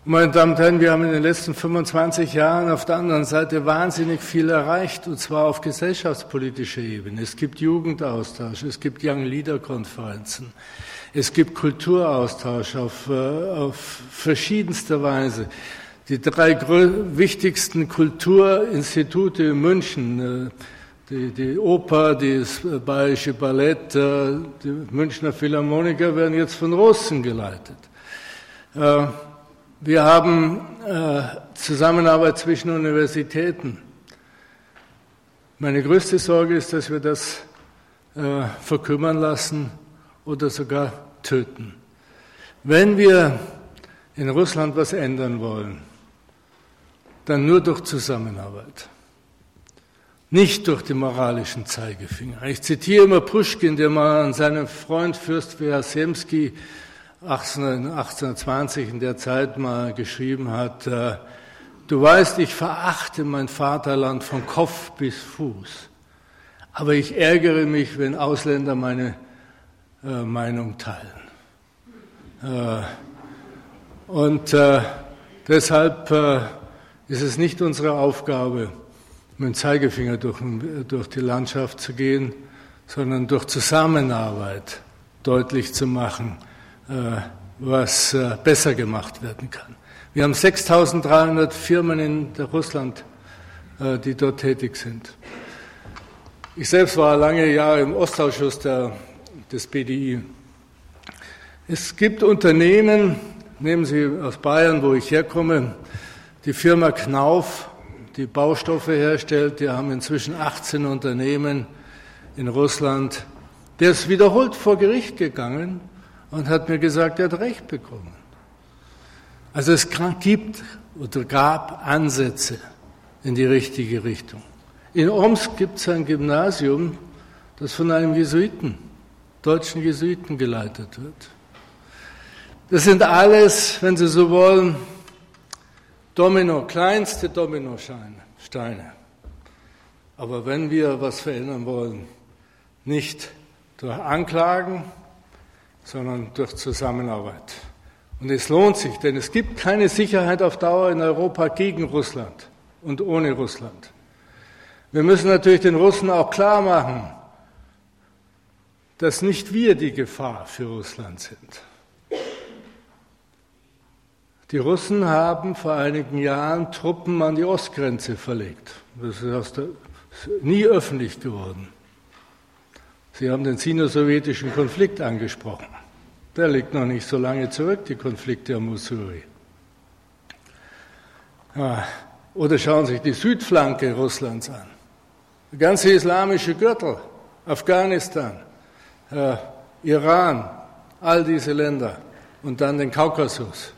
Meine Damen und Herren, wir haben in den letzten 25 Jahren auf der anderen Seite wahnsinnig viel erreicht, und zwar auf gesellschaftspolitischer Ebene. Es gibt Jugendaustausch, es gibt Young Leader Konferenzen, es gibt Kulturaustausch auf, äh, auf verschiedenste Weise. Die drei wichtigsten Kulturinstitute in München, äh, die, die Oper, das Bayerische Ballett, äh, die Münchner Philharmoniker werden jetzt von Russen geleitet. Wir haben äh, Zusammenarbeit zwischen Universitäten. Meine größte Sorge ist, dass wir das äh, verkümmern lassen oder sogar töten. Wenn wir in Russland was ändern wollen, dann nur durch Zusammenarbeit, nicht durch die moralischen Zeigefinger. Ich zitiere immer Pushkin, der mal an seinen Freund Fürst Wjasemski 1820 in der Zeit mal geschrieben hat, äh, du weißt, ich verachte mein Vaterland von Kopf bis Fuß, aber ich ärgere mich, wenn Ausländer meine äh, Meinung teilen. Äh, und deshalb ist es nicht unsere Aufgabe, mit dem Zeigefinger durch, durch die Landschaft zu gehen, sondern durch Zusammenarbeit deutlich zu machen, äh, was äh, besser gemacht werden kann. Wir haben 6300 Firmen in Russland, äh, die dort tätig sind. Ich selbst war lange Jahre im Ostausschuss der, des BDI. Es gibt Unternehmen, nehmen Sie aus Bayern, wo ich herkomme, die Firma Knauf, die Baustoffe herstellt, die haben inzwischen 18 Unternehmen in Russland. Der ist wiederholt vor Gericht gegangen und hat mir gesagt, er hat Recht bekommen. Also es gibt oder gab Ansätze in die richtige Richtung. In Omsk gibt es ein Gymnasium, das von einem Jesuiten, deutschen Jesuiten geleitet wird. Das sind alles, wenn Sie so wollen, Domino, kleinste Dominosteine. Aber wenn wir was verändern wollen, nicht durch Anklagen, sondern durch Zusammenarbeit. Und es lohnt sich, denn es gibt keine Sicherheit auf Dauer in Europa gegen Russland und ohne Russland. Wir müssen natürlich den Russen auch klar machen, dass nicht wir die Gefahr für Russland sind. Die Russen haben vor einigen Jahren Truppen an die Ostgrenze verlegt. Das ist der, nie öffentlich geworden. Sie haben den sino-sowjetischen Konflikt angesprochen. Der liegt noch nicht so lange zurück, die Konflikte am Mussuri. Ja, oder schauen Sie sich die Südflanke Russlands an. Der ganze islamische Gürtel, Afghanistan, äh, Iran, all diese Länder und dann den Kaukasus.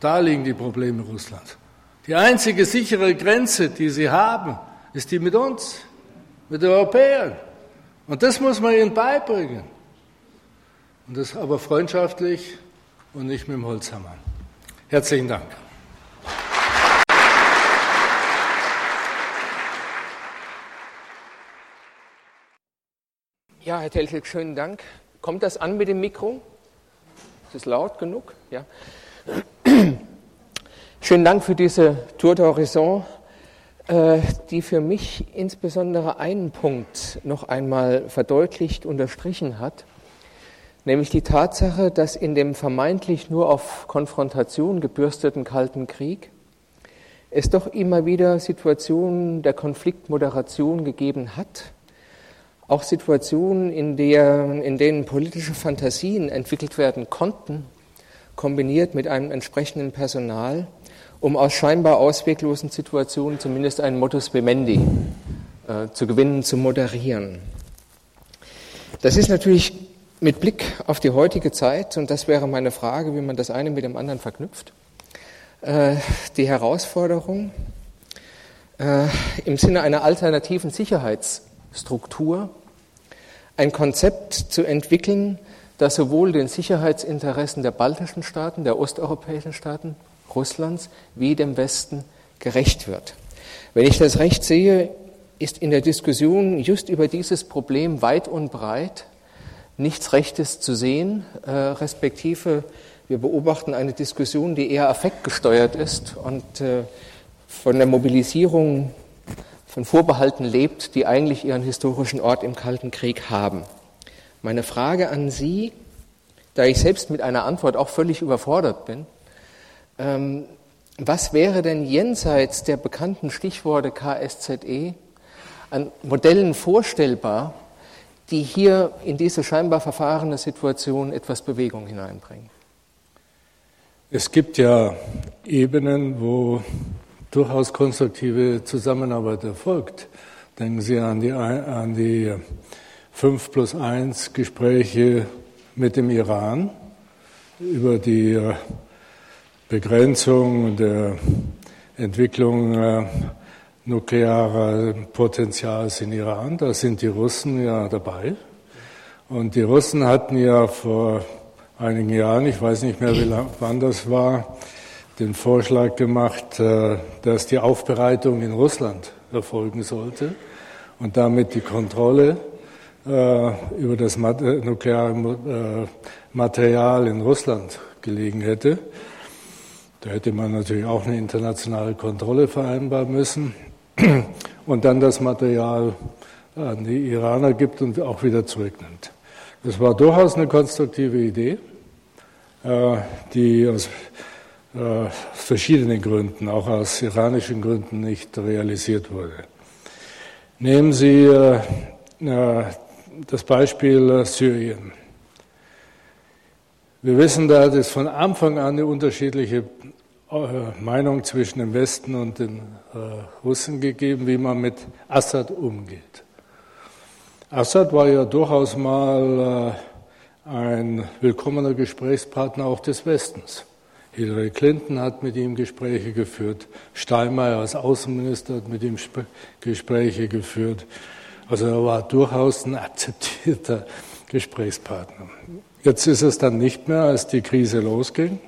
Da liegen die Probleme Russlands. Die einzige sichere Grenze, die sie haben, ist die mit uns, mit den Europäern. Und das muss man ihnen beibringen. Und das aber freundschaftlich und nicht mit dem Holzhammer. Herzlichen Dank. Ja, Herr Telchel, schönen Dank. Kommt das an mit dem Mikro? Ist es laut genug? Ja. Schönen Dank für diese Tour d'Horizon, äh, die für mich insbesondere einen Punkt noch einmal verdeutlicht, unterstrichen hat, nämlich die Tatsache, dass in dem vermeintlich nur auf Konfrontation gebürsteten Kalten Krieg es doch immer wieder Situationen der Konfliktmoderation gegeben hat, auch Situationen, in, der, in denen politische Fantasien entwickelt werden konnten, kombiniert mit einem entsprechenden Personal, um aus scheinbar ausweglosen Situationen zumindest einen Modus vivendi äh, zu gewinnen, zu moderieren. Das ist natürlich mit Blick auf die heutige Zeit, und das wäre meine Frage, wie man das eine mit dem anderen verknüpft, äh, die Herausforderung, äh, im Sinne einer alternativen Sicherheitsstruktur ein Konzept zu entwickeln, das sowohl den Sicherheitsinteressen der baltischen Staaten, der osteuropäischen Staaten, Russlands, wie dem Westen gerecht wird. Wenn ich das recht sehe, ist in der Diskussion just über dieses Problem weit und breit nichts Rechtes zu sehen, äh, respektive wir beobachten eine Diskussion, die eher affektgesteuert ist und äh, von der Mobilisierung von Vorbehalten lebt, die eigentlich ihren historischen Ort im Kalten Krieg haben. Meine Frage an Sie, da ich selbst mit einer Antwort auch völlig überfordert bin, was wäre denn jenseits der bekannten Stichworte KSZE an Modellen vorstellbar, die hier in diese scheinbar verfahrene Situation etwas Bewegung hineinbringen? Es gibt ja Ebenen, wo durchaus konstruktive Zusammenarbeit erfolgt. Denken Sie an die, an die 5 plus 1 Gespräche mit dem Iran über die Begrenzung der Entwicklung äh, nuklearer Potenzials in Iran. Da sind die Russen ja dabei. Und die Russen hatten ja vor einigen Jahren, ich weiß nicht mehr, lang, wann das war, den Vorschlag gemacht, äh, dass die Aufbereitung in Russland erfolgen sollte und damit die Kontrolle äh, über das nukleare Material in Russland gelegen hätte. Da hätte man natürlich auch eine internationale Kontrolle vereinbaren müssen. und dann das Material an die Iraner gibt und auch wieder zurücknimmt. Das war durchaus eine konstruktive Idee, äh, die aus verschiedenen Gründen, auch aus iranischen Gründen, nicht realisiert wurde. Nehmen Sie das Beispiel Syrien. Wir wissen, da hat es von Anfang an eine unterschiedliche äh, Meinung zwischen dem Westen und den äh, Russen gegeben, wie man mit Assad umgeht. Assad war ja durchaus mal äh, ein willkommener Gesprächspartner auch des Westens. Hillary Clinton hat mit ihm Gespräche geführt, Steinmeier als Außenminister hat mit ihm Gespräche geführt. Also er war durchaus ein akzeptierter Gesprächspartner. Jetzt ist es dann nicht mehr, als die Krise losging.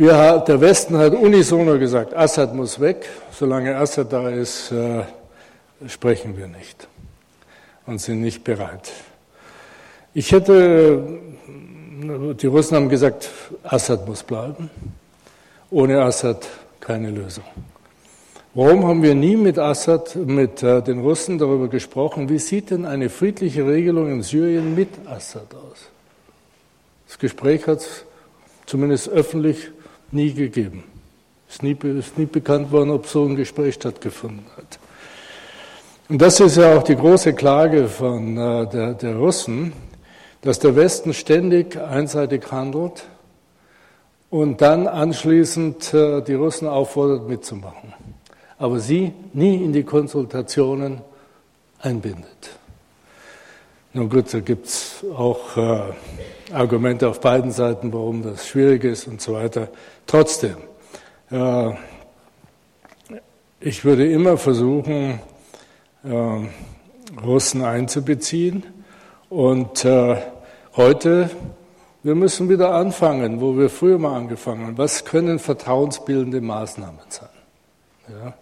Wir, der Westen hat unisono gesagt, Assad muss weg. Solange Assad da ist, äh, sprechen wir nicht und sind nicht bereit. Ich hätte, die Russen haben gesagt, Assad muss bleiben. Ohne Assad keine Lösung. Warum haben wir nie mit Assad, mit äh, den Russen darüber gesprochen, wie sieht denn eine friedliche Regelung in Syrien mit Assad aus? Das Gespräch hat es zumindest öffentlich nie gegeben. Es ist nie, ist nie bekannt worden, ob so ein Gespräch stattgefunden hat. Und das ist ja auch die große Klage von äh, der, der Russen, dass der Westen ständig einseitig handelt und dann anschließend äh, die Russen auffordert, mitzumachen, aber sie nie in die Konsultationen einbindet. Nun gut, da gibt es auch äh, Argumente auf beiden Seiten, warum das schwierig ist und so weiter. Trotzdem, äh, ich würde immer versuchen, äh, Russen einzubeziehen. Und äh, heute, wir müssen wieder anfangen, wo wir früher mal angefangen haben. Was können vertrauensbildende Maßnahmen sein? Ja?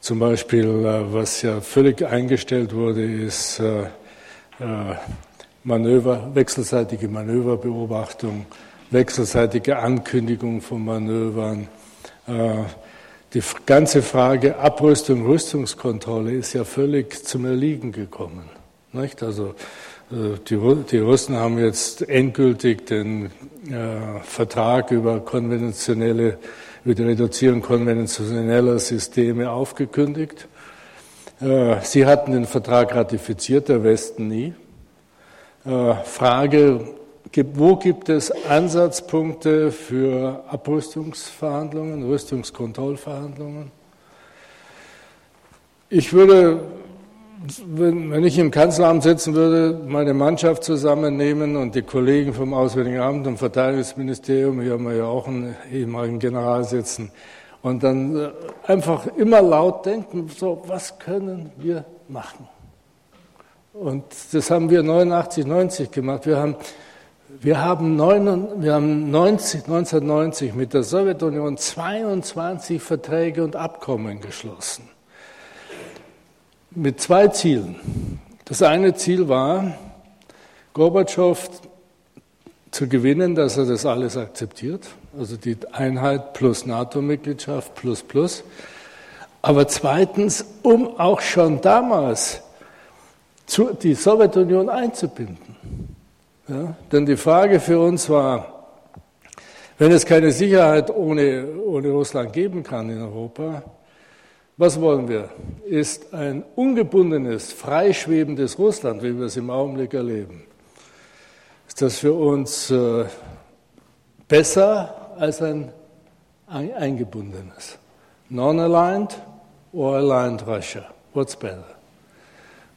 Zum Beispiel, äh, was ja völlig eingestellt wurde, ist äh, äh, Manöver, wechselseitige Manöverbeobachtung wechselseitige Ankündigung von Manövern. Äh, die ganze Frage Abrüstung, Rüstungskontrolle ist ja völlig zum Erliegen gekommen. Nicht? Also äh, die, Russen haben jetzt endgültig den äh, Vertrag über konventionelle, über die Reduzierung konventioneller Systeme aufgekündigt. Sie hatten den Vertrag ratifiziert, der Westen nie. Äh, Frage, wo gibt es Ansatzpunkte für Abrüstungsverhandlungen, Rüstungskontrollverhandlungen? Ich würde, wenn ich im Kanzleramt sitzen würde, meine Mannschaft zusammennehmen und die Kollegen vom Auswärtigen Amt und Verteidigungsministerium, hier haben wir ja auch einen ehemaligen General sitzen, und dann äh, einfach immer laut denken, so, was können wir machen? Und das haben wir 89, 90 gemacht. Wir haben wir haben, 9, wir haben 90, 1990 mit der Sowjetunion 22 Verträge und Abkommen geschlossen. Mit zwei Zielen. Das eine Ziel war, Gorbatschow zu gewinnen, dass er das alles akzeptiert, also die Einheit plus NATO-Mitgliedschaft plus plus. Aber zweitens, um auch schon damals die Sowjetunion einzubinden. Ja, denn die Frage für uns war, wenn es keine Sicherheit ohne, ohne Russland geben kann in Europa, was wollen wir? Ist ein ungebundenes, freischwebendes Russland, wie wir es im Augenblick erleben, ist das für uns äh, besser als ein eingebundenes? Non-aligned or aligned Russia? What's better?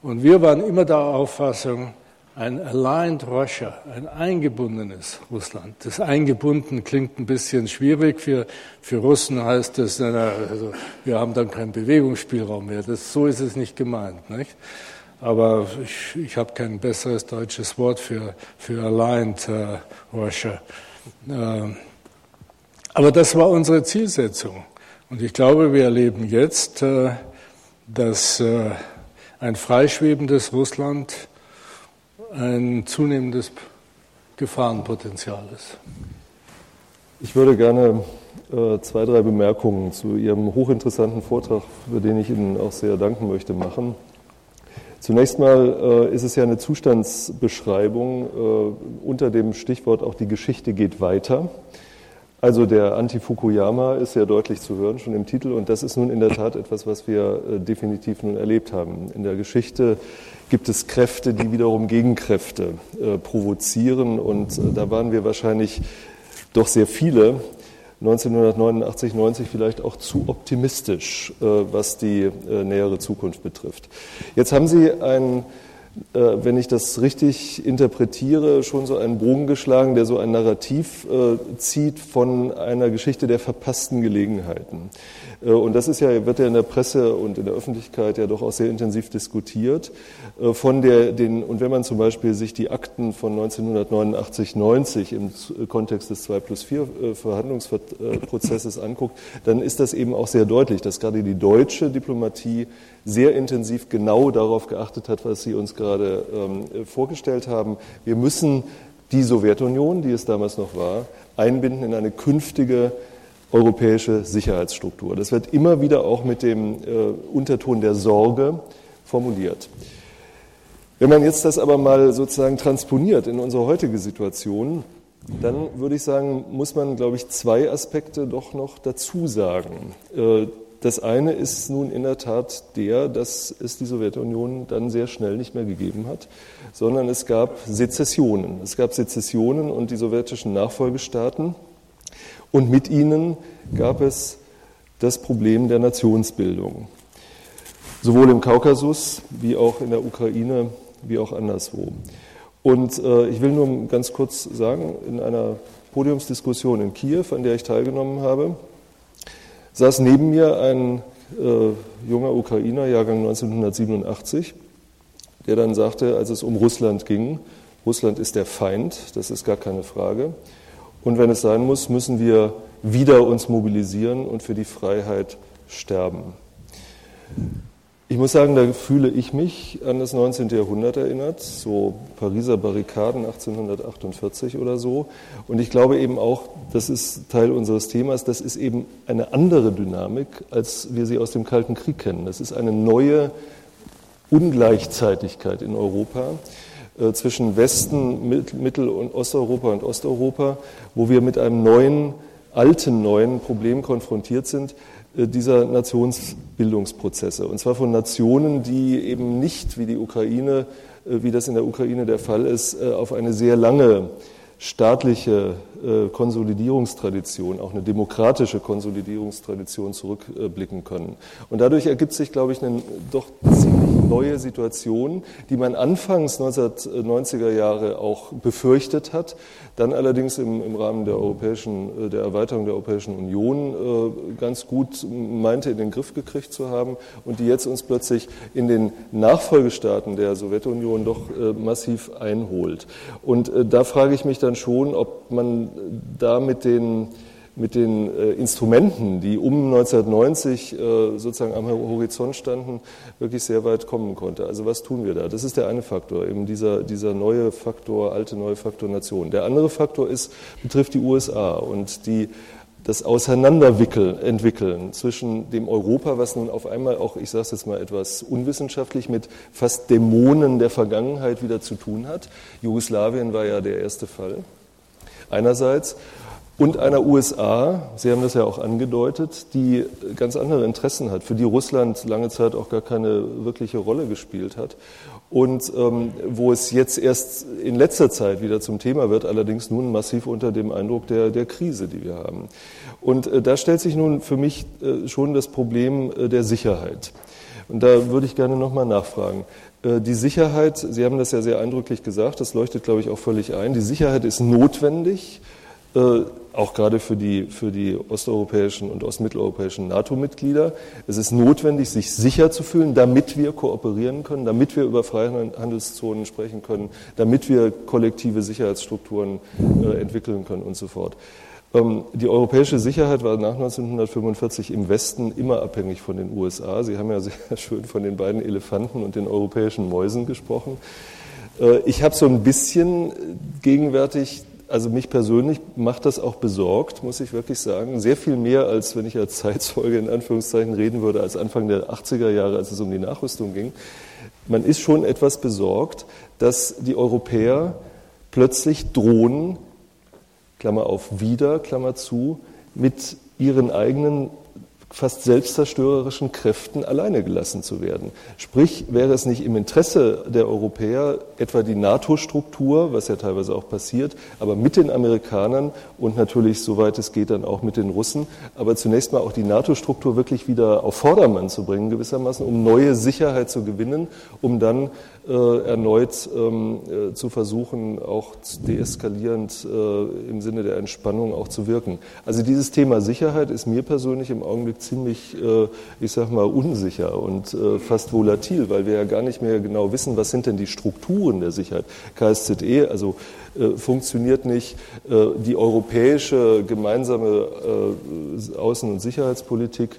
Und wir waren immer der Auffassung, ein aligned Russia, ein eingebundenes Russland. Das eingebunden klingt ein bisschen schwierig. Für, für Russen heißt das, also, wir haben dann keinen Bewegungsspielraum mehr. Das, so ist es nicht gemeint. Nicht? Aber ich, ich habe kein besseres deutsches Wort für, für aligned uh, Russia. Uh, aber das war unsere Zielsetzung. Und ich glaube, wir erleben jetzt, uh, dass ein freischwebendes Russland ein zunehmendes Gefahrenpotenzial ist. Ich würde gerne äh, zwei, drei Bemerkungen zu Ihrem hochinteressanten Vortrag, für den ich Ihnen auch sehr danken möchte, machen. Zunächst mal äh, ist es ja eine Zustandsbeschreibung äh, unter dem Stichwort auch die Geschichte geht weiter. Also der Anti-Fukuyama ist sehr deutlich zu hören, schon im Titel, und das ist nun in der Tat etwas, was wir äh, definitiv nun erlebt haben. In der Geschichte gibt es Kräfte, die wiederum Gegenkräfte äh, provozieren, und äh, da waren wir wahrscheinlich doch sehr viele 1989, 90 vielleicht auch zu optimistisch, was die äh, nähere Zukunft betrifft. Jetzt haben Sie ein äh, wenn ich das richtig interpretiere, schon so einen Bogen geschlagen, der so ein Narrativ zieht von einer Geschichte der verpassten Gelegenheiten. Äh, und das ist ja, wird ja in der Presse und in der Öffentlichkeit ja doch auch sehr intensiv diskutiert. Äh, von der, den, und wenn man zum Beispiel sich die Akten von 1989, 90 im Kontext des 2 plus 4 äh, Verhandlungsprozesses anguckt, dann ist das eben auch sehr deutlich, dass gerade die deutsche Diplomatie sehr intensiv genau darauf geachtet hat, was Sie uns gerade ähm, vorgestellt haben. Wir müssen die Sowjetunion, die es damals noch war, einbinden in eine künftige europäische Sicherheitsstruktur. Das wird immer wieder auch mit dem äh, Unterton der Sorge formuliert. Wenn man jetzt das aber mal sozusagen transponiert in unsere heutige Situation, dann würde ich sagen, muss man, glaube ich, zwei Aspekte doch noch dazu sagen. Äh, das eine ist nun in der Tat der, dass es die Sowjetunion dann sehr schnell nicht mehr gegeben hat, sondern es gab Sezessionen. Es gab Sezessionen und die sowjetischen Nachfolgestaaten und mit ihnen gab es das Problem der Nationsbildung. Sowohl im Kaukasus wie auch in der Ukraine wie auch anderswo. Und äh, ich will nur ganz kurz sagen, in einer Podiumsdiskussion in Kiew, an der ich teilgenommen habe, saß neben mir ein äh, junger Ukrainer, Jahrgang 1987, der dann sagte, als es um Russland ging, Russland ist der Feind, das ist gar keine Frage. Und wenn es sein muss, müssen wir wieder uns mobilisieren und für die Freiheit sterben. Ich muss sagen, da fühle ich mich an das 19. Jahrhundert erinnert, so Pariser Barrikaden 1848 oder so. Und ich glaube eben auch, das ist Teil unseres Themas, das ist eben eine andere Dynamik, als wir sie aus dem Kalten Krieg kennen. Das ist eine neue Ungleichzeitigkeit in Europa. Äh, zwischen Westen, Mittel- und Osteuropa und Osteuropa, wo wir mit einem neuen, alten neuen Problem konfrontiert sind, äh, dieser Nationsbildungsprozesse. Und zwar von Nationen, die eben nicht wie die Ukraine, äh, wie das in der Ukraine der Fall ist, auf eine sehr lange staatliche Konsolidierungstradition, auch eine demokratische Konsolidierungstradition zurückblicken können. Und dadurch ergibt sich, glaube ich, eine doch ziemlich neue Situation, die man anfangs 1990er Jahre auch befürchtet hat, dann allerdings im, im Rahmen der europäischen, äh, der Erweiterung der Europäischen Union äh, ganz gut meinte, in den Griff gekriegt zu haben und die jetzt uns plötzlich in den Nachfolgestaaten der Sowjetunion doch massiv einholt. Und da frage ich mich dann schon, ob man da mit den, mit den äh, Instrumenten, die um 1990 äh, sozusagen am Horizont standen, wirklich sehr weit kommen konnte. Also was tun wir da? Das ist der eine Faktor, eben dieser, dieser neue Faktor, alte neue Faktor Nation. Der andere Faktor ist, betrifft die USA und die das Auseinanderwickeln entwickeln zwischen dem Europa, was nun auf einmal auch, ich sage es jetzt mal etwas unwissenschaftlich, mit fast Dämonen der Vergangenheit wieder zu tun hat. Jugoslawien war ja der erste Fall einerseits und einer USA, Sie haben das ja auch angedeutet, die ganz andere Interessen hat, für die Russland lange Zeit auch gar keine wirkliche Rolle gespielt hat und ähm, wo es jetzt erst in letzter Zeit wieder zum Thema wird, allerdings nun massiv unter dem Eindruck der, der Krise, die wir haben. Und äh, da stellt sich nun für mich äh, schon das Problem äh, der Sicherheit. Und da würde ich gerne nochmal nachfragen. Äh, die Sicherheit, Sie haben das ja sehr eindrücklich gesagt, das leuchtet, glaube ich, auch völlig ein. Die Sicherheit ist notwendig, äh, auch gerade für die, für die osteuropäischen und ostmitteleuropäischen NATO-Mitglieder. Es ist notwendig, sich sicher zu fühlen, damit wir kooperieren können, damit wir über Freihandelszonen sprechen können, damit wir kollektive Sicherheitsstrukturen äh, entwickeln können und so fort. Ähm, die europäische Sicherheit war nach 1945 im Westen immer abhängig von den USA. Sie haben ja sehr schön von den beiden Elefanten und den europäischen Mäusen gesprochen. Äh, ich habe so ein bisschen gegenwärtig also mich persönlich macht das auch besorgt, muss ich wirklich sagen. Sehr viel mehr, als wenn ich als Zeitzeuge in Anführungszeichen reden würde, als Anfang der 80er Jahre, als es um die Nachrüstung ging. Man ist schon etwas besorgt, dass die Europäer plötzlich drohen, Klammer auf wieder, Klammer zu, mit ihren eigenen fast selbstzerstörerischen Kräften alleine gelassen zu werden. Sprich, wäre es nicht im Interesse der Europäer, etwa die NATO-Struktur, was ja teilweise auch passiert, aber mit den Amerikanern und natürlich, soweit es geht, dann auch mit den Russen, aber zunächst mal auch die NATO-Struktur wirklich wieder auf Vordermann zu bringen, gewissermaßen, um neue Sicherheit zu gewinnen, um dann erneut ähm, äh, zu versuchen, auch deeskalierend äh, im Sinne der Entspannung auch zu wirken. Also dieses Thema Sicherheit ist mir persönlich im Augenblick ziemlich, ich sag mal, unsicher und fast volatil, weil wir ja gar nicht mehr genau wissen, was sind denn die Strukturen der Sicherheit. KSZE, also funktioniert nicht. Die europäische gemeinsame Außen- und Sicherheitspolitik äh,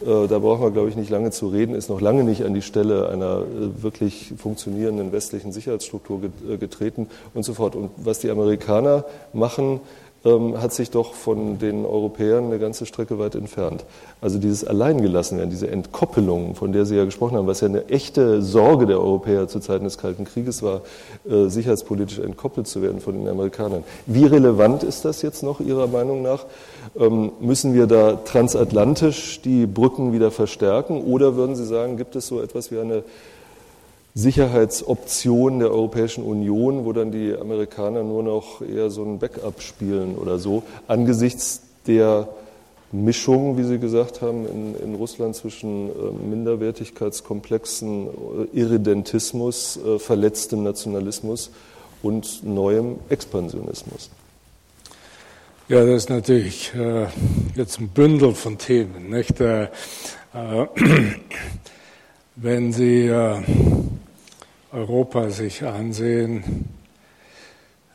da brauchen wir, glaube ich, nicht lange zu reden, ist noch lange nicht an die Stelle einer äh, wirklich funktionierenden westlichen Sicherheitsstruktur äh, getreten und so fort. Und was die Amerikaner machen, ähm, hat sich doch von den Europäern eine ganze Strecke weit entfernt. Also dieses Alleingelassenwerden, diese Entkoppelung, von der Sie ja gesprochen haben, was ja eine echte Sorge der Europäer zu Zeiten des Kalten Krieges war, äh, sicherheitspolitisch entkoppelt zu werden von den Amerikanern. Wie relevant ist das jetzt noch Ihrer Meinung nach? Ähm, müssen wir da transatlantisch die Brücken wieder verstärken oder würden Sie sagen, gibt es so etwas wie eine Sicherheitsoption der Europäischen Union, wo dann die Amerikaner nur noch eher so ein Backup spielen oder so, angesichts der Mischung, wie Sie gesagt haben, in, in Russland zwischen äh, Minderwertigkeitskomplexen, äh, Irredentismus, äh, verletztem Nationalismus und neuem Expansionismus. Ja, das ist natürlich äh, jetzt ein Bündel von Themen. Nicht? Äh, äh, wenn Sie Europa sich ansehen.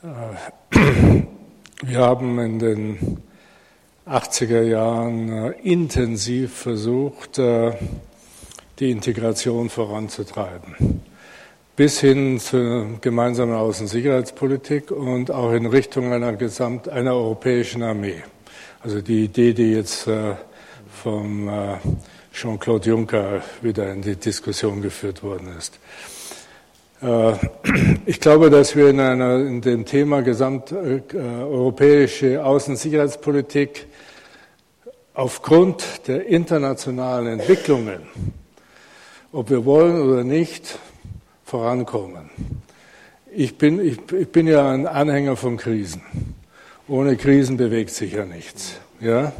Äh, wir haben in den 80er Jahren äh, intensiv versucht, äh, die Integration voranzutreiben, bis hin zur gemeinsamen Außensicherheitspolitik und auch in Richtung einer, Gesamt einer europäischen Armee. Also die Idee, die jetzt vom Jean-Claude Juncker wieder in die Diskussion geführt worden ist. Äh, ich glaube, dass wir in, einer, in dem Thema gesamteuropäische äh, Außensicherheitspolitik aufgrund der internationalen Entwicklungen, ob wir wollen oder nicht, vorankommen. Ich bin, ich, ich bin ja ein Anhänger von Krisen. Ohne Krisen bewegt sich ja nichts. Ja?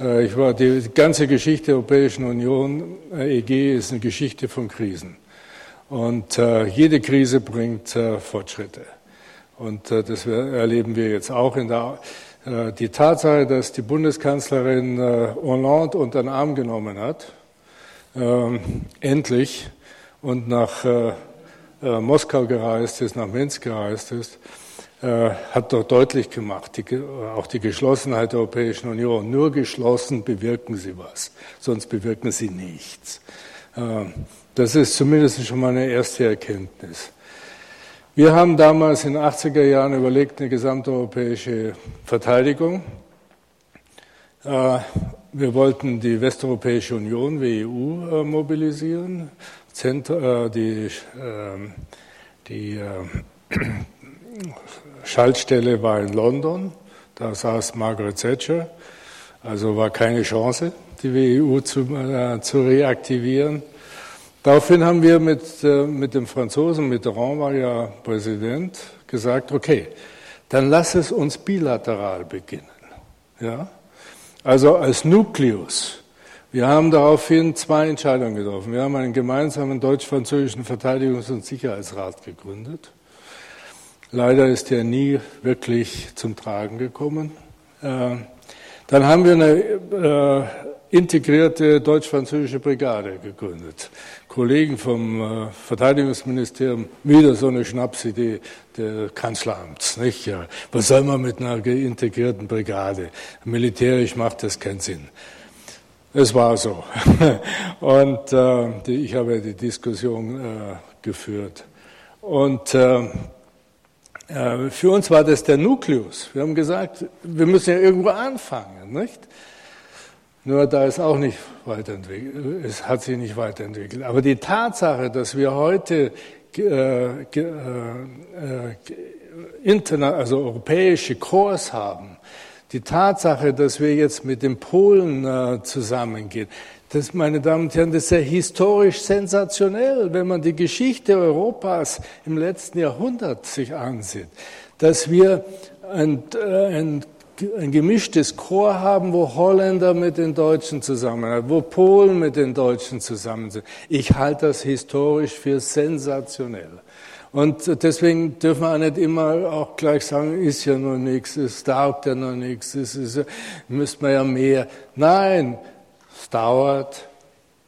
Äh, ich war, die ganze Geschichte der Europäischen Union, EG, ist eine Geschichte von Krisen. Und äh, jede Krise bringt äh, Fortschritte. Und äh, das erleben wir jetzt auch in der äh, die Tatsache, dass die Bundeskanzlerin äh, Hollande unter den Arm genommen hat, ähm, endlich und nach äh, Moskau gereist ist, nach Minsk gereist ist, hat doch deutlich gemacht, die, auch die Geschlossenheit der Europäischen Union. Nur geschlossen bewirken sie was, sonst bewirken sie nichts. Das ist zumindest schon mal eine erste Erkenntnis. Wir haben damals in den 80er Jahren überlegt, eine gesamteuropäische Verteidigung. Äh, wir wollten die Westeuropäische Union, WEU, äh, mobilisieren. Äh, die, ähm, die Schaltstelle war in London, da saß Margaret Thatcher, also war keine Chance, die WEU zu, zu reaktivieren. Daraufhin haben wir mit, äh, mit dem Franzosen, Mitterrand war ja Präsident, gesagt, okay, dann lass es uns bilateral beginnen. Ja? Also als Nukleus. Wir haben daraufhin zwei Entscheidungen getroffen. Wir haben einen gemeinsamen deutsch-französischen Verteidigungs- und Sicherheitsrat gegründet. Leider ist der nie wirklich zum Tragen gekommen. Äh, dann haben wir eine äh, integrierte deutsch-französische Brigade gegründet. Kollegen vom äh, Verteidigungsministerium, wieder so eine Schnapsidee des Kanzleramts, nicht? Ja, was soll man mit einer integrierten Brigade? Militärisch macht das keinen Sinn. Es war so. Und äh, die, ich habe die Diskussion äh, geführt. Und äh, Äh, für uns war das der Nukleus. Wir haben gesagt, wir müssen ja irgendwo anfangen, nicht? Nur da ist auch nicht weiterentwickelt, es hat sich nicht weiterentwickelt. Aber die Tatsache, dass wir heute äh, äh, interna also europäische Kurs haben, die Tatsache, dass wir jetzt mit den Polen äh, zusammengehen, das, meine Damen und Herren, das ist ja historisch sensationell, wenn man die Geschichte Europas im letzten Jahrhundert sich ansieht, dass wir ein, äh, ein, ein gemischtes Chor haben, wo Holländer mit den Deutschen zusammen, wo Polen mit den Deutschen zusammen sind. Ich halte das historisch für sensationell. Und deswegen dürfen wir auch nicht immer auch gleich sagen, ist ja noch nichts, es taugt ja noch nichts, es ist, müsste man ja mehr. Nein, dauert.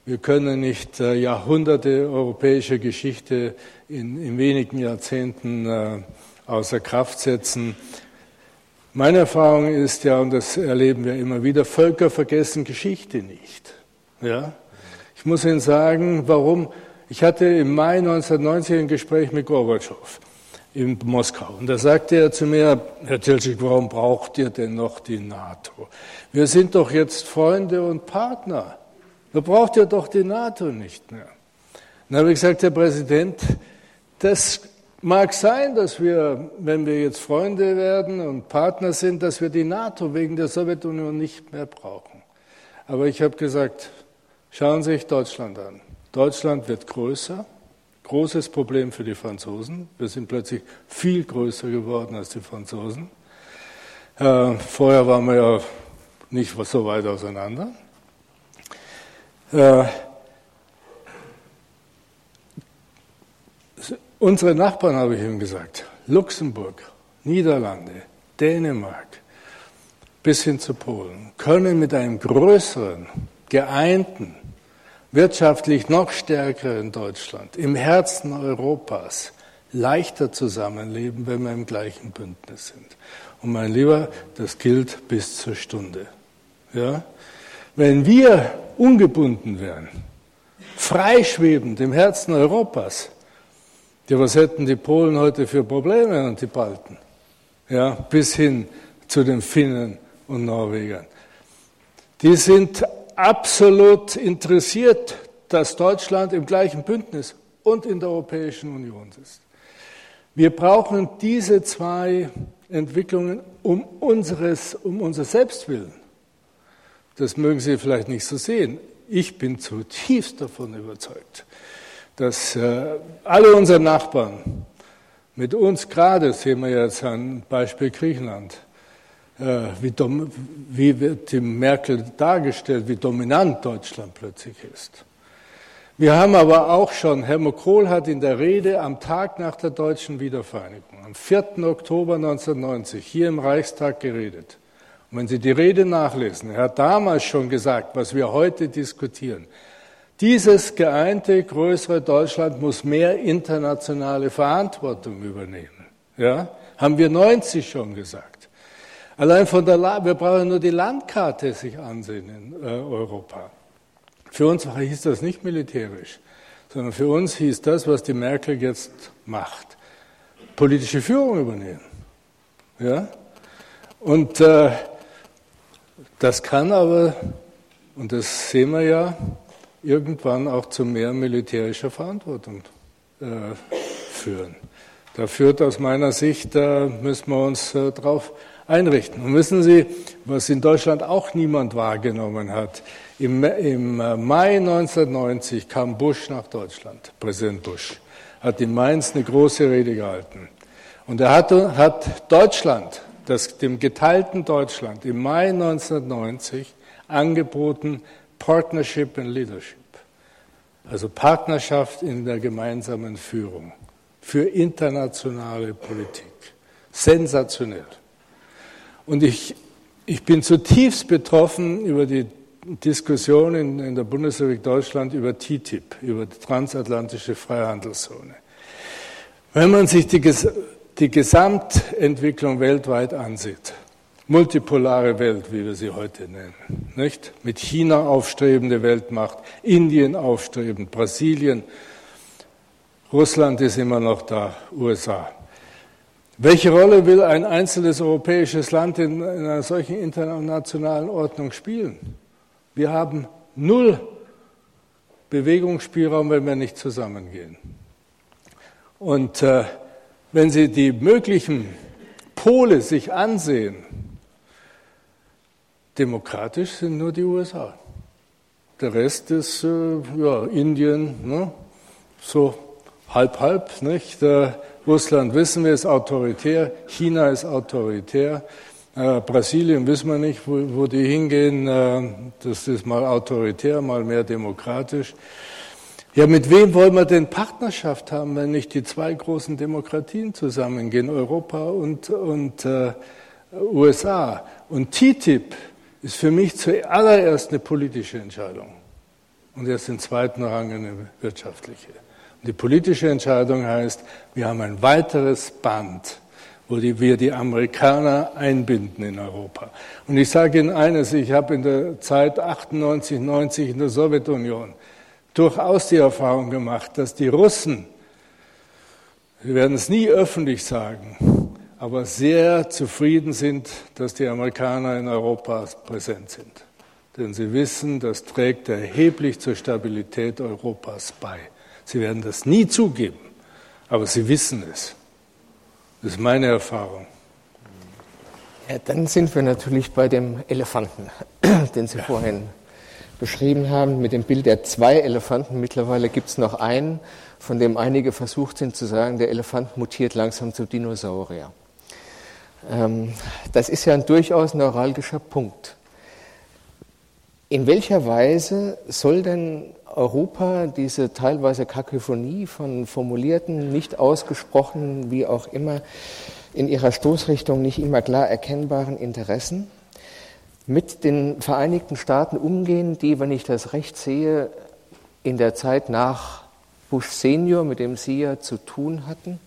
Wir können nicht äh, Jahrhunderte europäischer Geschichte in, in wenigen Jahrzehnten äh, außer Kraft setzen. Meine Erfahrung ist ja, und das erleben wir immer wieder, Völker vergessen Geschichte nicht. Ja? Ich muss Ihnen sagen, warum. Ich hatte im Mai 1990 ein Gespräch mit Gorbatschow in Moskau. Und da sagte er zu mir, Herr Tilschik, warum braucht ihr denn noch die NATO? Wir sind doch jetzt Freunde und Partner. Da braucht ihr doch die NATO nicht mehr. Dann habe ich gesagt, Herr Präsident, das mag sein, dass wir, wenn wir jetzt Freunde werden und Partner sind, dass wir die NATO wegen der Sowjetunion nicht mehr brauchen. Aber ich habe gesagt, schauen Sie sich Deutschland an. Deutschland wird größer großes Problem für die Franzosen. Wir sind plötzlich viel größer geworden als die Franzosen. Äh, vorher waren wir ja nicht so weit auseinander. Äh, unsere Nachbarn, habe ich ihm gesagt, Luxemburg, Niederlande, Dänemark bis hin zu Polen, können mit einem größeren, geeinten wirtschaftlich noch stärker in Deutschland, im Herzen Europas, leichter zusammenleben, wenn wir im gleichen Bündnis sind. Und mein Lieber, das gilt bis zur Stunde. Ja? Wenn wir ungebunden wären, freischwebend im Herzen Europas, ja, was hätten die Polen heute für Probleme und die Balten? Ja, bis hin zu den Finnen und Norwegern. Die sind absolut interessiert, dass Deutschland im gleichen Bündnis und in der Europäischen Union ist. Wir brauchen diese zwei Entwicklungen um, unseres, um unser Selbstwillen. Das mögen Sie vielleicht nicht so sehen. Ich bin zutiefst davon überzeugt, dass äh, alle unsere Nachbarn mit uns gerade, sehen wir jetzt ein Beispiel Griechenland, äh, wie, wie wird die Merkel dargestellt, wie dominant Deutschland plötzlich ist. Wir haben aber auch schon, Helmut Kohl hat in der Rede am Tag nach der deutschen Wiedervereinigung, am 4. Oktober 1990, hier im Reichstag geredet. Und wenn Sie die Rede nachlesen, er hat damals schon gesagt, was wir heute diskutieren. Dieses geeinte, größere Deutschland muss mehr internationale Verantwortung übernehmen. Ja? Haben wir 90 schon gesagt. Allein von der La wir brauchen nur die Landkarte sich ansehen in äh, Europa. Für uns hieß das nicht militärisch, sondern für uns hieß das, was die Merkel jetzt macht, politische Führung übernehmen. Ja? Und äh, das kann aber, und das sehen wir ja, irgendwann auch zu mehr militärischer Verantwortung äh, führen. Da führt aus meiner Sicht, da müssen wir uns äh, drauf einrichten. Und wissen Sie, was in Deutschland auch niemand wahrgenommen hat? Im, Im, äh, Mai 1990 kam Bush nach Deutschland, Präsident Bush, hat in Mainz eine große Rede gehalten. Und er hat, hat Deutschland, das, dem geteilten Deutschland, im Mai 1990 angeboten Partnership and Leadership, also Partnerschaft in der gemeinsamen Führung für internationale Politik. Sensationell. Und ich, ich bin zutiefst betroffen über die Diskussion in, in der Bundesrepublik Deutschland über TTIP, über die transatlantische Freihandelszone. Wenn man sich die, die Gesamtentwicklung weltweit ansieht, multipolare Welt, wie wir sie heute nennen, nicht? Mit China aufstrebende Weltmacht, Indien aufstrebend, Brasilien, Russland ist immer noch da, USA. Welche Rolle will ein einzelnes europäisches Land in, in einer solchen internationalen Ordnung spielen? Wir haben null Bewegungsspielraum, wenn wir nicht zusammengehen. Und äh, wenn Sie die möglichen Pole sich ansehen, demokratisch sind nur die USA. Der Rest ist äh, ja, Indien, ne? so halb halb, nicht? Äh, Russland wissen wir ist autoritär, China ist autoritär, äh, Brasilien wissen wir nicht, wo, wo die hingehen. Äh, das ist mal autoritär, mal mehr demokratisch. Ja, mit wem wollen wir denn Partnerschaft haben, wenn nicht die zwei großen Demokratien zusammengehen, Europa und, und äh, USA? Und TTIP ist für mich zuallererst eine politische Entscheidung und erst in zweiten Rang eine wirtschaftliche. Und die politische Entscheidung heißt, wir haben ein weiteres Band, wo die, wir die Amerikaner einbinden in Europa. Und ich sage Ihnen eines, ich habe in der Zeit 98, 90 in der Sowjetunion durchaus die Erfahrung gemacht, dass die Russen, wir werden es nie öffentlich sagen, aber sehr zufrieden sind, dass die Amerikaner in Europa präsent sind. Denn sie wissen, das trägt erheblich zur Stabilität Europas bei. Sie werden das nie zugeben, aber sie wissen es. Das ist meine Erfahrung. Ja, dann sind wir natürlich bei dem Elefanten, den Sie ja. vorhin beschrieben haben, mit dem Bild der zwei Elefanten. Mittlerweile gibt es noch einen, von dem einige versucht sind zu sagen, der Elefant mutiert langsam zu Dinosaurier. Ähm, das ist ja ein durchaus neuralgischer Punkt. In welcher Weise soll denn Europa diese teilweise Kakophonie von formulierten, nicht ausgesprochenen, wie auch immer, in ihrer Stoßrichtung nicht immer klar erkennbaren Interessen mit den Vereinigten Staaten umgehen, die, wenn ich das recht sehe, in der Zeit nach Bush Senior, mit dem Sie ja zu tun hatten,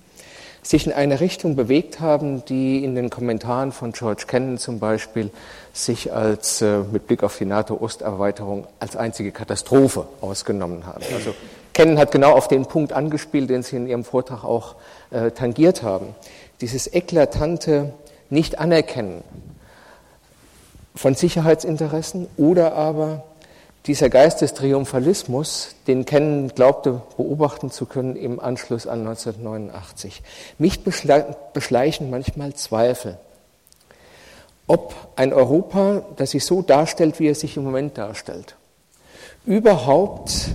sich in eine Richtung bewegt haben, die in den Kommentaren von George Kennan zum Beispiel sich als äh, mit Blick auf die NATO-Osterweiterung als einzige Katastrophe ausgenommen haben. Also Kennan hat genau auf den Punkt angespielt, den Sie in Ihrem Vortrag auch äh, tangiert haben. Dieses eklatante Nicht-Anerkennen von Sicherheitsinteressen oder aber dieser Geist des Triumphalismus, den Kennen glaubte beobachten zu können im Anschluss an 1989. Mich beschleichen manchmal Zweifel, ob ein Europa, das sich so darstellt, wie es sich im Moment darstellt, überhaupt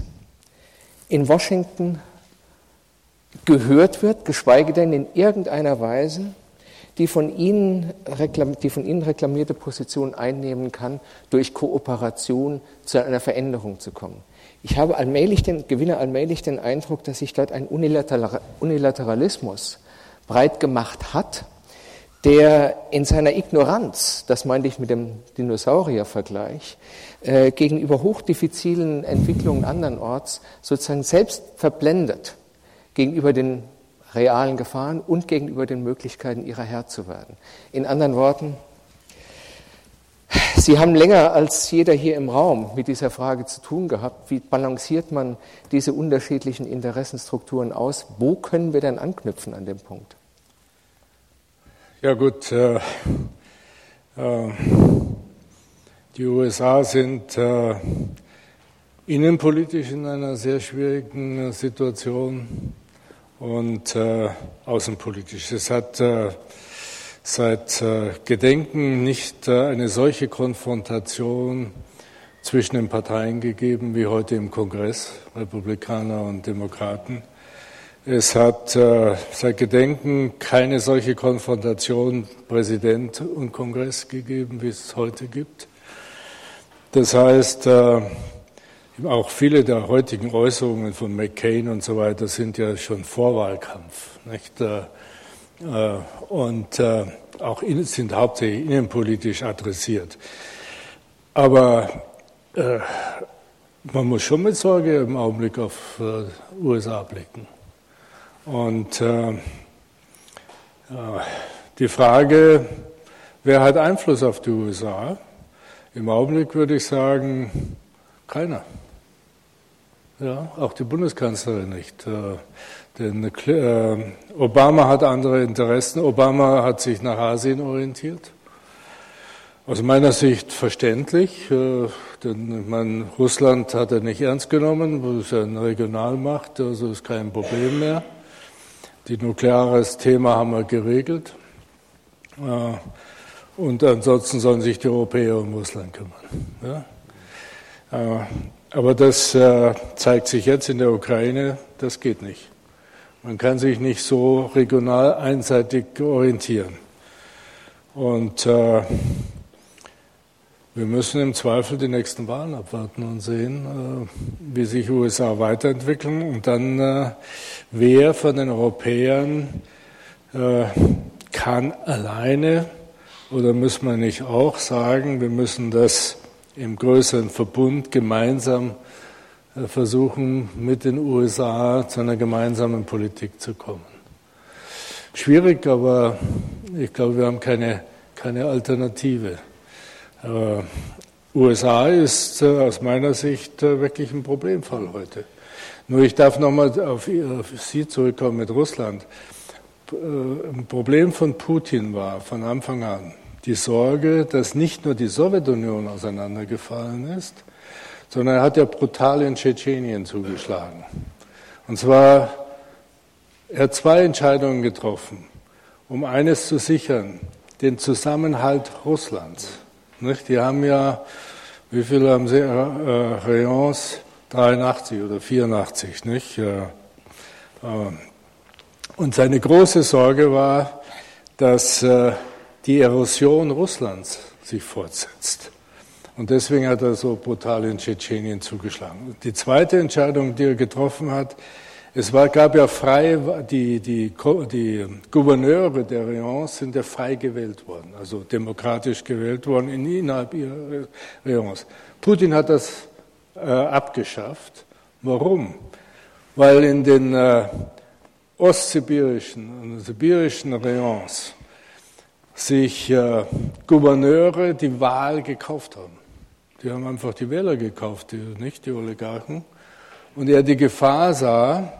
in Washington gehört wird, geschweige denn in irgendeiner Weise die von Ihnen, die von Ihnen reklamierte Position einnehmen kann, durch Kooperation zu einer Veränderung zu kommen. Ich habe allmählich den, gewinne allmählich den Eindruck, dass sich dort ein Unilateralismus breit gemacht hat, der in seiner Ignoranz, das meinte ich mit dem Dinosaurier-Vergleich, äh, gegenüber hochdiffizilen Entwicklungen andernorts sozusagen selbst verblendet gegenüber den realen Gefahren und gegenüber den Möglichkeiten, ihrer Herr zu werden. In anderen Worten, Sie haben länger als jeder hier im Raum mit dieser Frage zu tun gehabt. Wie balanciert man diese unterschiedlichen Interessenstrukturen aus? Wo können wir denn anknüpfen an dem Punkt? Ja gut, äh, äh, die USA sind äh, innenpolitisch in einer sehr schwierigen Situation und äh, außenpolitisch. Es hat äh, seit äh, Gedenken nicht äh, eine solche Konfrontation zwischen den Parteien gegeben wie heute im Kongress, Republikaner und Demokraten. Es hat äh, seit Gedenken keine solche Konfrontation Präsident und Kongress gegeben, wie es heute gibt. Das heißt, äh, auch viele der heutigen Äußerungen von McCain und so weiter sind ja schon Vorwahlkampf. Nicht? Äh, äh, und äh, auch sind hauptsächlich innenpolitisch adressiert. Aber man muss schon mit Sorge im Augenblick auf USA blicken. Und die Frage, wer hat Einfluss auf die USA? Im Augenblick würde ich sagen, keiner. Ja, auch die Bundeskanzlerin nicht. Äh, Denn äh, Obama hat andere Interessen. Obama hat sich nach Asien orientiert. Aus meiner Sicht verständlich, äh, denn man, Russland hat er nicht ernst genommen, das ist eine Regionalmacht, also ist kein Problem mehr. Die nukleares Thema haben wir geregelt. Und ansonsten sollen sich die Europäer um Russland kümmern. Aber das äh, zeigt sich jetzt in der Ukraine, das geht nicht. Man kann sich nicht so regional einseitig orientieren. Und äh, wir müssen im Zweifel die nächsten Wahlen abwarten und sehen, äh, wie sich USA weiterentwickeln und dann, äh, wer von den Europäern äh, kann alleine oder muss man nicht auch sagen, wir müssen das im größeren Verbund gemeinsam äh, versuchen, mit den USA zu einer gemeinsamen Politik zu kommen. Schwierig, aber ich glaube, wir haben keine, keine Alternative. Aber USA ist äh, aus meiner Sicht äh, wirklich ein Problemfall heute. Nur ich darf nochmal auf, auf Sie zurückkommen mit Russland. Ein Problem von Putin war von Anfang an, die Sorge, dass nicht nur die Sowjetunion auseinandergefallen ist, sondern er hat ja brutal in Tschetschenien zugeschlagen. Und zwar, er hat zwei Entscheidungen getroffen, um eines zu sichern, den Zusammenhalt Russlands. Nicht? Die haben ja, wie viele haben sie, äh, Rayons? 83 oder 84, nicht? Äh, und seine große Sorge war, dass äh, die Erosion Russlands sich fortsetzt. Und deswegen hat er so brutal in Tschetschenien zugeschlagen. Die zweite Entscheidung, die er getroffen hat, es war, gab ja frei, die, die, die Gouverneure der Rayons sind ja frei gewählt worden, also demokratisch gewählt worden innerhalb ihrer Rayons. Putin hat das äh, abgeschafft. Warum? Weil in den äh, ostsibirischen und sibirischen Rayons sich äh, Gouverneure die Wahl gekauft haben. Die haben einfach die Wähler gekauft, die, nicht die Oligarchen. Und er die Gefahr sah,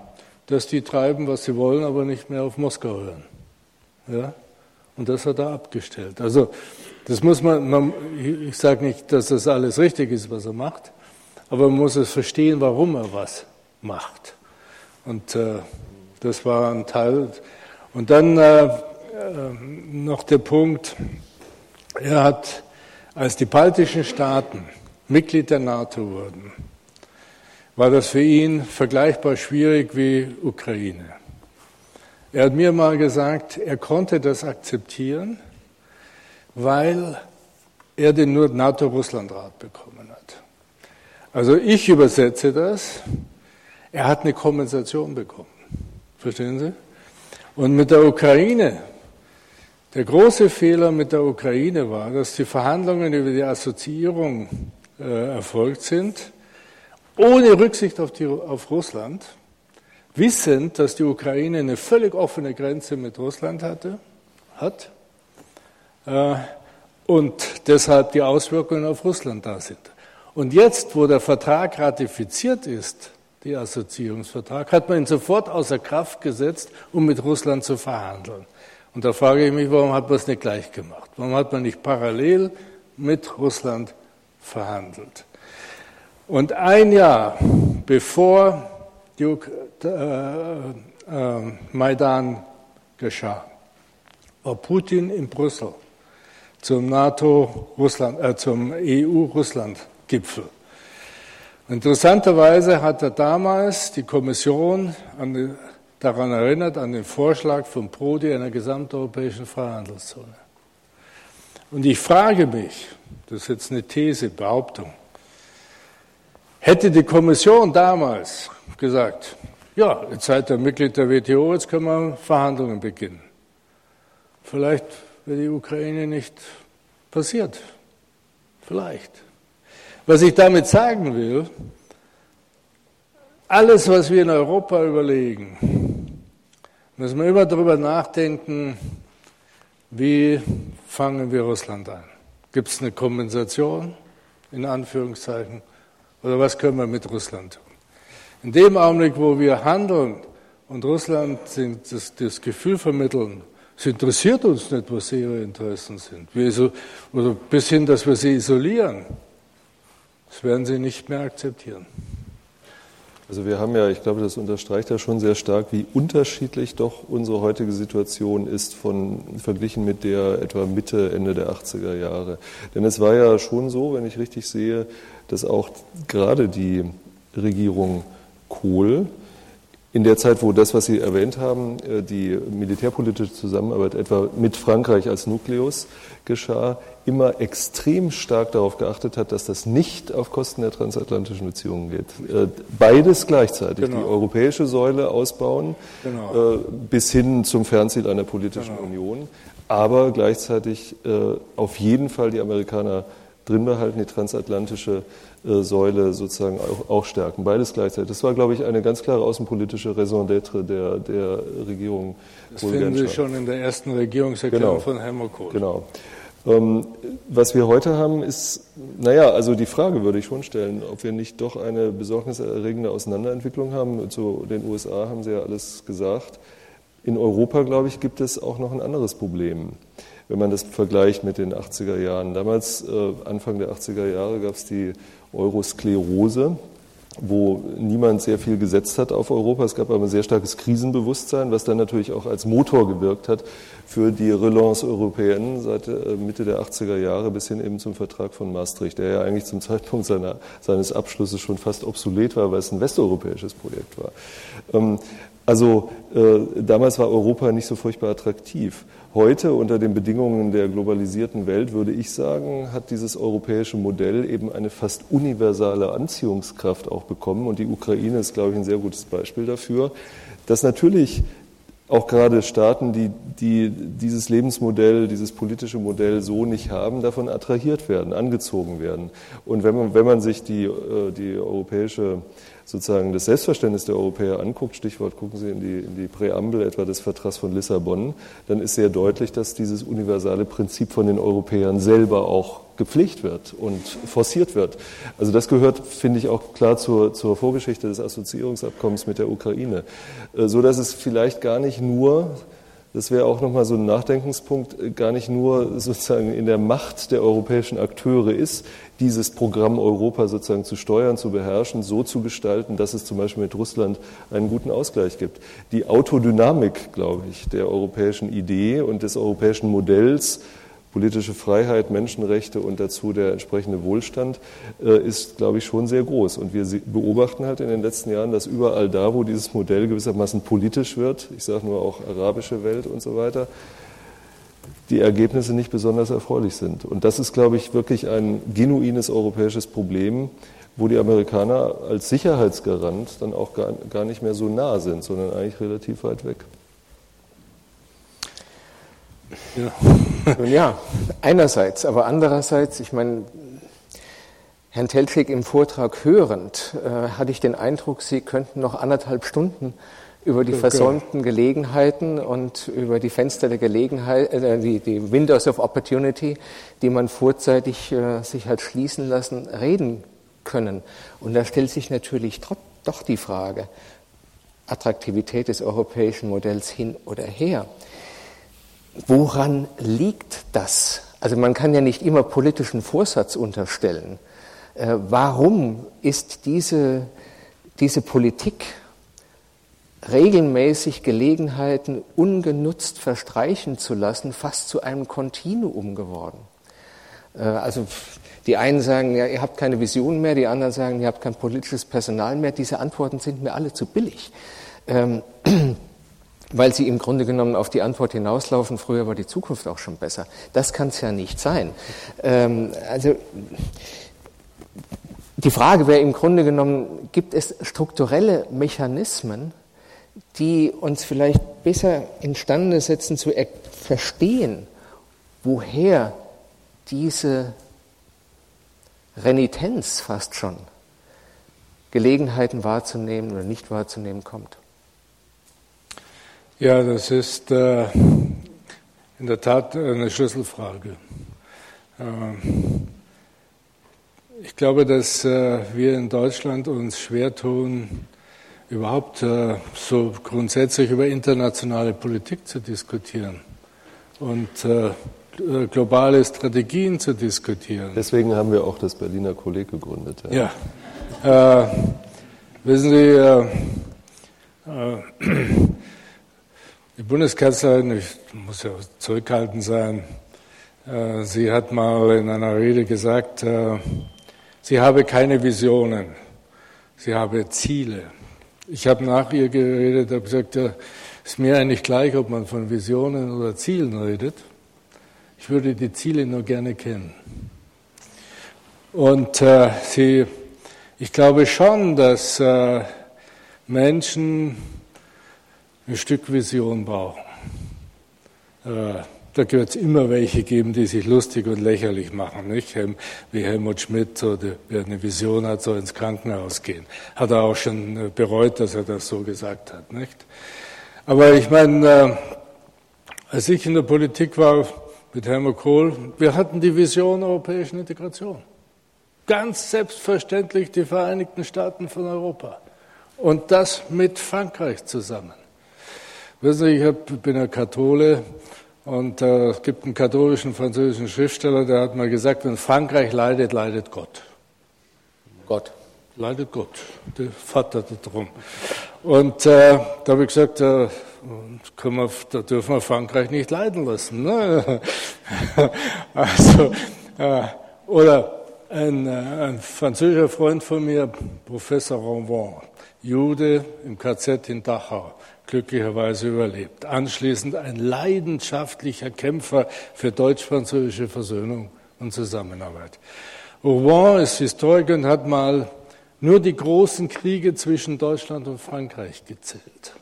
dass die treiben, was sie wollen, aber nicht mehr auf Moskau hören. Ja? Und das hat er abgestellt. Also, das muss man, man ich sage nicht, dass das alles richtig ist, was er macht, aber man muss es verstehen, warum er was macht. Und äh, das war ein Teil. Und dann äh, noch der Punkt, er hat, als die baltischen Staaten Mitglied der NATO wurden, war das für ihn vergleichbar schwierig wie Ukraine. Er hat mir mal gesagt, er konnte das akzeptieren, weil er den NATO-Russland-Rat bekommen hat. Also ich übersetze das, er hat eine Kompensation bekommen. Verstehen Sie? Und mit der Ukraine der große Fehler mit der Ukraine war, dass die Verhandlungen über die Assoziierung äh, erfolgt sind, ohne Rücksicht auf, die, auf Russland, wissend, dass die Ukraine eine völlig offene Grenze mit Russland hatte, hat äh, und deshalb die Auswirkungen auf Russland da sind. Und jetzt, wo der Vertrag ratifiziert ist, der Assoziierungsvertrag, hat man ihn sofort außer Kraft gesetzt, um mit Russland zu verhandeln. Und da frage ich mich, warum hat man es nicht gleich gemacht? Warum hat man nicht parallel mit Russland verhandelt? Und ein Jahr bevor die, äh, äh, Maidan geschah, war Putin in Brüssel zum NATO-Russland, äh, zum EU-Russland-Gipfel. Interessanterweise hat er damals die Kommission an daran erinnert, an den Vorschlag von Prodi einer gesamteuropäischen Freihandelszone. Und ich frage mich, das ist jetzt eine These, Behauptung, hätte die Kommission damals gesagt, ja, jetzt seid ihr Mitglied der WTO, jetzt können wir Verhandlungen beginnen. Vielleicht wäre die Ukraine nicht passiert. Vielleicht. Was ich damit sagen will, alles, was wir in Europa überlegen, müssen wir immer darüber nachdenken, wie fangen wir Russland an? Gibt es eine Kompensation, in Anführungszeichen, oder was können wir mit Russland tun? In dem Augenblick, wo wir handeln und Russland das, Gefühl vermitteln, es interessiert uns nicht, was ihre Interessen sind. Wir oder bis hin, dass wir sie isolieren. Das werden sie nicht mehr akzeptieren. Also wir haben ja, ich glaube, das unterstreicht ja schon sehr stark, wie unterschiedlich doch unsere heutige Situation ist von, verglichen mit der etwa Mitte, Ende der 80er Jahre. Denn es war ja schon so, wenn ich richtig sehe, dass auch gerade die Regierung Kohl in der Zeit, wo das, was Sie erwähnt haben, äh, die militärpolitische Zusammenarbeit etwa mit Frankreich als Nukleus geschah, immer extrem stark darauf geachtet hat, dass das nicht auf Kosten der transatlantischen Beziehungen geht. Äh, beides gleichzeitig, genau. die europäische Säule ausbauen, genau. Äh, bis hin zum Fernziel einer politischen genau. Union, aber gleichzeitig auf jeden Fall die Amerikaner drin behalten, die transatlantische äh, Säule sozusagen auch, auch, stärken. Beides gleichzeitig. Das war, glaube ich, eine ganz klare außenpolitische Raison d'être der, der Regierung. Das finden Sie schon in der ersten Regierungserklärung genau. von Helmut Kohl. Genau. Ähm, was wir heute haben, ist, naja, also die Frage würde ich schon stellen, ob wir nicht doch eine besorgniserregende Auseinanderentwicklung haben. Zu den USA haben Sie ja alles gesagt. In Europa, glaube ich, gibt es auch noch ein anderes Problem wenn man das vergleicht mit den 80er Jahren. Damals, äh, Anfang der 80er Jahre, gab es die Eurosklerose, wo niemand sehr viel gesetzt hat auf Europa. Es gab aber ein sehr starkes Krisenbewusstsein, was dann natürlich auch als Motor gewirkt hat für die Relance Européenne seit äh, Mitte der 80er Jahre bis hin eben zum Vertrag von Maastricht, der ja eigentlich zum Zeitpunkt seiner, seines Abschlusses schon fast obsolet war, weil es ein westeuropäisches Projekt war. Ähm, also äh, damals war Europa nicht so furchtbar attraktiv. Heute unter den Bedingungen der globalisierten Welt würde ich sagen, hat dieses europäische Modell eben eine fast universale Anziehungskraft auch bekommen. Und die Ukraine ist, glaube ich, ein sehr gutes Beispiel dafür, dass natürlich auch gerade Staaten, die, die dieses Lebensmodell, dieses politische Modell so nicht haben, davon attrahiert werden, angezogen werden. Und wenn man, wenn man sich die, äh, die europäische sozusagen das Selbstverständnis der Europäer anguckt, Stichwort gucken Sie in die, in die Präambel etwa des Vertrags von Lissabon, dann ist sehr deutlich, dass dieses universale Prinzip von den Europäern selber auch gepflegt wird und forciert wird. Also das gehört, finde ich, auch klar zur, zur Vorgeschichte des Assoziierungsabkommens mit der Ukraine, äh, so dass es vielleicht gar nicht nur das wäre auch nochmal so ein Nachdenkenspunkt, äh, gar nicht nur sozusagen in der Macht der europäischen Akteure ist, dieses Programm Europa sozusagen zu steuern, zu beherrschen, so zu gestalten, dass es zum Beispiel mit Russland einen guten Ausgleich gibt. Die Autodynamik, glaube ich, der europäischen Idee und des europäischen Modells, politische Freiheit, Menschenrechte und dazu der entsprechende Wohlstand äh, ist, glaube ich, schon sehr groß. Und wir beobachten halt in den letzten Jahren, dass überall da, wo dieses Modell gewissermaßen politisch wird, ich sage nur auch arabische Welt und so weiter, die Ergebnisse nicht besonders erfreulich sind. Und das ist, glaube ich, wirklich ein genuines europäisches Problem, wo die Amerikaner als Sicherheitsgarant dann auch gar, gar nicht mehr so nah sind, sondern eigentlich relativ weit weg. Ja. Nun ja, einerseits, aber andererseits, ich meine, Herrn Telschik im Vortrag hörend, äh, hatte ich den Eindruck, Sie könnten noch anderthalb Stunden über die versäumten Gelegenheiten und über die Fenster der Gelegenheit, äh, die, die, Windows of Opportunity, die man vorzeitig äh, sich hat schließen lassen, reden können. Und da stellt sich natürlich doch die Frage, Attraktivität des europäischen Modells hin oder her. Woran liegt das? Also man kann ja nicht immer politischen Vorsatz unterstellen. Äh, warum ist diese, diese Politik regelmäßig Gelegenheiten ungenutzt verstreichen zu lassen, fast zu einem Kontinuum geworden. Äh, also die einen sagen, ja, ihr habt keine Vision mehr, die anderen sagen, ihr habt kein politisches Personal mehr. Diese Antworten sind mir alle zu billig, ähm, weil sie im Grunde genommen auf die Antwort hinauslaufen, früher war die Zukunft auch schon besser. Das kann es ja nicht sein. Ähm, also die Frage wäre im Grunde genommen, gibt es strukturelle Mechanismen, die uns vielleicht besser imstande setzen zu verstehen, woher diese Renitenz fast schon, Gelegenheiten wahrzunehmen oder nicht wahrzunehmen kommt. Ja, das ist äh, in der Tat eine Schlüsselfrage. Äh, ich glaube, dass äh, wir in Deutschland uns schwer tun, überhaupt äh, so grundsätzlich über internationale Politik zu diskutieren und äh, globale Strategien zu diskutieren. Deswegen haben wir auch das Berliner Kolleg gegründet. Ja. ja. Äh, wissen Sie, äh, die Bundeskanzlerin, ich muss ja zurückhaltend sein, äh, sie hat mal in einer Rede gesagt, äh, sie habe keine Visionen, sie habe Ziele. Ich habe nach ihr geredet, habe gesagt, es ist mir eigentlich gleich, ob man von Visionen oder Zielen redet. Ich würde die Ziele nur gerne kennen. Und äh, sie, ich glaube schon, dass äh, Menschen ein Stück Vision brauchen. Äh, da wird es immer welche geben, die sich lustig und lächerlich machen, nicht? Wie Helmut Schmidt, oder wer eine Vision hat, soll ins Krankenhaus gehen. Hat er auch schon äh, bereut, dass er das so gesagt hat, nicht? Aber ich meine, äh, als ich in der Politik war mit Helmut Kohl, wir hatten die Vision europäischen Integration. Ganz selbstverständlich die Vereinigten Staaten von Europa. Und das mit Frankreich zusammen. Wissen Sie, ich bin ein Kathole und äh, es gibt einen katholischen französischen Schriftsteller, der hat mal gesagt, wenn Frankreich leidet, leidet Gott. Gott. Leidet Gott. Der Vater darum. Und äh, da habe ich gesagt, äh, wir, da dürfen wir Frankreich nicht leiden lassen. Ne? also, äh, oder ein, äh, ein französischer Freund von mir, Professor Ronvon, Jude im KZ in Dachau glücklicherweise überlebt. Anschließend ein leidenschaftlicher Kämpfer für deutsch-französische Versöhnung und Zusammenarbeit. Rouen ist Historiker und hat mal nur die großen Kriege zwischen Deutschland und Frankreich gezählt.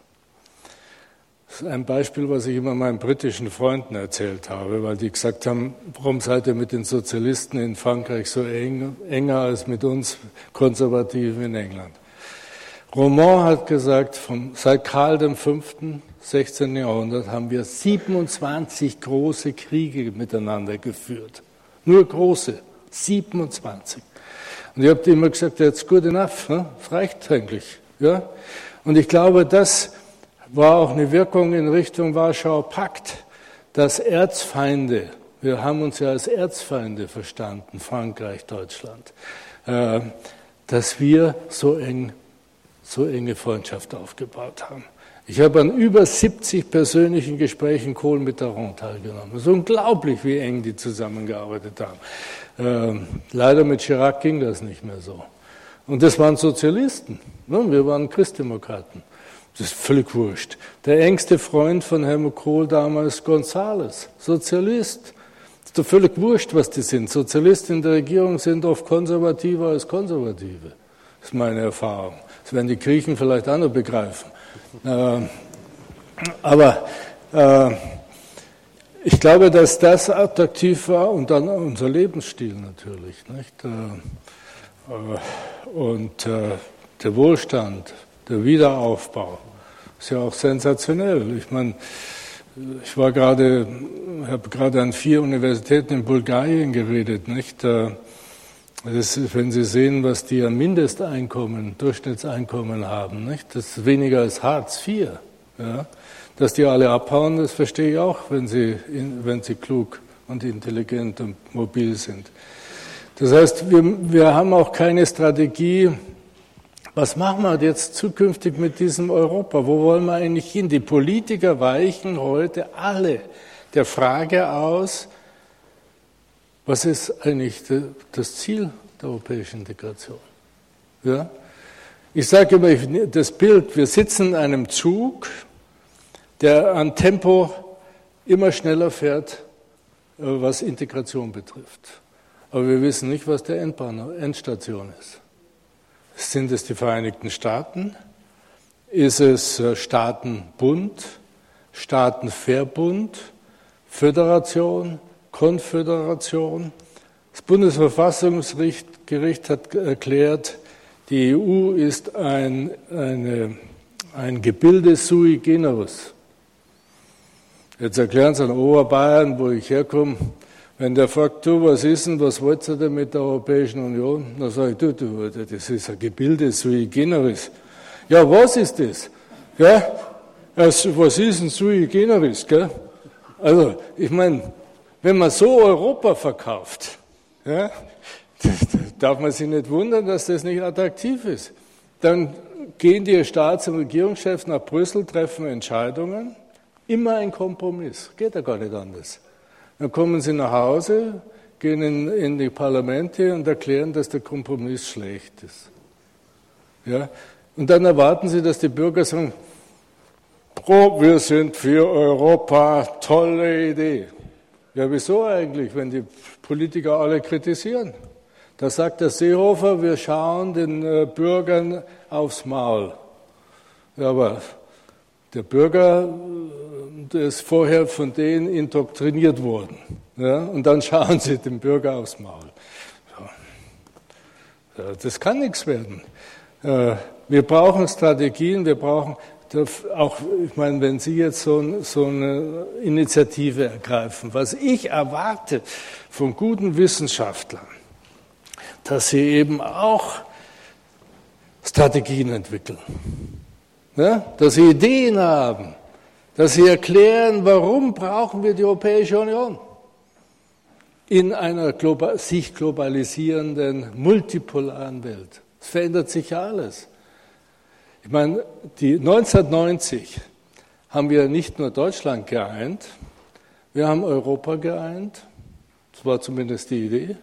Das ist ein Beispiel, was ich immer meinen britischen Freunden erzählt habe, weil die gesagt haben, warum seid ihr mit den Sozialisten in Frankreich so eng, enger als mit uns Konservativen in England? Roman hat gesagt, vom, seit Karl V., 16. Jahrhundert, haben wir 27 große Kriege miteinander geführt. Nur große, 27. Und ich habe immer gesagt, that's good enough, ne? reicht eigentlich. Ja? Und ich glaube, das war auch eine Wirkung in Richtung Warschauer Pakt, dass Erzfeinde, wir haben uns ja als Erzfeinde verstanden, Frankreich, Deutschland, äh, dass wir so eng so enge Freundschaft aufgebaut haben. Ich habe an über 70 persönlichen Gesprächen Kohl mit Mitterrand teilgenommen. Es ist unglaublich, wie eng die zusammengearbeitet haben. Ähm, leider mit Chirac ging das nicht mehr so. Und das waren Sozialisten. Ne? Wir waren Christdemokraten. Das ist völlig wurscht. Der engste Freund von Helmut Kohl damals, Gonzales, Sozialist. Das ist doch völlig wurscht, was die sind. Sozialisten in der Regierung sind oft konservativer als Konservative. Das ist meine Erfahrung. Das werden die Griechen vielleicht auch noch begreifen. Äh, aber äh, ich glaube, dass das attraktiv war und dann unser Lebensstil natürlich. Nicht? Äh, und der Wohlstand, der Wiederaufbau ist ja auch sensationell. Ich meine, ich war gerade, habe gerade an vier Universitäten in Bulgarien geredet, nicht? Das, wenn Sie sehen, was die an Mindesteinkommen, Durchschnittseinkommen haben, nicht? das ist weniger als Hartz IV. Ja? Dass die alle abhauen, das verstehe ich auch, wenn sie, wenn sie klug und intelligent und mobil sind. Das heißt, wir, wir haben auch keine Strategie, was machen wir jetzt zukünftig mit diesem Europa? Wo wollen wir eigentlich hin? Die Politiker weichen heute alle der Frage aus, was ist eigentlich das Ziel der europäischen Integration? Ja? Ich sage immer das Bild, wir sitzen in einem Zug, der an Tempo immer schneller fährt, äh, was Integration betrifft. Aber wir wissen nicht, was der Endbahn, Endstation ist. Sind es die Vereinigten Staaten? Ist es äh, Staatenbund, Staatenverbund, Föderation? Konföderation. Das Bundesverfassungsgericht hat erklärt, die EU ist ein, eine, ein Gebilde sui generis. Jetzt erklären Sie an Oberbayern, wo ich herkomme, wenn der fragt, du, was ist denn, was wollt ihr denn mit der Europäischen Union? Dann sage ich, du, du, das ist ein Gebilde sui generis. Ja, was ist das? Ja, was ist ein sui generis? Gell? Also, ich meine, wenn man so Europa verkauft, ja, darf man sich nicht wundern, dass das nicht attraktiv ist. Dann gehen die Staats- und Regierungschefs nach Brüssel, treffen Entscheidungen, immer ein Kompromiss, geht ja gar nicht anders. Dann kommen sie nach Hause, gehen in, in die Parlamente und erklären, dass der Kompromiss schlecht ist. Ja? Und dann erwarten sie, dass die Bürger sagen, oh, wir sind für Europa, tolle Idee. Ja, wieso eigentlich, wenn die Politiker alle kritisieren? Da sagt der Seehofer, wir schauen den äh, Bürgern aufs Maul. Ja, aber der Bürger äh, der ist vorher von denen indoktriniert worden. Ja, und dann schauen sie dem Bürger aufs Maul. Ja, das kann nichts werden. Äh, wir brauchen Strategien, wir brauchen auch, ich meine, wenn Sie jetzt so, so eine Initiative ergreifen, was ich erwarte von guten Wissenschaftlern, dass sie eben auch Strategien entwickeln, ja? dass sie Ideen haben, dass sie erklären, warum brauchen wir die Europäische Union in einer global, sich globalisierenden, multipolaren Welt. Es verändert sich ja alles. Ich meine, die 1990 haben wir nicht nur Deutschland geeint, wir haben Europa geeint, das war zumindest die Idee,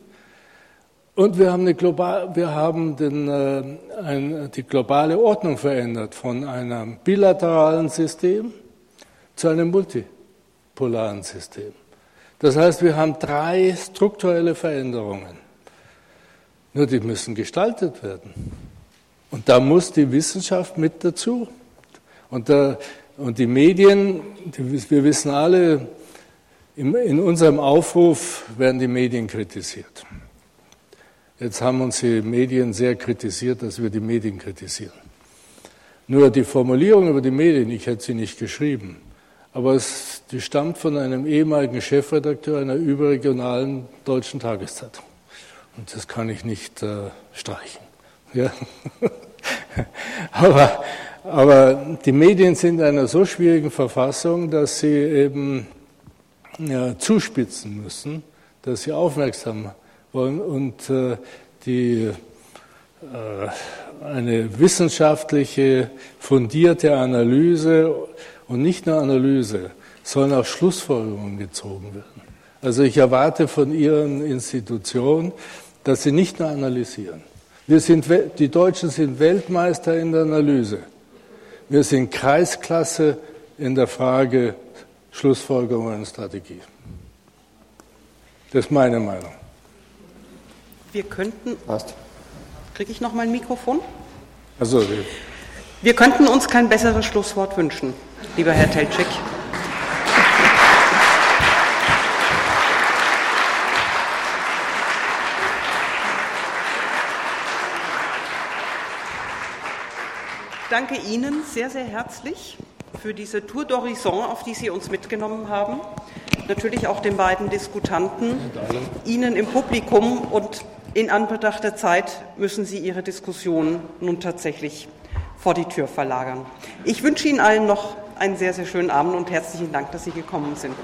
und wir haben, global, wir haben den, äh, ein, die globale Ordnung verändert von einem bilateralen System zu einem multipolaren System. Das heißt, wir haben drei strukturelle Veränderungen. Nur die müssen gestaltet werden. Und da muss die Wissenschaft mit dazu. Und, da, und die Medien, die, wir wissen alle, in unserem Aufruf werden die Medien kritisiert. Jetzt haben uns die Medien sehr kritisiert, dass wir die Medien kritisieren. Nur die Formulierung über die Medien, ich hätte sie nicht geschrieben, aber es, die stammt von einem ehemaligen Chefredakteur einer überregionalen deutschen Tageszeitung. Und das kann ich nicht äh, streichen. Ja. aber, aber die Medien sind in einer so schwierigen Verfassung, dass sie eben ja, zuspitzen müssen, dass sie aufmerksam wollen und äh, die, äh, eine wissenschaftliche, fundierte Analyse und nicht nur Analyse, sollen auch Schlussfolgerungen gezogen werden. Also ich erwarte von Ihren Institutionen, dass sie nicht nur analysieren. Wir sind, die Deutschen sind Weltmeister in der Analyse. Wir sind Kreisklasse in der Frage Schlussfolgerungen und Strategie. Das ist meine Meinung. Wir könnten. Passt. Kriege ich noch mal ein Mikrofon? Also, wir könnten uns kein besseres Schlusswort wünschen, lieber Herr Telczyk. Danke Ihnen sehr, sehr herzlich für diese Tour d'Horizon, auf die Sie uns mitgenommen haben. Natürlich auch den beiden Diskutanten, Ihnen im Publikum und in Anbetracht der Zeit müssen Sie Ihre Diskussion nun tatsächlich vor die Tür verlagern. Ich wünsche Ihnen allen noch einen sehr, sehr schönen Abend und herzlichen Dank, dass Sie gekommen sind.